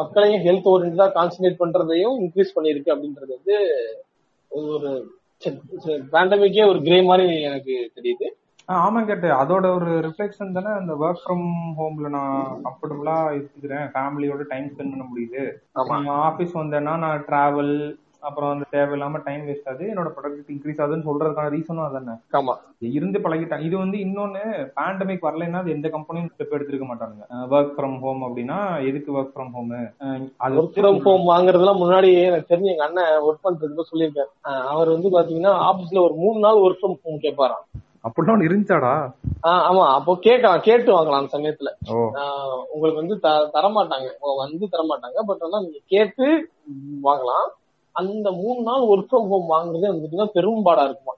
மக்களையும் ஹெல்த் ஓரியன்டா கான்சென்ட்ரேட் பண்றதையும் இன்க்ரீஸ் பண்ணிருக்கு அப்படின்றது வந்து ஒரு பேண்டமிக்கே ஒரு கிரே மாதிரி எனக்கு தெரியுது. ஆ, ஆமா கேட்டு. அதோட ஒரு ரிஃப்ளெக்ஷன் தானே அந்த ஒர்க் ஃப்ரம் ஹோம்ல நான் கம்ஃபர்டபுளா இருக்கிறேன். ஃபேமிலியோட டைம் ஸ்பெண்ட் பண்ண முடியுது. ஆமா. ஆஃபீஸ் வந்தேன்னா நான் டிராவல் அப்புறம் அந்த தேவையில்லாம டைம் வேஸ்ட் ஆகுது. என்னோட ப்ரொடக்டிவிட்டி இன்க்ரீஸ் ஆகுதுன்னு சொல்றதுக்கான ரீசனும் அதானே? ஆமா. இருந்து பழகிட்டாங்க. இது வந்து இன்னொன்னு பேண்டமிக் வரலைன்னா அது எந்த கம்பெனியும் ஸ்டெப் எடுத்திருக்க மாட்டாங்க ஒர்க் ஃப்ரம் ஹோம் அப்படின்னா எதுக்கு ஒர்க் ஃப்ரம் ஹோம் அது ஒர்க் ஃப்ரம் ஹோம் வாங்குறதுலாம் முன்னாடி எனக்கு தெரிஞ்சு எங்க அண்ணன் ஒர்க் பண்றதுக்கு சொல்லியிருக்காரு. அவர் வந்து பாத்தீங்கன்னா ஆபீஸ்ல ஒரு மூணு நாள் ஒர்க் ஃப்ரம் ஹோம் கேட்பாராம் அப்படிலாம் ஒண்ணு இருந்துச்சாடா? ஆமா அப்போ கேட்கலாம் கேட்டு வாங்கலாம் அந்த சமயத்துல. உங்களுக்கு வந்து தரமாட்டாங்க. வந்து தரமாட்டாங்க. பட் ஆனா நீங்க கேட்டு வாங்கலாம். அந்த மூணு நாள் ஒர்க் ஃப்ரம் ஹோம் வாங்குறது பாத்தீங்கன்னா பெரும்பாடா இருக்குமா?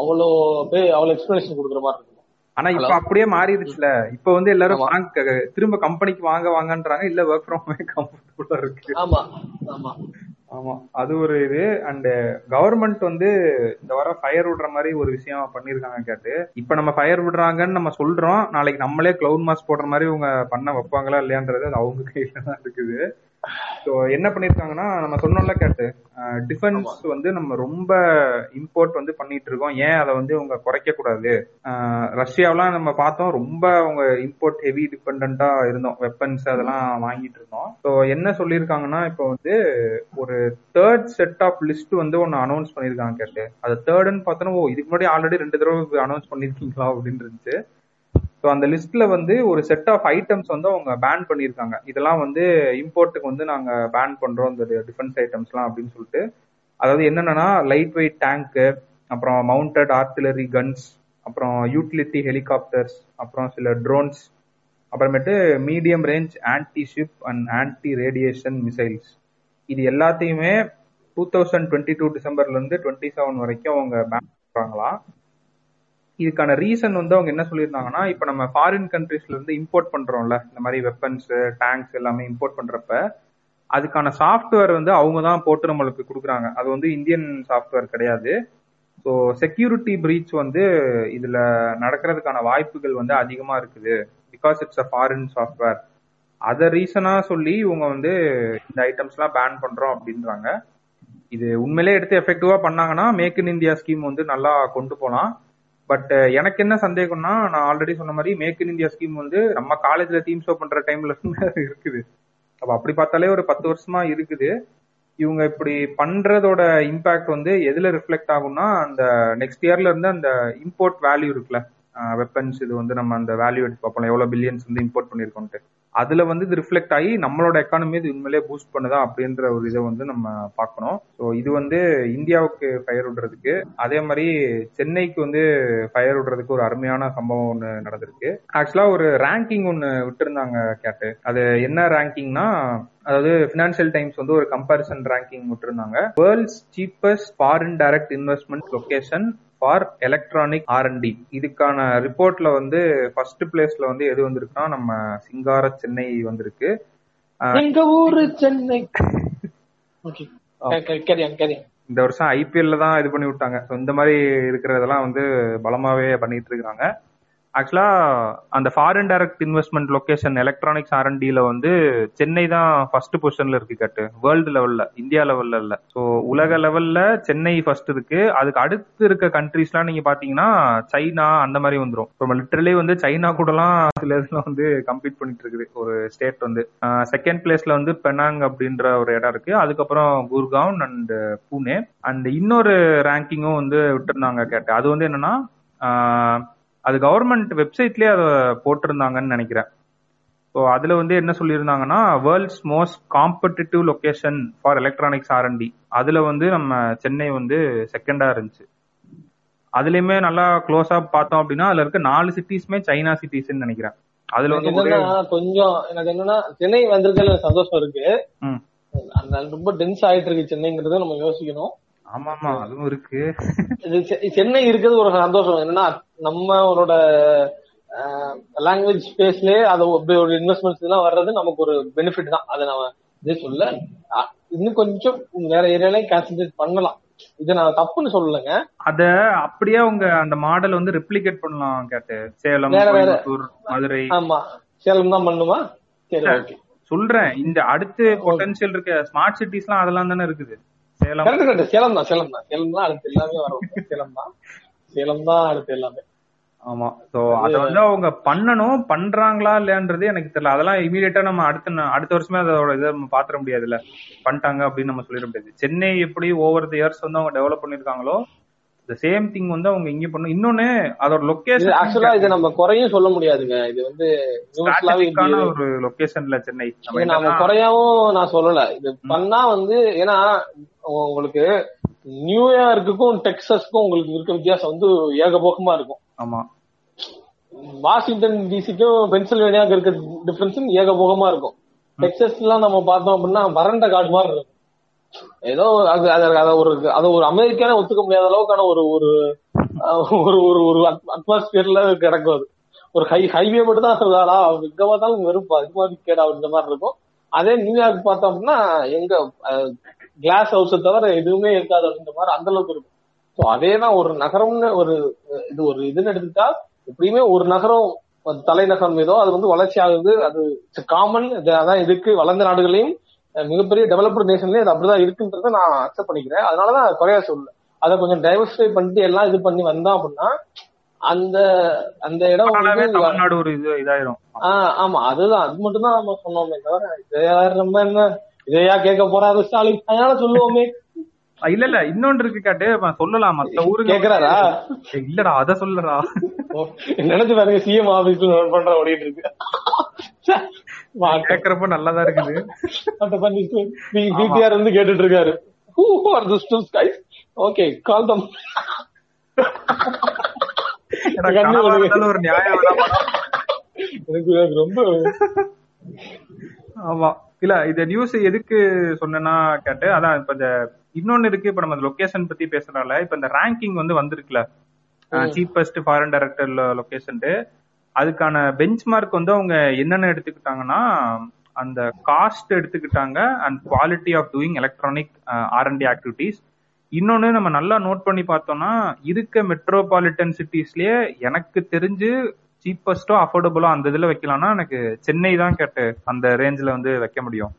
அவ்வளோ அவ்வளவு எக்ஸ்பிளனேஷன் கொடுக்குற மாதிரி இருக்கும்? ஆனா இப்ப? அப்படியே மாறிடுச்சுல. இப்ப வந்து எல்லாரும் திரும்ப கம்பெனிக்கு வாங்க வாங்கன்றாங்க. இல்ல ஒர்க் ஃப்ரம் ஹோம் கம்ஃபர்டபுளா இருக்கு. ஆமா ஆமா. ஆமா. அது ஒரு இது. அண்ட் கவர்மெண்ட் வந்து இந்த வாரம் ஃபயர் விடுற மாதிரி ஒரு விஷயம் பண்ணிருக்காங்க கேட்டு. இப்ப நம்ம ஃபயர் விடுறாங்கன்னு நம்ம சொல்றோம். நாளைக்கு நம்மளே கிளவுட் மாஸ்க் போடுற மாதிரி இவங்க பண்ண வைப்பாங்களா இல்லையான்றது அது அவங்க கையில தான் இருக்குது. ஸோ என்ன பண்ணிருக்காங்கன்னா நம்ம சொன்னோம்ல கேட்டு. டிஃபென்ஸ் வந்து நம்ம ரொம்ப இம்போர்ட் வந்து பண்ணிட்டு இருக்கோம் ஏன் அதை வந்து அவங்க குறைக்க கூடாது ரஷ்யாவெல்லாம் நம்ம பார்த்தோம் ரொம்ப அவங்க இம்போர்ட் ஹெவி டிபெண்டா இருந்தோம். வெப்பன்ஸ் அதெல்லாம் வாங்கிட்டு இருந்தோம் ஸோ என்ன சொல்லியிருக்காங்கன்னா இப்போ வந்து ஒரு தேர்ட் செட் ஆஃப் லிஸ்ட் வந்து ஒன்னு அனௌன்ஸ் பண்ணிருக்காங்க கேட்டு. அது தேர்ட்னு பார்த்தோன்னா ஓ இதுக்கு முன்னாடி ஆல்ரெடி ரெண்டு தடவை அனௌன்ஸ் பண்ணிருக்கீங்களா அப்படின்னு இருந்துச்சு. ஸோ அந்த லிஸ்ட்ல வந்து ஒரு செட் ஆஃப் ஐட்டம்ஸ் வந்து அவங்க பேன் பண்ணியிருக்காங்க. இதெல்லாம் வந்து இம்போர்ட்டுக்கு வந்து நாங்கள் பேன் பண்றோம் இந்த டிஃபென்ஸ் ஐட்டம்ஸ்லாம் அப்படின்னு சொல்லிட்டு. அதாவது என்னென்னா லைட் வெயிட் டேங்க்கு அப்புறம் மவுண்டட் ஆர்டிலரி கன்ஸ் அப்புறம் யூட்டிலிட்டி ஹெலிகாப்டர்ஸ் அப்புறம் சில ட்ரோன்ஸ் அப்புறமேட்டு medium range anti ship and anti radiation missiles இது எல்லாத்தையுமே டூ தௌசண்ட் டுவெண்ட்டி டூ டிசம்பர்லேருந்து டுவெண்ட்டி செவன் வரைக்கும் அவங்க பேன் பண்ணுறாங்களா இதுக்கான ரீசன் வந்து அவங்க என்ன சொல்லியிருந்தாங்கன்னா இப்போ நம்ம ஃபாரின் கண்ட்ரீஸ்ல இருந்து இம்போர்ட் பண்றோம்ல இந்த மாதிரி வெப்பன்ஸ் டேங்க்ஸ் எல்லாமே இம்போர்ட் பண்றப்ப அதுக்கான சாஃப்ட்வேர் வந்து அவங்க தான் போட்டு நம்மளுக்கு கொடுக்குறாங்க. அது வந்து இந்தியன் சாஃப்ட்வேர் கிடையாது. ஸோ செக்யூரிட்டி பிரீச் வந்து இதுல நடக்கிறதுக்கான வாய்ப்புகள் வந்து அதிகமா இருக்குது. Because it's a foreign software அதை ரீசனா சொல்லி இவங்க வந்து இந்த ஐட்டம்ஸ்லாம் பேன் பண்றோம் அப்படின்றாங்க. இது உண்மையிலே எடுத்து எஃபெக்டிவா பண்ணாங்கன்னா மேக் இன் இந்தியா ஸ்கீம் வந்து நல்லா கொண்டு போகலாம். பட் uh, எனக்கு என்ன சந்தேகம்னா நான் ஆல்ரெடி சொன்ன மாதிரி மேக் இன் இந்தியா ஸ்கீம் வந்து நம்ம காலேஜ்ல டீம் ஷோ பண்ற டைம்ல இருக்குது. அப்ப அப்படி பார்த்தாலே ஒரு பத்து வருஷமா இருக்குது. இவங்க இப்படி பண்றதோட இம்பாக்ட் வந்து எதுல ரிஃப்ளெக்ட் ஆகும்னா அந்த நெக்ஸ்ட் இயர்ல இருந்து அந்த இம்போர்ட் வேல்யூ இருக்குல்ல. வெப்பன்ஸ் இது வந்து நம்ம அந்த வேல்யூ எடுத்து பார்ப்போம் எவ்வளவு பில்லியன்ஸ் வந்து இம்போர்ட் பண்ணிருக்கோம்ட்டு. அதுல வந்து இது ரிஃப்ளெக்ட் ஆகி நம்மளோட எக்கானமி இது உண்மையிலே பூஸ்ட் பண்ணுதா அப்படின்ற ஒரு இதை வந்து நம்ம பார்க்கணும். ஸோ இது வந்து இந்தியாவுக்கு ஃபயர் விடுறதுக்கு அதே மாதிரி சென்னைக்கு வந்து ஃபயர் விடுறதுக்கு ஒரு அருமையான சம்பவம் ஒன்று நடந்திருக்கு. ஆக்சுவலா ஒரு ரேங்கிங் ஒன்று விட்டுருந்தாங்க கேட்டு. அது என்ன ரேங்கிங்னா அதாவது பினான்சியல் டைம்ஸ் வந்து ஒரு கம்பாரிசன் ரேங்கிங் விட்டுருந்தாங்க. World's cheapest foreign direct investment location for electronic R and D இதுக்கான ரிப்போர்ட்ல வந்து ஃபர்ஸ்ட் பிளேஸ்ல வந்து எது வந்திருக்குன்னா நம்ம சிங்கார சென்னை வந்திருக்கு. எங்க ஊரு சென்னை. இந்த வருஷம் ஐபிஎல்ல தான் இது பண்ணி விட்டாங்க. இந்த மாதிரி இருக்கிறதெல்லாம் வந்து பலமாவே பண்ணிட்டு இருக்காங்க ஆக்சுவலா அந்த foreign direct investment location electronics ஆர்என்டில வந்து சென்னை தான் ஃபர்ஸ்ட் பொசிஷன்ல இருக்கு கட்டு. வேர்ல்டு லெவல்ல இந்தியா லெவல்ல இல்ல. ஸோ உலக லெவல்ல சென்னை ஃபர்ஸ்ட் இருக்கு. அதுக்கு அடுத்து இருக்க கண்ட்ரீஸ்லாம் நீங்க பாத்தீங்கன்னா சைனா அந்த மாதிரி வந்துரும். இப்போ லிட்டரலி வந்து சைனா கூடலாம் சில இதுல வந்து கம்பீட் பண்ணிட்டு இருக்குது. ஒரு ஸ்டேட் வந்து. செகண்ட் பிளேஸ்ல வந்து பெனாங் அப்படின்ற ஒரு இடம் இருக்கு. அதுக்கப்புறம் குர்கான் அண்ட் பூனே அண்ட் இன்னொரு ரேங்கிங்கும் வந்து விட்டுருந்தாங்க கேட்டேன் அது வந்து என்னன்னா அது கவர்மெண்ட் வெப்சைட்லயே அதை போட்டிருந்தாங்கன்னு நினைக்கிறேன். ஸோ அதுல வந்து என்ன சொல்லியிருந்தாங்கன்னா world's most competitive location for electronics R and D அதுல வந்து நம்ம சென்னை வந்து செகண்டா இருந்துச்சு. அதுலயுமே நல்லா க்ளோஸா பார்த்தோம் அப்படின்னா அதுல இருக்க நாலு சிட்டிஸ்மே சைனா சிட்டிஸ்ன்னு நினைக்கிறேன். அதுல வந்து கொஞ்சம் எனக்கு என்னன்னா சென்னை வந்திருக்கல சந்தோஷம் இருக்கு. ரொம்ப டென்ஸ் ஆயிட்டு இருக்கு சென்னைங்கிறத நம்ம யோசிக்கணும். ஆமா ஆமா அதுவும் இருக்கு. சென்னை இருக்கிறது ஒரு சந்தோஷம். என்னன்னா நம்மளோட லாங்குவேஜ் ஸ்பேஸ்லயே அது ஒரு இன்வெஸ்ட்மெண்ட்ஸ் எல்லாம் வர்றது நமக்கு ஒரு பெனிஃபிட் தான். அதை நம்ம இதே சொல்ல இன்னும் கொஞ்சம் வேற ஏரியாலையும் கான்சென்ட்ரேட் பண்ணலாம். இது நான் தப்புன்னு சொல்லலைங்க. அத அப்படியே அவங்க அந்த மாடல் வந்து ரெப்ளிகேட் பண்ணலாம் கேட்டு. சேலம். கோயம்புத்தூர் மதுரை. ஆமா. சேலம் தான் பண்ணுமா? சரி ஓகே சொல்றேன். இந்த அடுத்து பொட்டன்ஷியல் இருக்க ஸ்மார்ட் சிட்டிஸ்லாம் அதெல்லாம் தானே இருக்குது? சேலம். Correct correct. சேலம் தான் சேலம் தான். சேலம் தான் அடுத்து எல்லாமே வரும். சேலம் தான். சேலம் தான் அடுத்து எல்லாமே. ஆமா. சோ அத வந்து அவங்க பண்ணணும் பண்றாங்களா இல்லையான்றது எனக்கு தெரியல. அதெல்லாம் இமீடியட்டா நம்ம அடுத்த அடுத்த வருஷமே அதோட இதை நம்ம பாத்திர முடியாதுல்ல. பண்ணிட்டாங்க அப்படின்னு நம்ம சொல்லிட முடியாது. சென்னை எப்படி ஓவர் தி இயர்ஸ் வந்து அவங்க டெவலப் பண்ணிருக்காங்களோ இந்த சேம் திங் வந்து அவங்க இங்க பண்ணும் இன்னொன்னு அதோட லொகேஷன் ஆக்சுவலா இது நம்ம குறையும் சொல்ல முடியாதுங்க. இது வந்து ஒரு லொகேஷன்ல சென்னை. நம்ம குறையாவும் நான் சொல்லல. இது பண்ணா வந்து ஏன்னா உங்களுக்கு நியூயார்க்குக்கும் டெக்சஸ்க்கும் உங்களுக்கு இருக்க வித்தியாசம் வந்து ஏகபோகமா இருக்கும். ஆமா. வாஷிங்டன் டிசிக்கும் பென்சில்வேனியாவுக்கு இருக்க டிஃபரன்ஸ் ஏகபோகமா இருக்கும். எல்லாம் நம்ம பார்த்தோம் அப்படின்னா வறண்ட காடு மாதிரி இருக்கும். ஏதோ அது அது அத ஒரு அதை ஒரு அமெரிக்கான ஒத்துக்க முடியாத அளவுக்கான ஒரு ஒரு ஒரு ஒரு ஒரு அட்மாஸ்பியர்ல கிடக்கும் அது. ஒரு ஹை ஹைவே மட்டும் தான் சொல்லுவாரா எங்க பார்த்தாலும் வெறும் அது மாதிரி கேடா இந்த மாதிரி இருக்கும். அதே நியூயார்க் பார்த்தோம் அப்படின்னா எங்க கிளாஸ் ஹவுஸை தவிர எதுவுமே இருக்காது அப்படின்ற மாதிரி அந்த அளவுக்கு இருக்கும். ஸோ அதே தான் ஒரு நகரம்னு ஒரு இது ஒரு இதுன்னு எடுத்துக்கிட்டா எப்படியுமே ஒரு நகரம் தலைநகரம் ஏதோ அது வந்து வளர்ச்சி ஆகுது அது காமன் அதான் இருக்கு வளர்ந்த நாடுகளையும் மிகப்பெரிய டெவலப்டு நேஷன்லயும் அது அப்படிதான் இருக்குன்றத நான் அக்செப்ட் பண்ணிக்கிறேன். அதனாலதான் குறையா சொல்லல. அதை கொஞ்சம் டைவர்சிஃபை பண்ணிட்டு எல்லாம் இது பண்ணி வந்தோம் அப்படின்னா அந்த அந்த இடம் வந்து ஒரு இது இதாயிரும். ஆஹ் ஆமா அதுதான். அது மட்டும் தான் நம்ம சொன்னோமே தவிர யார் நம்ம என்ன இதையா கேட்க போறாரு ஸ்டாலின்? அதனால சொல்லுவோமே. இல்ல இல்ல. இன்னொன்று இருக்கு கேட்டு. சொல்லலாம். மத்த ஊருக்கு கேக்குறாரா? இல்லடா. அத சொல்லடா. நினைச்சு பாருங்க சிஎம் ஆபீஸ்ல நோட் பண்ற ஓடிட்டு இருக்கு. கேக்குறப்ப நல்லாதான் இருக்குது. பிடிஆர் வந்து கேட்டுட்டு இருக்காரு who are this two skies okay call them ஒரு நியாயம். எனக்கு ரொம்ப ஆமா. இல்ல இந்த நியூஸ் எதுக்கு சொன்னேன்னா கேட்டு அதான் இப்ப இந்த இன்னொன்னு இருக்கு. இப்ப நம்ம லொகேஷன் பத்தி பேசுறதால இப்ப இந்த ரேங்கிங் வந்து வந்திருக்குல. சீப்பஸ்ட் ஃபாரின் டைரக்டர் லொகேஷன் அதுக்கான பெஞ்ச் மார்க் வந்து அவங்க என்னென்ன எடுத்துக்கிட்டாங்கன்னா அந்த காஸ்ட் எடுத்துக்கிட்டாங்க and quality of doing electronic R and D activities இன்னொன்னு நம்ம நல்லா நோட் பண்ணி பார்த்தோம்னா இருக்க மெட்ரோபாலிட்டன் சிட்டிஸ்லயே எனக்கு தெரிஞ்சு சீப்பஸ்டோ அஃபோர்டபுளோ அந்த இதுல வைக்கலாம்னா எனக்கு சென்னை தான் கேட்டு அந்த ரேஞ்சில் வந்து வைக்க முடியும்.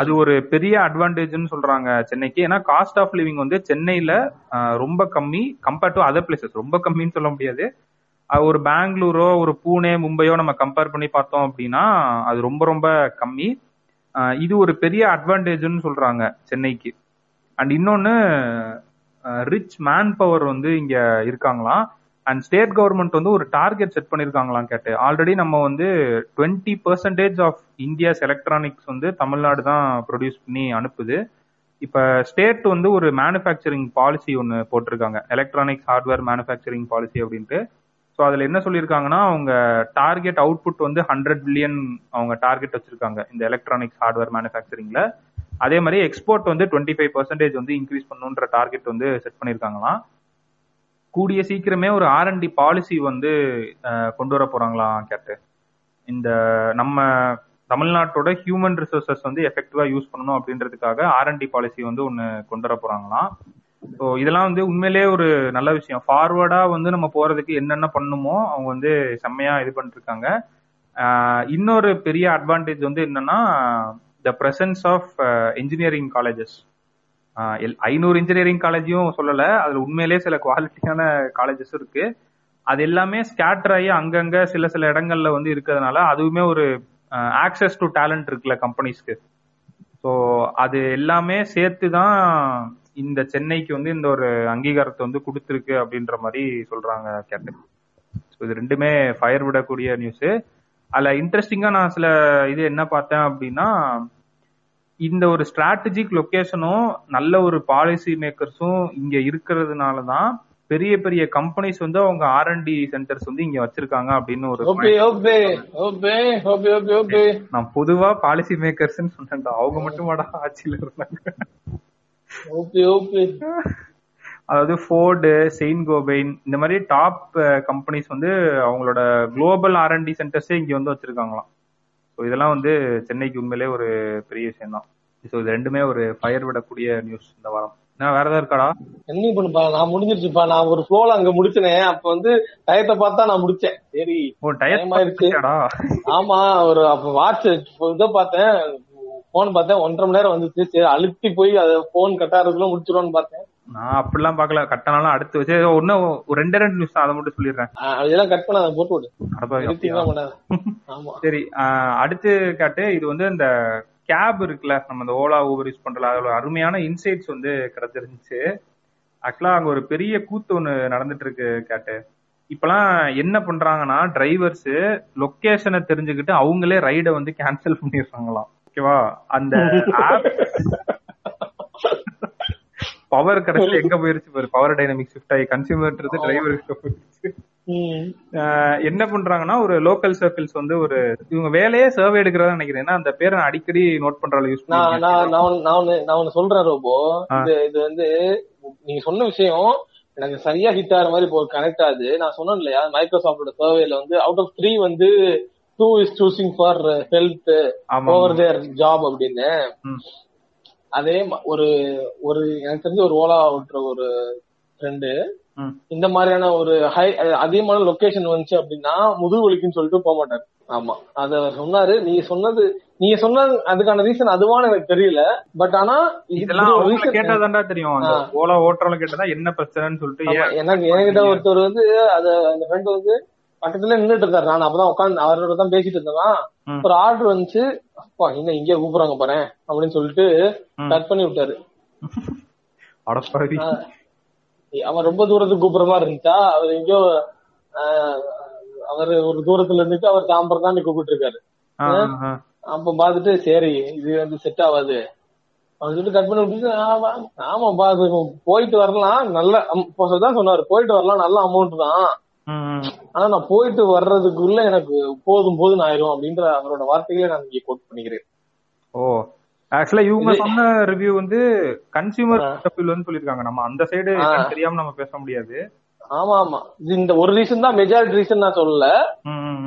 அது ஒரு பெரிய அட்வான்டேஜ்னு சொல்றாங்க சென்னைக்கு. ஏன்னா காஸ்ட் ஆஃப் லிவிங் வந்து சென்னையில ரொம்ப கம்மி கம்பேர்ட் டு அதர் பிளேசஸ் ரொம்ப கம்மின்னு சொல்ல முடியாது. ஒரு பெங்களூரோ ஒரு பூனே மும்பையோ நம்ம கம்பேர் பண்ணி பார்த்தோம் அப்படின்னா அது ரொம்ப ரொம்ப கம்மி. இது ஒரு பெரிய அட்வான்டேஜ்னு சொல்றாங்க சென்னைக்கு. அண்ட் இன்னொன்னு ரிச் மேன் பவர் வந்து இங்க இருக்காங்களாம். அண்ட் ஸ்டேட் கவர்மெண்ட் வந்து ஒரு டார்கெட் செட் பண்ணிருக்காங்களாம் கேட்டு ஆல்ரெடி நம்ம வந்து twenty percentage of India's electronics வந்து தமிழ்நாடு தான் ப்ரொடியூஸ் பண்ணி அனுப்புது. இப்ப ஸ்டேட் வந்து ஒரு மேனுஃபேக்சரிங் பாலிசி ஒன்று போட்டிருக்காங்க. எலக்ட்ரானிக்ஸ் ஹார்ட்வேர் மேனுஃபேக்சரிங் பாலிசி அப்படின்ட்டு. ஸோ அதுல என்ன சொல்லியிருக்காங்கன்னா அவங்க டார்கெட் அவுட்புட் வந்து ஹண்ட்ரட் பில்லியன் அவங்க டார்கெட் வச்சிருக்காங்க இந்த எலக்ட்ரானிக்ஸ் ஹார்ட்வேர் மேனுஃபேக்சரிங்ல அதே மாதிரி எக்ஸ்போர்ட் வந்து டுவெண்ட்டி ஃபைவ் பர்சன்டேஜ் வந்து இன்க்ரீஸ் பண்ணுன்ற டார்கெட் வந்து செட் பண்ணியிருக்காங்களாம் கூடிய சீக்கிரமே ஒரு ஆர் அன் டி பாலிசி வந்து கொண்டு வர போறாங்களாம் கேட்டு. இந்த நம்ம தமிழ்நாட்டோட ஹியூமன் ரிசோர்சஸ் வந்து எஃபெக்டிவா யூஸ் பண்ணணும் அப்படின்றதுக்காக ஆர் அன்டி பாலிசி வந்து ஒன்னு கொண்டு வர போறாங்களாம். ஸோ இதெல்லாம் வந்து உண்மையிலேயே ஒரு நல்ல விஷயம். ஃபார்வர்டா வந்து நம்ம போறதுக்கு என்னென்ன பண்ணுமோ அவங்க வந்து செம்மையா இது பண்ணிருக்காங்க. இன்னொரு பெரிய அட்வான்டேஜ் வந்து என்னன்னா the presence of engineering colleges ஐநூறு இன்ஜினியரிங் காலேஜையும் சொல்லல. அதுல உண்மையிலேயே சில குவாலிட்டியான காலேஜஸ் இருக்கு. அது எல்லாமே ஸ்கேட்டர் ஆகி அங்கங்க சில சில இடங்கள்ல வந்து இருக்கிறதுனால அதுவுமே ஒரு ஆக்சஸ் டு டேலண்ட் இருக்குல்ல கம்பெனிஸ்க்கு ஸோ அது எல்லாமே சேர்த்து தான் இந்த சென்னைக்கு வந்து இந்த ஒரு அங்கீகாரத்தை வந்து கொடுத்துருக்கு அப்படின்ற மாதிரி சொல்றாங்க கேப்டன் ஸோ இது ரெண்டுமே ஃபயர் விடக்கூடிய நியூஸ் அதில் இன்ட்ரெஸ்டிங்காக நான் சில இது என்ன பார்த்தேன் அப்படின்னா இந்த ஒரு ஸ்ட்ராட்டஜிக் லொகேஷனும் நல்ல ஒரு பாலிசி மேக்கர்ஸும் இங்க இருக்கிறதுனால தான் பெரிய பெரிய கம்பெனிஸ் வந்து அவங்க ஆர்என்டி சென்டர்ஸ் வந்து இங்க வச்சிருக்காங்க அப்படின்னு ஒரு நான் பொதுவா பாலிசி மேக்கர்ஸ் சொன்னேன்டா. அவங்க மட்டும் ஆட்சியில இருந்தாங்க. அதாவது ஃபோர்டு செயின் கோபைன் இந்த மாதிரி டாப் கம்பெனிஸ் வந்து அவங்களோட குளோபல் ஆர்என்டி சென்டர்ஸே இங்க வந்து வச்சிருக்காங்களாம். ஸோ இதெல்லாம் வந்து சென்னைக்கு உண்மையிலே ஒரு பெரிய விஷயம் தான் ஸோ இது ரெண்டுமே ஒரு ஃபயர் விடக்கூடிய நியூஸ் இந்த வாரம். என்ன வேற ஏதாவது இருக்காடா? என்ன பண்ணுப்பா நான் முடிஞ்சிருச்சுப்பா. நான் ஒரு ஃப்ளோல அங்க முடிச்சனே. அப்ப வந்து டயத்தை பார்த்தா நான் முடிச்சேன். சரி ஆமா ஒரு அப்ப வாட்ச் இதை பார்த்தேன். போன் பார்த்தேன். ஒன்றரை மணி நேரம் வந்துச்சு. சரி அழுத்தி போய் அதை போன் கட்டாறதுக்குள்ள முடிச்சிருவோம்னு பார்த்தேன். நான் அப்படிலாம் பார்க்கல. கட்டணாலும் அடுத்து வச்சு ஒன்னும் ஒரு ரெண்டு ரெண்டு நியூஸ் அதை மட்டும் சொல்லிடுறேன். அதெல்லாம் கட் போட்டு பண்ணாத. ஆமா. சரி அடுத்து காட்டு இது வந்து இந்த கேப் இருக்குல்ல நம்ம இந்த ஓலா ஊபர் யூஸ் பண்றல அதோட அருமையான இன்சைட்ஸ் வந்து கிடைச்சிருந்துச்சு. ஆக்சுவலா அங்க ஒரு பெரிய கூத்து ஒண்ணு நடந்துட்டு இருக்கு கேட்டு. இப்பெல்லாம் என்ன பண்றாங்கன்னா டிரைவர்ஸ் லொகேஷனை தெரிஞ்சுக்கிட்டு அவங்களே ரைடை வந்து கேன்சல் பண்ணிடுறாங்களாம். ஓகேவா அந்த ஆப் பவர் கரெக்ட் எங்க போயிருச்சு பாரு? பவர் டைனமிக் ஷிஃப்ட் ஆகி கன்சியூமர்ன்றது டிரைவருக்கு போயிருச்சு என்ன பண்றாங்கன்னா ஒரு லோக்கல் சர்க்கிள்ஸ் வந்து ஒரு இவங்க வேலையே சர்வே எடுக்கிறதா நினைக்கிறேன். ஏன்னா அந்த பேரை நான் அடிக்கடி நோட் பண்றால யூஸ் நான் நான் ஒண்ணு சொல்றேன் ரோபோ. இது இது வந்து நீங்க சொன்ன விஷயம் எனக்கு சரியா ஹிட் ஆகிற மாதிரி இப்போ கனெக்ட் ஆகுது. நான் சொன்னேன் இல்லையா மைக்ரோசாஃப்டோட சர்வேல வந்து அவுட் ஆஃப் த்ரீ வந்து two is choosing for health over their job அப்படின்னு. அதே ஒரு ஒரு எனக்கு தெரிஞ்ச ஒரு ஓலா ஓட்டுற ஒரு ஃப்ரெண்டு. இந்த மாதிரியான ஒரு ஹை அதிகமான லொகேஷன் வந்துச்சு அப்படின்னா முதுகு வலிக்குன்னு சொல்லிட்டு போக மாட்டாரு. ஆமா. அத சொன்னாரு. நீங்க சொன்னது நீங்க சொன்னது அதுக்கான ரீசன் அதுவான்னு எனக்கு தெரியல. பட் ஆனா இது இதெல்லாம் கேட்டாதான்டா தெரியும். ஓலா ஓட்டுறவங்க கேட்டதா என்ன பிரச்சனைன்னு சொல்லிட்டு எனக்கு என்கிட்ட ஒருத்தர் வந்து அத அந்த ஃப்ரெண்ட் வந்து பக்கத்துல நின்னுட்டு இருந்தாரு நான் அப்பதான் உட்காந்து அவரோட தான் பேசிட்டு இருந்தேன். ஒரு ஆர்டர் வந்துச்சு அப்பா என்ன இங்கே கூப்பிடுறாங்க பாரு அப்படின்னு சொல்லிட்டு. கட் பண்ணி விட்டாரு. அவன் ரொம்ப தூரத்துக்கு கூப்பிடுற மாதிரி இருந்துச்சா அவர் எங்கேயோ அவர் ஒரு தூரத்துல இருந்துட்டு அவர் தாம்பரம் தான் கூப்பிட்டு இருக்காரு. அப்ப பாத்துட்டு சரி இது வந்து செட் ஆகாது அப்படின்னு சொல்லிட்டு கட் பண்ணி ஆமா ஆமாப்பா அது போயிட்டு வரலாம் நல்ல தான் சொன்னாரு போயிட்டு வரலாம் நல்ல அமௌண்ட் தான். ஆனா நான் போயிட்டு வர்றதுக்குள்ள எனக்கு போதும் போதும் ஆயிரும் அப்படின்ற அவரோட வார்த்தைகளை நான் இங்க கோட் பண்ணிக்கிறேன். ஓ. ஆக்சுவலா இவங்க சொன்ன ரிவ்யூ வந்து கன்சியூமர். வந்து சொல்லிருக்காங்க நம்ம அந்த சைடு. தெரியாம நம்ம பேச முடியாது. ஆமா ஆமா. இந்த ஒரு ரீசன் தான் மெஜாரிட்டி ரீசன் நான் சொல்லல.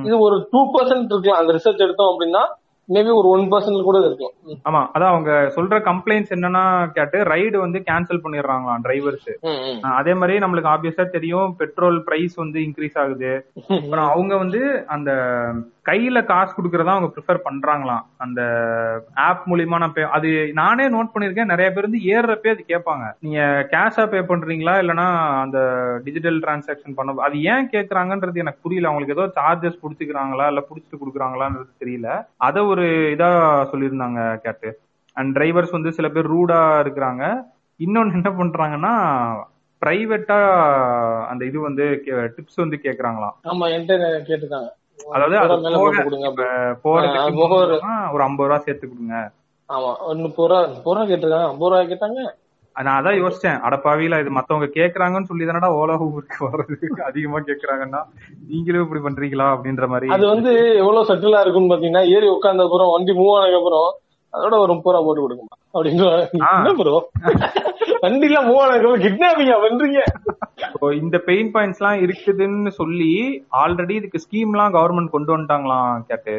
இது ஒரு டூ பர்சன்ட் இருக்கலாம். அந்த ரிசர்ச் எடுத்தோம் அப்படின்னா மேபி ஒரு ஒன் பர்சன்ட் கூட இருக்கலாம். ம், ஆமா அதான் அவங்க சொல்ற கம்ப்ளைண்ட்ஸ் என்னன்னா கேட்டு ரைடு வந்து கேன்சல் பண்ணிடுறாங்களாம் டிரைவர்ஸ். அதே மாதிரி நம்மளுக்கு ஆப்வியஸா தெரியும் பெட்ரோல் பிரைஸ் வந்து இன்க்ரீஸ் ஆகுது. அப்புறம் அவங்க வந்து அந்த கையில காசு கொடுக்கறதா அவங்க ப்ரிஃபர் பண்றாங்களாம். அந்த ஆப் மூலியமா நான் பே அது நானே நோட் பண்ணிருக்கேன். நிறைய பேர் வந்து ஏறுறப்பே அது கேட்பாங்க. நீங்க கேஷா பே பண்றீங்களா? இல்லைன்னா அந்த டிஜிட்டல் டிரான்சாக்ஷன் பண்ண அது ஏன் கேக்குறாங்கன்றது எனக்கு புரியல. அவங்களுக்கு ஏதோ சார்ஜஸ் புடிச்சுக்கிறாங்களா? இல்ல புடிச்சிட்டு கொடுக்குறாங்களான்றது தெரியல. அத ஒரு இதா சொல்லியிருந்தாங்க கேட்டு. அண்ட் டிரைவர்ஸ் வந்து சில பேர் ரூடா இருக்கிறாங்க. இன்னொன்னு என்ன பண்றாங்கன்னா பிரைவேட்டா அந்த இது வந்து டிப்ஸ் வந்து கேக்குறாங்களாம் ஆமா என்கிட்ட கேட்டிருக்காங்க. அதாவது ஒரு ஐம்பது ரூபா சேர்த்து கொடுங்க. ஆமா முப்பது ரூபா முப்பது ரூபா கேட்டிருக்காங்க. ஐம்பது ரூபா கேட்டாங்க. நான் அதான் யோசிச்சேன். அடப்பாவில இது மத்தவங்க கேக்குறாங்கன்னு சொல்லி தானடா ஓலா ஊருக்கு வர்றது. அதிகமா கேக்குறாங்கன்னா நீங்களும் இப்படி பண்றீங்களா அப்படின்ற மாதிரி. அது வந்து எவ்வளவு செட்டிலா இருக்கும்னு பாத்தீங்கன்னா ஏறி உட்கார்ந்த அப்புறம் வண்டி மூவ் ஆனதுக்கு அப்புறம் அதோட ஒரு முப்பது ரூபா போட்டு கொடுக்குமா அப்படின்னு ப்ரோ வண்டில மூவ் ஆனதுக்கு அப்புறம் கிட்னாப்பிங்கா பண்றீங்க? இந்த பெயின் பாயிண்ட்ஸ் எல்லாம் இருக்குதுன்னு சொல்லி ஆல்ரெடி இதுக்கு ஸ்கீம் எல்லாம் கவர்மெண்ட் கொண்டு வந்துட்டாங்களாம் கேட்டு.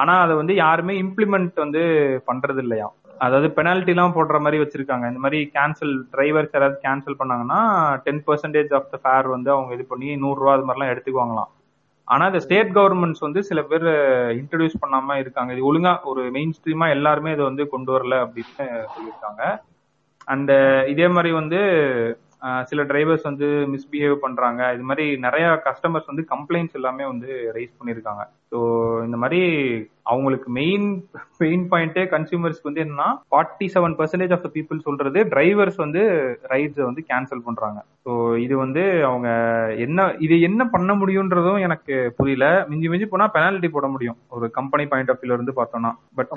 ஆனா அதை வந்து யாருமே இம்ப்ளிமெண்ட் வந்து பண்றது இல்லையா அதாவது பெனால்டி எல்லாம் போடுற மாதிரி வச்சிருக்காங்க. இந்த மாதிரி கேன்சல் டிரைவர்ஸ் யாராவது கேன்சல் பண்ணாங்கன்னா ten percentage of the fare வந்து அவங்க இது பண்ணி நூறு ரூபா அது மாதிரிலாம் எடுத்துக்குவாங்களாம். ஆனா இந்த ஸ்டேட் கவர்மெண்ட்ஸ் வந்து சில பேர் இன்ட்ரடியூஸ் பண்ணாம இருக்காங்க. இது ஒழுங்கா ஒரு மெயின் ஸ்ட்ரீமா எல்லாருமே இதை வந்து கொண்டு வரல அப்படின்னு சொல்லியிருக்காங்க. அண்ட் இதே மாதிரி வந்து சில டிரைவர்ஸ் வந்து மிஸ்பிஹேவ் பண்றாங்க. இது மாதிரி நிறைய கஸ்டமர்ஸ் வந்து கம்ப்ளைண்ட்ஸ் எல்லாமே வந்து ரைஸ் பண்ணியிருக்காங்க. ஸோ இந்த மாதிரி அவங்களுக்கு மெயின் மெயின் பாயிண்டே கன்சியூமர்ஸ்க்கு வந்து என்னன்னா forty seven percentage of the people சொல்றது டிரைவர்ஸ் வந்து ரைட்ஸை வந்து கேன்சல் பண்றாங்க. ஸோ இது வந்து அவங்க என்ன இது என்ன பண்ண முடியுன்றதும் எனக்கு புரியல. மிஞ்சி மிஞ்சி போனா பெனால்டி போட முடியும். ஒரு கம்பெனி பாயிண்ட் ஆஃப் வியூல இருந்து பார்த்தோம்னா. பட்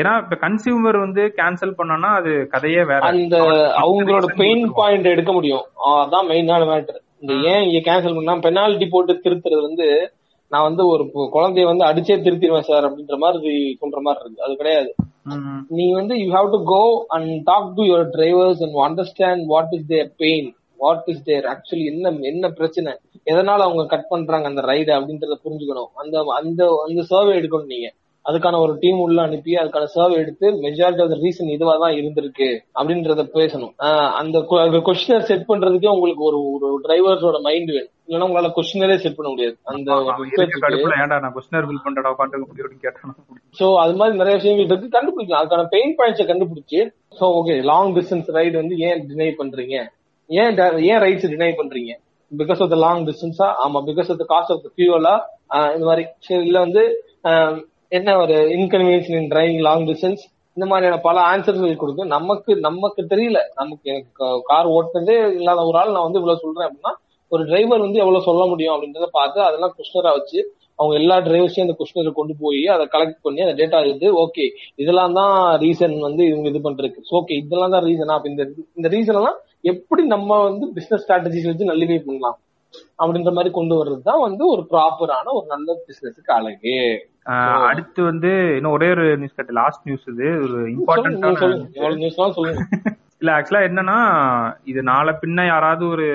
ஏன்னா இப்ப கன்சியூமர் வந்து கேன்சல் பண்ணனா அது கதையே வேற. அந்த அவங்களோட பெயின் பாயிண்ட் எடுக்க முடியும். அதான் மெயினான மேட்டர் இந்த ஏன் இங்க கேன்சல் பண்ணா பெனால்டி போட்டு திருத்துறது வந்து நான் வந்து ஒரு குழந்தைய வந்து அடிச்சே திருத்திடுவேன் சார் அப்படின்ற மாதிரி சொல்ற மாதிரி இருக்கு. அது கிடையாது. நீ வந்து you have to go and talk to your drivers and understand what is their pain what is their actually என்ன என்ன பிரச்சனை எதனால அவங்க கட் பண்றாங்க அந்த ரைடு அப்படின்றத புரிஞ்சுக்கணும். அந்த அந்த அந்த சர்வே எடுக்கணும் நீங்க. அதுக்கான ஒரு டீம் உள்ள அனுப்பி அதுக்கான சர்வே எடுத்து மெஜாரிட்டி ஆஃப் ரீசன் இதுவா தான் இருந்திருக்கு அப்படின்றத பேசணும். அந்த கொஸ்டினர் செட் பண்றதுக்கே உங்களுக்கு ஒரு ஒரு டிரைவர்ஸோட மைண்ட் வேணும். இல்லைன்னா உங்களால கொஸ்டினரே செட் பண்ண முடியாது. அந்த சோ அது மாதிரி நிறைய விஷயங்கள் இருக்கு. கண்டுபிடிக்கலாம். அதுக்கான பெயின் பாயிண்ட்ஸை கண்டுபிடிச்சு so okay long distance ride வந்து ஏன் டினை பண்றீங்க? ஏன் ஏன் ரைட்ஸ் டினை பண்றீங்க? பிகாஸ் ஆஃப் த லாங் டிஸ்டன்ஸா ஆமா because of the cost of the ஃபியூவலா இந்த மாதிரி. இல்ல வந்து என்ன ஒரு inconvenience in driving long distance இந்த மாதிரியான பல ஆன்சர்கள் கொடுத்து நமக்கு நமக்கு தெரியல. நமக்கு எனக்கு கார் ஓட்டுனதே இல்லாத ஒரு ஆள் நான் வந்து இவ்வளவு சொல்றேன் அப்படின்னா ஒரு டிரைவர் வந்து எவ்வளவு சொல்ல முடியும் அப்படின்றத பார்த்து அதெல்லாம் கொஸ்டரா வச்சு அவங்க எல்லா டிரைவர்ஸையும் அந்த கொஸ்டினரை கொண்டு போய் அதை கலெக்ட் பண்ணி அந்த டேட்டா எடுத்து ஓகே இதெல்லாம் தான் ரீசன் வந்து இவங்க இது பண்றதுக்கு. ஓகே இதெல்லாம் தான் ரீசனா அப்ப இந்த இந்த ரீசன் எல்லாம் எப்படி நம்ம வந்து பிசினஸ் ஸ்ட்ராட்டஜிஸ் வச்சு நல்லிவே பண்ணலாம்? அப்படின்ற மாதிரி கொண்டு வர்றது தான் வந்து ஒரு ப்ராப்பரான ஒரு நல்ல பிசினஸுக்கு அழகு. அடுத்து வந்து இன்னும் ஒரே ஒரு நியூஸ் கட்டு லாஸ்ட் நியூஸ் இது ஒரு இம்பார்ட்டன்டான இல்ல ஆக்சுவலா என்னன்னா இது நாளை பின்ன யாராவது ஒரு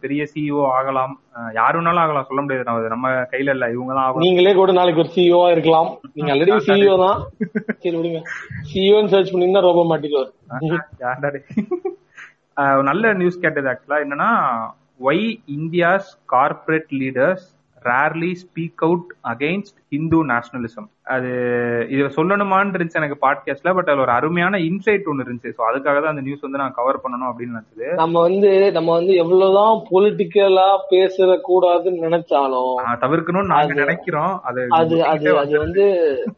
பெரிய சிஇஓ ஆகலாம். யாரு வேணாலும் ஆகலாம் சொல்ல முடியாது. நம்ம- கையில இல்ல இவங்க தான் ஆகலாம் நீங்களே கூட நாளைக்கு ஒரு சிஇஓ இருக்கலாம். நீங்க ஆல்ரெடி சிஇஓ தான். சரி விடுங்க. சிஇஓன்னு சர்ச் பண்ணீங்கன்னா ரொம்ப மாட்டிக்குவார் நல்ல நியூஸ் கேட்டது ஆக்சுவலா என்னன்னா why India's corporate leaders rarely speak out against Hindu nationalism அது இது சொல்லணுமான்னு இருந்துச்சு எனக்கு பாட்காஸ்ட்ல பட் அதுல ஒரு அருமையான இன்சைட் ஒன்னு இருந்துச்சு. ஸோ அதுக்காக தான் அந்த நியூஸ் வந்து நான் கவர் பண்ணணும் அப்படின்னு நினைச்சது. நம்ம வந்து நம்ம வந்து எவ்வளவுதான் பொலிட்டிக்கலா பேச கூடாதுன்னு நினைச்சாலும் தவிர்க்கணும்னு நாங்க நினைக்கிறோம். அது அது அது அது வந்து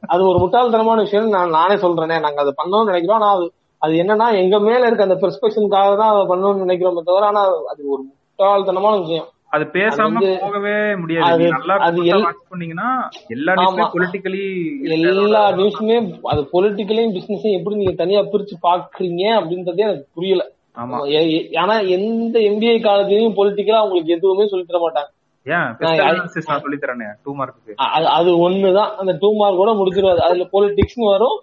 அது ஒரு முட்டாள்தனமான விஷயம் நான் நானே சொல்றேனே. நாங்க அதை பண்ணணும்னு நினைக்கிறோம். ஆனா அது அது என்னன்னா எங்க மேல இருக்க அந்த பெர்ஸ்பெக்ஷனுக்காக தான் அதை பண்ணணும்னு நினைக்கிறோமே தவிர ஆனா அது ஒரு முட்டாள்தனமான விஷயம். அது பேசாம போகவே முடியாது. நல்லா பண்ணீங்கன்னா எல்லா நியூஸ்லயும் ஆமா. பொலிட்டிக்கலி எல்லா நியூஸுமே அது பொலிட்டிக்கலையும் பிசினஸையும் எப்படி நீங்க தனியா பிரிச்சு பாக்குறீங்க அப்படின்றதே எனக்கு புரியல. ஆமா. ஆனா எந்த எம்பிஏ காலேஜ்லயும் பொலிட்டிக்கலா உங்களுக்கு எதுவுமே சொல்லி தர மாட்டாங்க. அது ஒண்ணுதான். அந்த டூ மார்க் கூட முடிச்சிருவாரு அதுல பொலிட்டிக்ஸ்னு வரும்.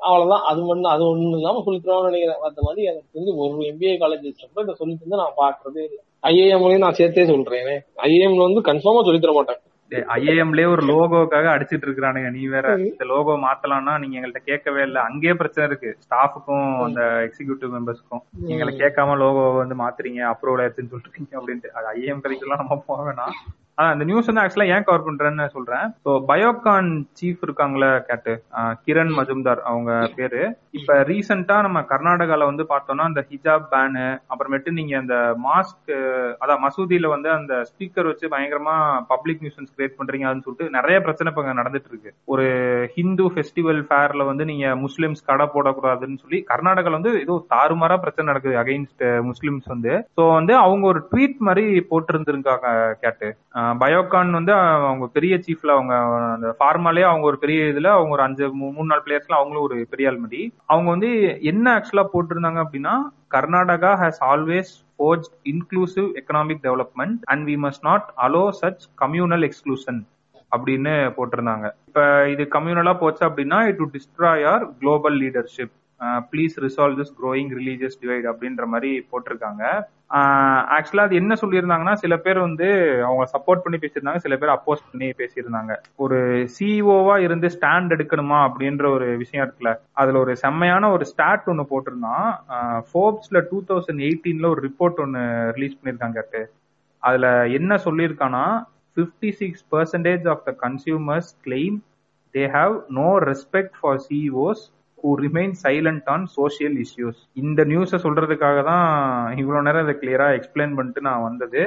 அவ்வளவுதான். அது ஒண்ணு அது ஒண்ணு சொல்லி தருவான்னு நினைக்கிறேன். மத்த மாதிரி எனக்கு தெரிஞ்சு ஒரு எம்பிஏ காலேஜ் இதை சொல்லி தந்து நான் பாக்குறதே இல்லை. ஐஏஎம்லயும் நான் சேர்த்தே சொல்றேன். ஐஏஎம்ல வந்து கன்ஃபார்மா சொல்லி தர மாட்டேன் ஐஏஎம்லயே ஒரு லோகோக்காக அடிச்சிட்டு இருக்கானுங்க நீ வேற இந்த லோகோ மாத்தலாம்னா நீங்க எங்கள்ட்ட கேட்கவே இல்ல. அங்கேயே பிரச்சனை இருக்கு. ஸ்டாஃபுக்கும் அந்த எக்ஸிகியூட்டிவ் மெம்பர்ஸ்க்கும் எங்களை கேட்காம லோகோ வந்து மாத்துறீங்க அப்ரூவல் ஆயிடுச்சுன்னு சொல்றீங்க அப்படின்ட்டு. அது ஐஏஎம் கதைக்கெல்லாம் நம்ம போக வேணாம். அந்த நியூஸ் வந்து ஆக்சுவலா ஏன் கவர் பண்றேன்னு சொல்றேன். ஸோ பயோகான் சீஃப் இருக்காங்களே கேட்டு. கிரண் மஜும்தார் அவங்க பேரு. இப்ப ரீசெண்டா நம்ம கர்நாடகால வந்து பார்த்தோம்னா அந்த ஹிஜாப் பேனு அப்புறமேட்டு நீங்க அந்த மாஸ்க் அதான் மசூதியில வந்து அந்த ஸ்பீக்கர் வச்சு பயங்கரமா பப்ளிக் நியூசன்ஸ் கிரியேட் பண்றீங்க அப்படின்னு சொல்லிட்டு நிறைய பிரச்சனை இப்ப நடந்துட்டு இருக்கு ஒரு ஹிந்து ஃபெஸ்டிவல் ஃபேர்ல வந்து நீங்க முஸ்லிம்ஸ் கடை போடக்கூடாதுன்னு சொல்லி கர்நாடகால வந்து ஏதோ தாறுமாறா பிரச்சனை நடக்குது அகைன்ஸ்ட் முஸ்லிம்ஸ் வந்து. சோ வந்து அவங்க ஒரு ட்வீட் மாதிரி போட்டிருந்திருக்காங்க கேட்டு. பயோகான் வந்து அவங்க பெரிய சீஃப்ல அவங்க அந்த ஃபார்மாலே அவங்க ஒரு பெரிய இதுல அவங்க ஒரு அஞ்சு மூணு நாலு பிளேயர்ஸ்ல அவங்களும் ஒரு பெரிய ஆள்மடி அவங்க வந்து என்ன ஆக்சுவலா போட்டிருந்தாங்க அப்படின்னா Karnataka has always forge inclusive economic development and we must not allow such communal exclusion அப்படின்னு போட்டிருந்தாங்க. இப்ப இது கம்யூனலா போச்சு அப்படின்னா it to destroy our global leadership please resolve this growing religious divide அப்படின்ற மாதிரி போட்டிருக்காங்க. ஆக்சுவலா அது என்ன சொல்லியிருந்தாங்கன்னா சில பேர் வந்து அவங்க சப்போர்ட் பண்ணி பேசியிருந்தாங்க சில பேர் அப்போஸ் பண்ணி பேசியிருந்தாங்க. ஒரு சிஇஓவா இருந்து ஸ்டாண்ட் எடுக்கணுமா அப்படின்ற ஒரு விஷயம் இருக்குல்ல அதுல ஒரு செம்மையான ஒரு ஸ்டாட் ஒன்னு போட்டிருந்தான் ஃபோர்ப்ஸ்ல டூ தௌசண்ட் எயிட்டீன்ல ஒரு ரிப்போர்ட் ஒன்று ரிலீஸ் பண்ணிருக்காங்க அதுல என்ன சொல்லியிருக்கானா fifty six percentage of the consumers claim they have no respect for CEOs who remain silent on social issues இந்த நியூஸை சொல்றதுக்காக தான் இவ்வளவு நேரம் இதை கிளியரா எக்ஸ்பிளைன் பண்ணிட்டு நான் வந்தது.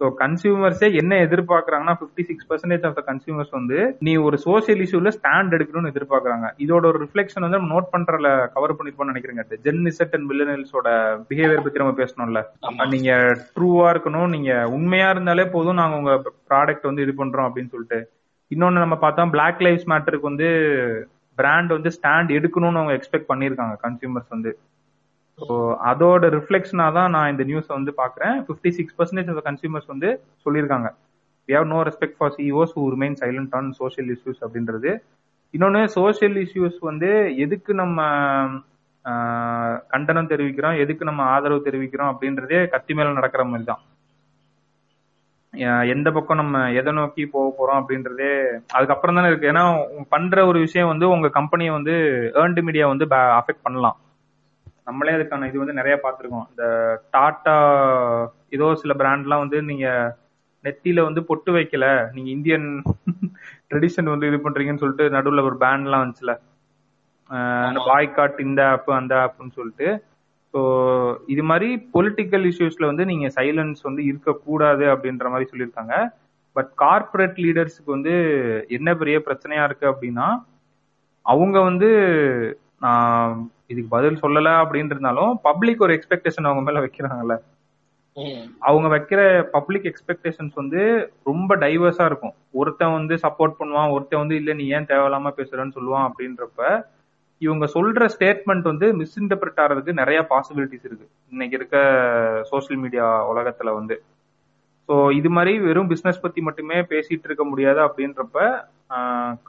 ஸோ கன்சியூமர்ஸே என்ன எதிர்பார்க்கறாங்கன்னா fifty six percentage of the consumers வந்து நீ ஒரு சோசியல் இஷ்யூல ஸ்டாண்ட் எடுக்கணும்னு எதிர்பார்க்கறாங்க. இதோட ஒரு ரிஃப்ளெக்ஷன் வந்து நம்ம நோட் பண்றதுல கவர் பண்ணிருப்போம்னு நினைக்கிறேங்க. ஜென் இசட் அண்ட் மில்லனியல்ஸோட பிஹேவியர் பத்தி நம்ம பேசணும்ல. ஆமா. நீங்க ட்ரூவா இருக்கணும் நீங்க உண்மையா இருந்தாலே போதும் நாங்க உங்க ப்ராடக்ட் வந்து இது பண்றோம் அப்படின்னு சொல்லிட்டு. இன்னொன்னு நம்ம பார்த்தா பிளாக் லைவ்ஸ் மேட்டருக்கு வந்து பிராண்ட் வந்து ஸ்டாண்ட் எடுக்கணும்னு அவங்க எக்ஸ்பெக்ட் பண்ணியிருக்காங்க. கன்சியூமர்ஸ் வந்து. ஸோ அதோட ரிஃப்ளெக்ஷனா தான் நான் இந்த நியூஸை வந்து பாக்குறேன் fifty six percentage of consumers வந்து சொல்லியிருக்காங்க. We have no respect for CEOs who remain silent on social issues அப்படின்றது. இன்னொன்று சோஷியல் இஷ்யூஸ் வந்து எதுக்கு நம்ம கண்டனம் தெரிவிக்கிறோம்? எதுக்கு நம்ம ஆதரவு தெரிவிக்கிறோம் அப்படின்றதே கத்தி மேல நடக்கிற மாதிரி தான். எந்த பக்கம் நம்ம எதை நோக்கி போக போறோம் அப்படின்றதே அதுக்கப்புறம் தானே இருக்கு. ஏன்னா பண்ற ஒரு விஷயம் வந்து உங்க கம்பெனியை வந்து ஏர்ன்டு மீடியா வந்து அஃபெக்ட் பண்ணலாம். நம்மளே அதுக்கான இது வந்து நிறைய பார்த்துருக்கோம். இந்த டாட்டா ஏதோ சில பிராண்ட்லாம் வந்து நீங்க நெத்தியில வந்து பொட்டு வைக்கல நீங்க இந்தியன் ட்ரெடிஷன் வந்து இது பண்றீங்கன்னு சொல்லிட்டு நடுவுல ஒரு பேண்ட்லாம் வந்துச்சுல. பாய்காட் இந்த ஆப் அந்த ஆப்னு சொல்லிட்டு ஸோ இது மாதிரி பொலிட்டிக்கல் இஷ்யூஸ்ல வந்து நீங்க சைலன்ஸ் வந்து இருக்கக்கூடாது அப்படின்ற மாதிரி சொல்லியிருக்காங்க. பட் கார்ப்பரேட் லீடர்ஸுக்கு வந்து என்ன பெரிய பிரச்சனையா இருக்கு அப்படின்னா அவங்க வந்து நான் இதுக்கு பதில் சொல்லல அப்படின்னு இருந்தாலும் பப்ளிக் ஒரு எக்ஸ்பெக்டேஷன் அவங்க மேல வைக்கிறாங்கல்ல. அவங்க வைக்கிற பப்ளிக் எக்ஸ்பெக்டேஷன்ஸ் வந்து ரொம்ப டைவர்ஸா இருக்கும். ஒருத்தன் வந்து சப்போர்ட் பண்ணுவான் ஒருத்தன் வந்து இல்ல நீ ஏன் தேவையில்லாம பேசுறன்னு சொல்லுவான் அப்படின்றப்ப இவங்க சொல்ற ஸ்டேட்மெண்ட் வந்து மிஸ்இன்டர்பிரட் ஆகிறதுக்கு நிறைய பாசிபிலிட்டிஸ் இருக்கு. இன்னைக்கு இருக்க சோஷியல் மீடியா உலகத்துல வந்து. ஸோ இது மாதிரி வெறும் பிசினஸ் பத்தி மட்டுமே பேசிட்டு இருக்க முடியாது அப்படின்றப்ப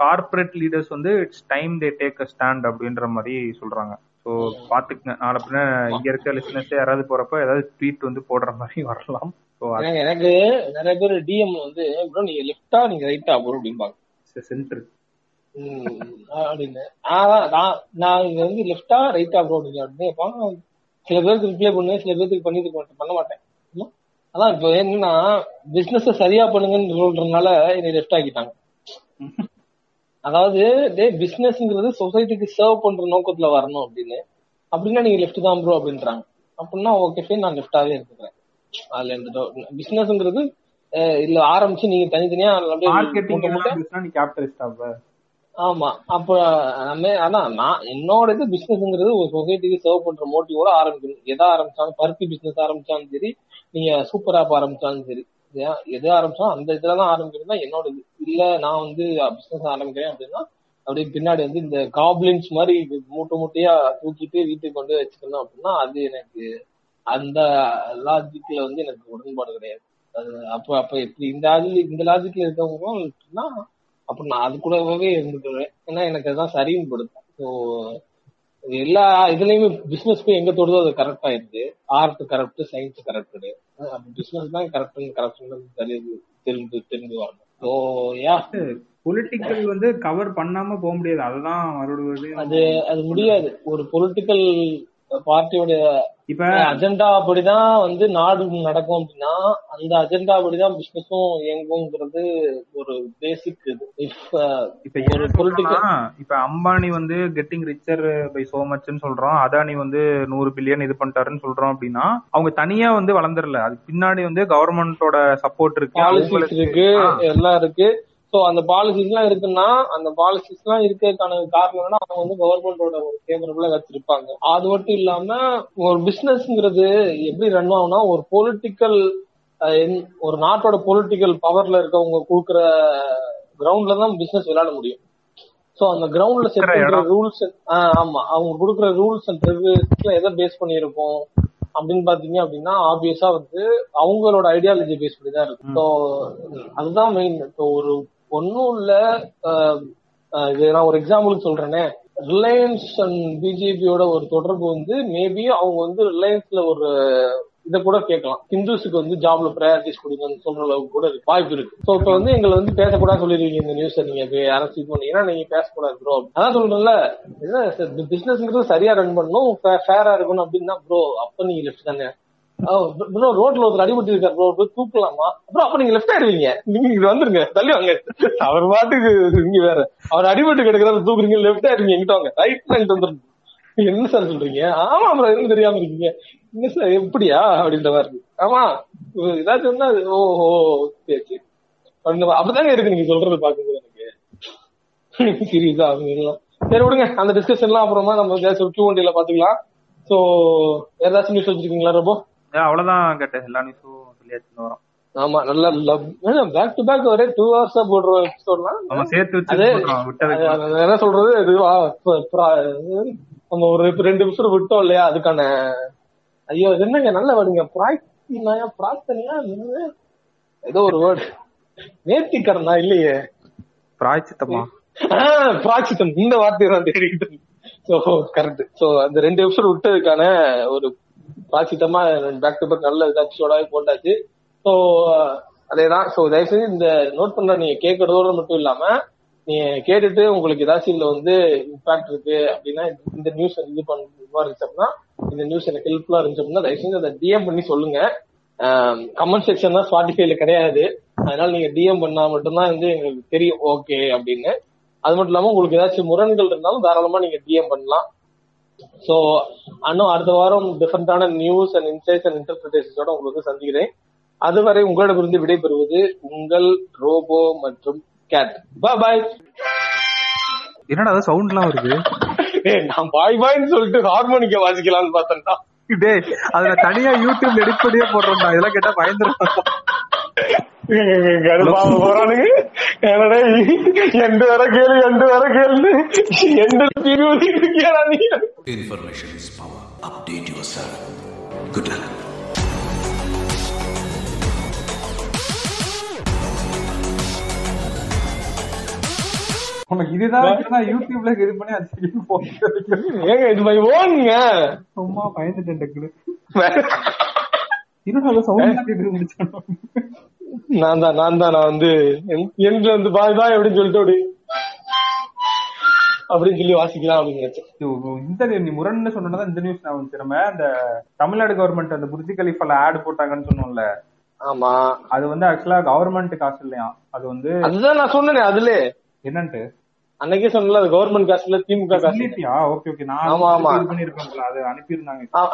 கார்ப்பரேட் லீடர்ஸ் வந்து it's time they take a stand அப்படின்ற மாதிரி சொல்றாங்க. ஸோ பாத்துக்கங்க. நாளை பின்ன இங்க இருக்க லிசனர்ஸ் யாராவது போறப்ப ஏதாவது ட்வீட் வந்து போடுற மாதிரி வரலாம். ஸோ எனக்கு நிறைய பேர் டிஎம் வந்து ப்ரோ நீங்க லெஃப்டா நீங்க ரைட்டா ப்ரோ அப்படிம்பாங்க. சென்டர் அப்படின்னு. நான் நான் இங்க வந்து லெஃப்டா ரைட்டா ப்ரோ நீங்க அப்படின்னு. சில பேருக்கு ரிப்ளை பண்ணுவேன் சில பேருக்கு பண்ணி பண்ண மாட்டேன். அதான் இப்போ என்னன்னா பிசினஸ் சரியா பண்ணுங்கன்னு சொல்றதுனால என்னை லெஃப்ட் ஆக்கிட்டாங்க. அதாவது டே பிசினஸ்ங்கிறது சொசைட்டிக்கு சர்வ் பண்ற நோக்கத்துல வரணும் அப்படின்னு. அப்படின்னா நீங்க லெஃப்ட் தான் ப்ரோ அப்படின்றாங்க. அப்படின்னா ஓகே ஃபைன் நான் லெஃப்டாவே இருக்கிறேன். அதுல எந்த பிசினஸ்ங்கிறது இல்ல. ஆரம்பிச்சு நீங்க தனித்தனியா ஆமா. அப்ப அதான் நான் என்னோட இது பிசினஸ்ங்கிறது ஒரு சொசைட்டிக்கு சர்வ் பண்ற மோட்டிவோட ஆரம்பிக்கணும். எதை ஆரம்பிச்சாலும் பருத்தி பிசினஸ் ஆரம்பிச்சாலும் சரி நீங்க சூப்பர் ஆப் ஆரம்பிச்சாலும் சரி ஏன் எது ஆரம்பிச்சாலும் அந்த இதுல தான் ஆரம்பிக்கிறது தான் என்னோட இது. இல்ல நான் வந்து பிசினஸ் ஆரம்பிக்கிறேன் அப்படின்னா அப்படியே பின்னாடி வந்து இந்த காப்ளின்ஸ் மாதிரி மூட்டை மூட்டையா தூக்கிட்டு வீட்டுக்கு கொண்டு வச்சுக்கணும் அப்படின்னா அது எனக்கு அந்த லாஜிக்ல வந்து எனக்கு உடன்பாடு கிடையாது. அது அப்ப அப்ப இப்படி இந்த லாஜிக் இந்த லாஜிக்ல இருக்கவங்கன்னா அப்ப நான் அது கூடவே இருந்துக்குவேன். ஏன்னா எனக்கு அதுதான் சரின்னு படுது ஸோ எல்லா இதுலயுமே பிசினஸ் போய் எங்க தொடுதோ அது கரெக்ட் ஆயிருது art correct science correct business தான் கரெக்ட் கரெக்ட் தெரியுது தெரிஞ்சு தெரிஞ்சு வரணும். ஸோ யா பொலிட்டிக்கல் வந்து கவர் பண்ணாம போக முடியாது. அதுதான் அது அது முடியாது. ஒரு பொலிட்டிக்கல் பார்ட்டியோட இப்ப அஜெண்டா அப்படிதான் வந்து நாடு நடக்கும் அப்படின்னா அந்த அஜெண்டா அப்படிதான் பிசினஸும் இயங்குங்கிறது ஒரு பேசிக் இது. இப்ப ஒரு political- இப்ப அம்பானி வந்து கெட்டிங் ரிச்சர் பை சோ மச்னு சொல்றோம். அதானி வந்து நூறு பில்லியன் இது பண்ணிட்டாருன்னு சொல்றோம் அப்படின்னா அவங்க தனியா வந்து வளர்ந்துடல. அதுக்கு பின்னாடி வந்து கவர்மெண்டோட சப்போர்ட் இருக்கு. இருக்கு எல்லாம் இருக்கு. சோ அந்த பாலிசிஸ் எல்லாம் இருக்குன்னா அந்த பாலிசிஸ் எல்லாம் இருக்கிறதுக்கான காரணம் என்னன்னா அவங்க வந்து கவர்மெண்டோட ஒரு ஃபேவரபிளா வச்சிருப்பாங்க. அது மட்டும் இல்லாம ஒரு பிசினஸ்ங்கிறது எப்படி ரன் ஆகும்னா ஒரு பொலிட்டிக்கல் ஒரு நாட்டோட பொலிட்டிக்கல் பவர்ல இருக்கவங்க கொடுக்குற கிரவுண்ட்ல தான் பிசினஸ் விளையாட முடியும். சோ அந்த கிரவுண்ட்ல செட். ரூல்ஸ் ஆமா. அவங்க கொடுக்குற ரூல்ஸ் அண்ட் ரெகுலேஷன்ஸ்ல எதை பேஸ் பண்ணியிருக்கோம் அப்படின்னு பாத்தீங்க அப்படின்னா ஆப்வியஸா வந்து அவங்களோட ஐடியாலஜி பேஸ் பண்ணி தான் இருக்கும் ஸோ அதுதான் மெயின் இப்போ ஒரு ஒன்னும் இல்ல இது நான் ஒரு எக்ஸாம்பிளுக்கு சொல்றேனே. ரிலையன்ஸ் அண்ட் பிஜேபியோட ஒரு தொடர்பு வந்து மேபி அவங்க வந்து ரிலையன்ஸ்ல ஒரு இத கூட கேட்கலாம். ஹிந்துஸுக்கு வந்து ஜாப்ல ப்ரையாரிட்டிஸ் கொடுங்கன்னு சொல்ற அளவுக்கு கூட இருக்கு வாய்ப்பு இருக்கு. சோ இப்ப வந்து எங்களை வந்து பேசக்கூடாது சொல்லிருக்கீங்க இந்த நியூஸை நீங்க யாராச்சும் இது பண்ணீங்கன்னா நீங்க பேசக்கூடாது ப்ரோ அதான் சொல்றேன்ல பிசினஸ்ங்கிறது சரியா ரன் பண்ணணும் ஃபேரா இருக்கணும் அப்படின்னா ப்ரோ அப்ப நீங்க லெஃப்ட் தானே? ப்ரோ ரோட்ல ஒருத்தர் அடிபட்டு இருக்காரு ப்ரோ போய் தூக்கலாமா? அப்புறம் அப்ப நீங்க லெஃப்ட் ஆயிடுவீங்க. நீங்க இங்க வந்துருங்க. தள்ளி வாங்க. அவர் பாட்டுக்கு இங்க வேற. அவர் அடிபட்டு கிடக்குறாரு தூக்குறீங்க லெஃப்ட் ஆயிடுவீங்க எங்கிட்ட வாங்க. ரைட் வாங்கிட்டு வந்துருங்க. என்ன சார் சொல்றீங்க? ஆமா அப்புறம் எதுவும் தெரியாம இருக்கீங்க. என்ன சார் எப்படியா? அப்படின்ற மாதிரி ஆமா ஏதாச்சும் இருந்தா அது ஓஹோ சரி சரி. இருக்கு நீங்க சொல்றது பாக்கும்போது எனக்கு. சீரியஸா அப்படின்லாம் சரி விடுங்க. அந்த டிஸ்கஷன் எல்லாம் அப்புறமா நம்ம கேஸ் கியூ வண்டியில பாத்துக்கலாம் சோ ஏதாச்சும் நியூஸ் வச்சிருக்கீங்களா ரொம்ப அவ்வளவுதான் கேட்டேன் எல்லா நியூஸும் சொல்லியாச்சு வாரம். ஆமா நல்லா பேக் டு பேக் ஒரே டூ ஹவர்ஸா போடுற எபிசோட்லாம் சேர்த்து வச்சு போடுறோம், என்ன சொல்றது? நம்ம ஒரு ரெண்டு நிமிஷம் விட்டோம் இல்லையா அதுக்கான ஐயோ என்னங்க நல்ல வேர்டுங்க பிரார்த்தனையா பிரார்த்தனையா என்னது? ஏதோ ஒரு வேர்டு நேர்த்திக்கரனா இல்லையே? பிராய்ச்சித்தமா ஆஹ், பிராச்சித்தம் இந்த வார்த்தை தான் தேடிக்கிட்டு சோ கரெக்ட் சோ அந்த ரெண்டு எபிசோட் விட்டதுக்கான ஒரு பாசிட்டமா பேக் டு பேக் நல்ல எபிசோடாவே போட்டாச்சு. ஸோ அதேதான். ஸோ தயவு செஞ்சு இந்த நோட் பண்ண நீங்க கேட்கறதோட மட்டும் இல்லாம நீங்க கேட்டுட்டு உங்களுக்கு ஏதாச்சும் இதுல வந்து இம்பாக்ட் இருக்கு அப்படின்னா இந்த நியூஸ் இது பண்ண இருந்துச்சோம்னா இந்த நியூஸ் எனக்கு ஹெல்ப்ஃபுல்லா இருந்துச்சு அப்படின்னா தயவு செஞ்சு அதை டிஎம் பண்ணி சொல்லுங்க. கமெண்ட் செக்ஷன் தான் ஸ்பாட்டிஃபைல கிடையாது. அதனால நீங்க டிஎம் பண்ணா மட்டும்தான் வந்து எங்களுக்கு தெரியும். ஓகே அப்படின்னு. அது மட்டும் இல்லாம உங்களுக்கு ஏதாச்சும் முரண்கள் இருந்தாலும் தாராளமா நீங்க டிஎம் பண்ணலாம். சோ இன்னும் அடுத்த வாரம் டிஃபரெண்டான நியூஸ் அண்ட் இன்சைட்ஸ் அண்ட் இன்டர்பிரிட்டேஷனோட உங்களுக்கு சந்திக்கிறேன். அதுவரை உங்களிடமிருந்து விடைபெறுவது உங்கள் ரோபோ மற்றும் கேட் பாய் பாய் என்னடா சவுண்ட்லாம் வருது? நான் பாய் பாய்னு சொல்லிட்டு ஹார்மோனிக்க வாசிக்கலாம்னு பார்த்தேன்டா. டேய் அதுல தனியா யூடியூப்ல எடிட் பண்ணியே போடுறோம்டா. இதெல்லாம் கேட்டா பயந்துரும். போறானுங்க. என்னடா எண்டு வர கேளு எண்டு வர கேளு எண்டு பிரிவு இருக்கியா நீ? Information is power. Update yourself. Good உனக்கு இதுதான் வச்சுதான் யூடியூப்ல இது பண்ணி அது ஏங்க இது மாதிரி ஓனுங்க சும்மா பயந்துட்டேன் டக்குனு. சவுண்ட் நான் தான் நான் தான் நான் வந்து எங்க வந்து பாய் பாய் அப்படின்னு சொல்லிட்டு அப்படி அப்படின்னு சொல்லி வாசிக்கலாம் அப்படின்னு நினைச்சேன். இந்த நீ முரண்னு சொன்னதான் இந்த நியூஸ் நான் நம்ம இந்த தமிழ்நாடு கவர்மெண்ட் அந்த புர்ஜி கலிஃபால ஆட் போட்டாங்கன்னு சொன்னோம்ல. ஆமா. அது வந்து ஆக்சுவலா கவர்மெண்ட் காசு இல்லையா அது வந்து அதுதான் நான் சொன்னேனே அதுல என்னன்ட்டு? அன்னைக்கே சொன்னல அது கவர்மெண்ட் காசுல திமுக காசு ஓகே ஓகே. நான் ஆமா, ஆமா. அது அனுப்பியிருந்தாங்க. ஆ-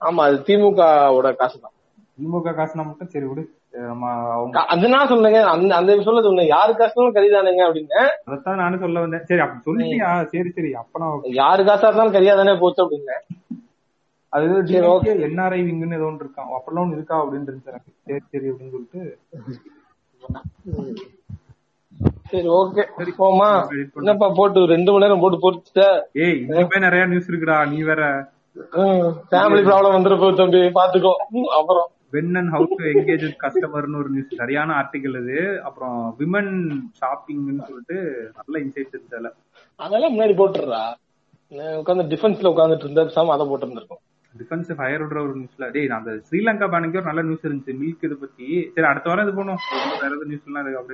ஆமா அது திமுகவோட காசு தான் திமுக காசுனா மட்டும் சரி விடு. அது நான் சொன்னேங்க. அந்த அந்த சொல்ல சொன்னேன். யாரு காசுனாலும் கரிதானுங்க அப்படின்னு. அதைத்தான் நானும் சொல்ல வந்தேன். சரி அப்படி சொல்லிட்டியா? சரி சரி. அப்ப நான் okay. யாரு காசா இருந்தாலும் கரியாதானே போச்சு அப்படின்னு. அது சரி, okay. என்ஆர்ஐ விங்குன்னு ஏதோ ஒன்று இருக்கான் அப்பெல்லாம் ஒன்று இருக்கா அப்படின்னு இருந்துச்சு சரி சரி அப்படின்னு சொல்லிட்டு. சரி ஓகே போமா edit பண்ணு. என்னப்பா போட்டு ரெண்டு மணி நேரம் போட்டு பொறுத்துட்ட? ஏய் இன்னுமே நிறைய நியூஸ் இருக்குடா நீ வேற. ஃபேமிலி ப்ராப்ளம் வந்துரு போகுது தம்பி பாத்துக்கோ. அப்புறம். When and how to engage கஸ்டமர்னு ஒரு நியூஸ் சரியான ஆர்டிகல் இது. அப்புறம் விமன் ஷாப்பிங்னு சொல்லிட்டு நல்ல இன்சைட் இருந்துச்சு அதுல அதெல்லாம் முன்னாடி போட்டுறா உட்காந்து டிஃபென்ஸ்ல உட்காந்துட்டு இருந்த பேசாம அதை போட்டு இருந்திருக்கும் டிஃபென்ஸ் ஃபயர் விடுற ஒரு நியூஸ்ல டேய் அந்த ஸ்ரீலங்கா பேனுக்கு ஒரு நல்ல நியூஸ் இருந்துச்சு. மில்க் இதை பத்தி. சரி அடுத்த வாரம் இது பண்ணுவோம் வேற எதுவும் நியூஸ் எல்லாம் இருக்கு அப்படியே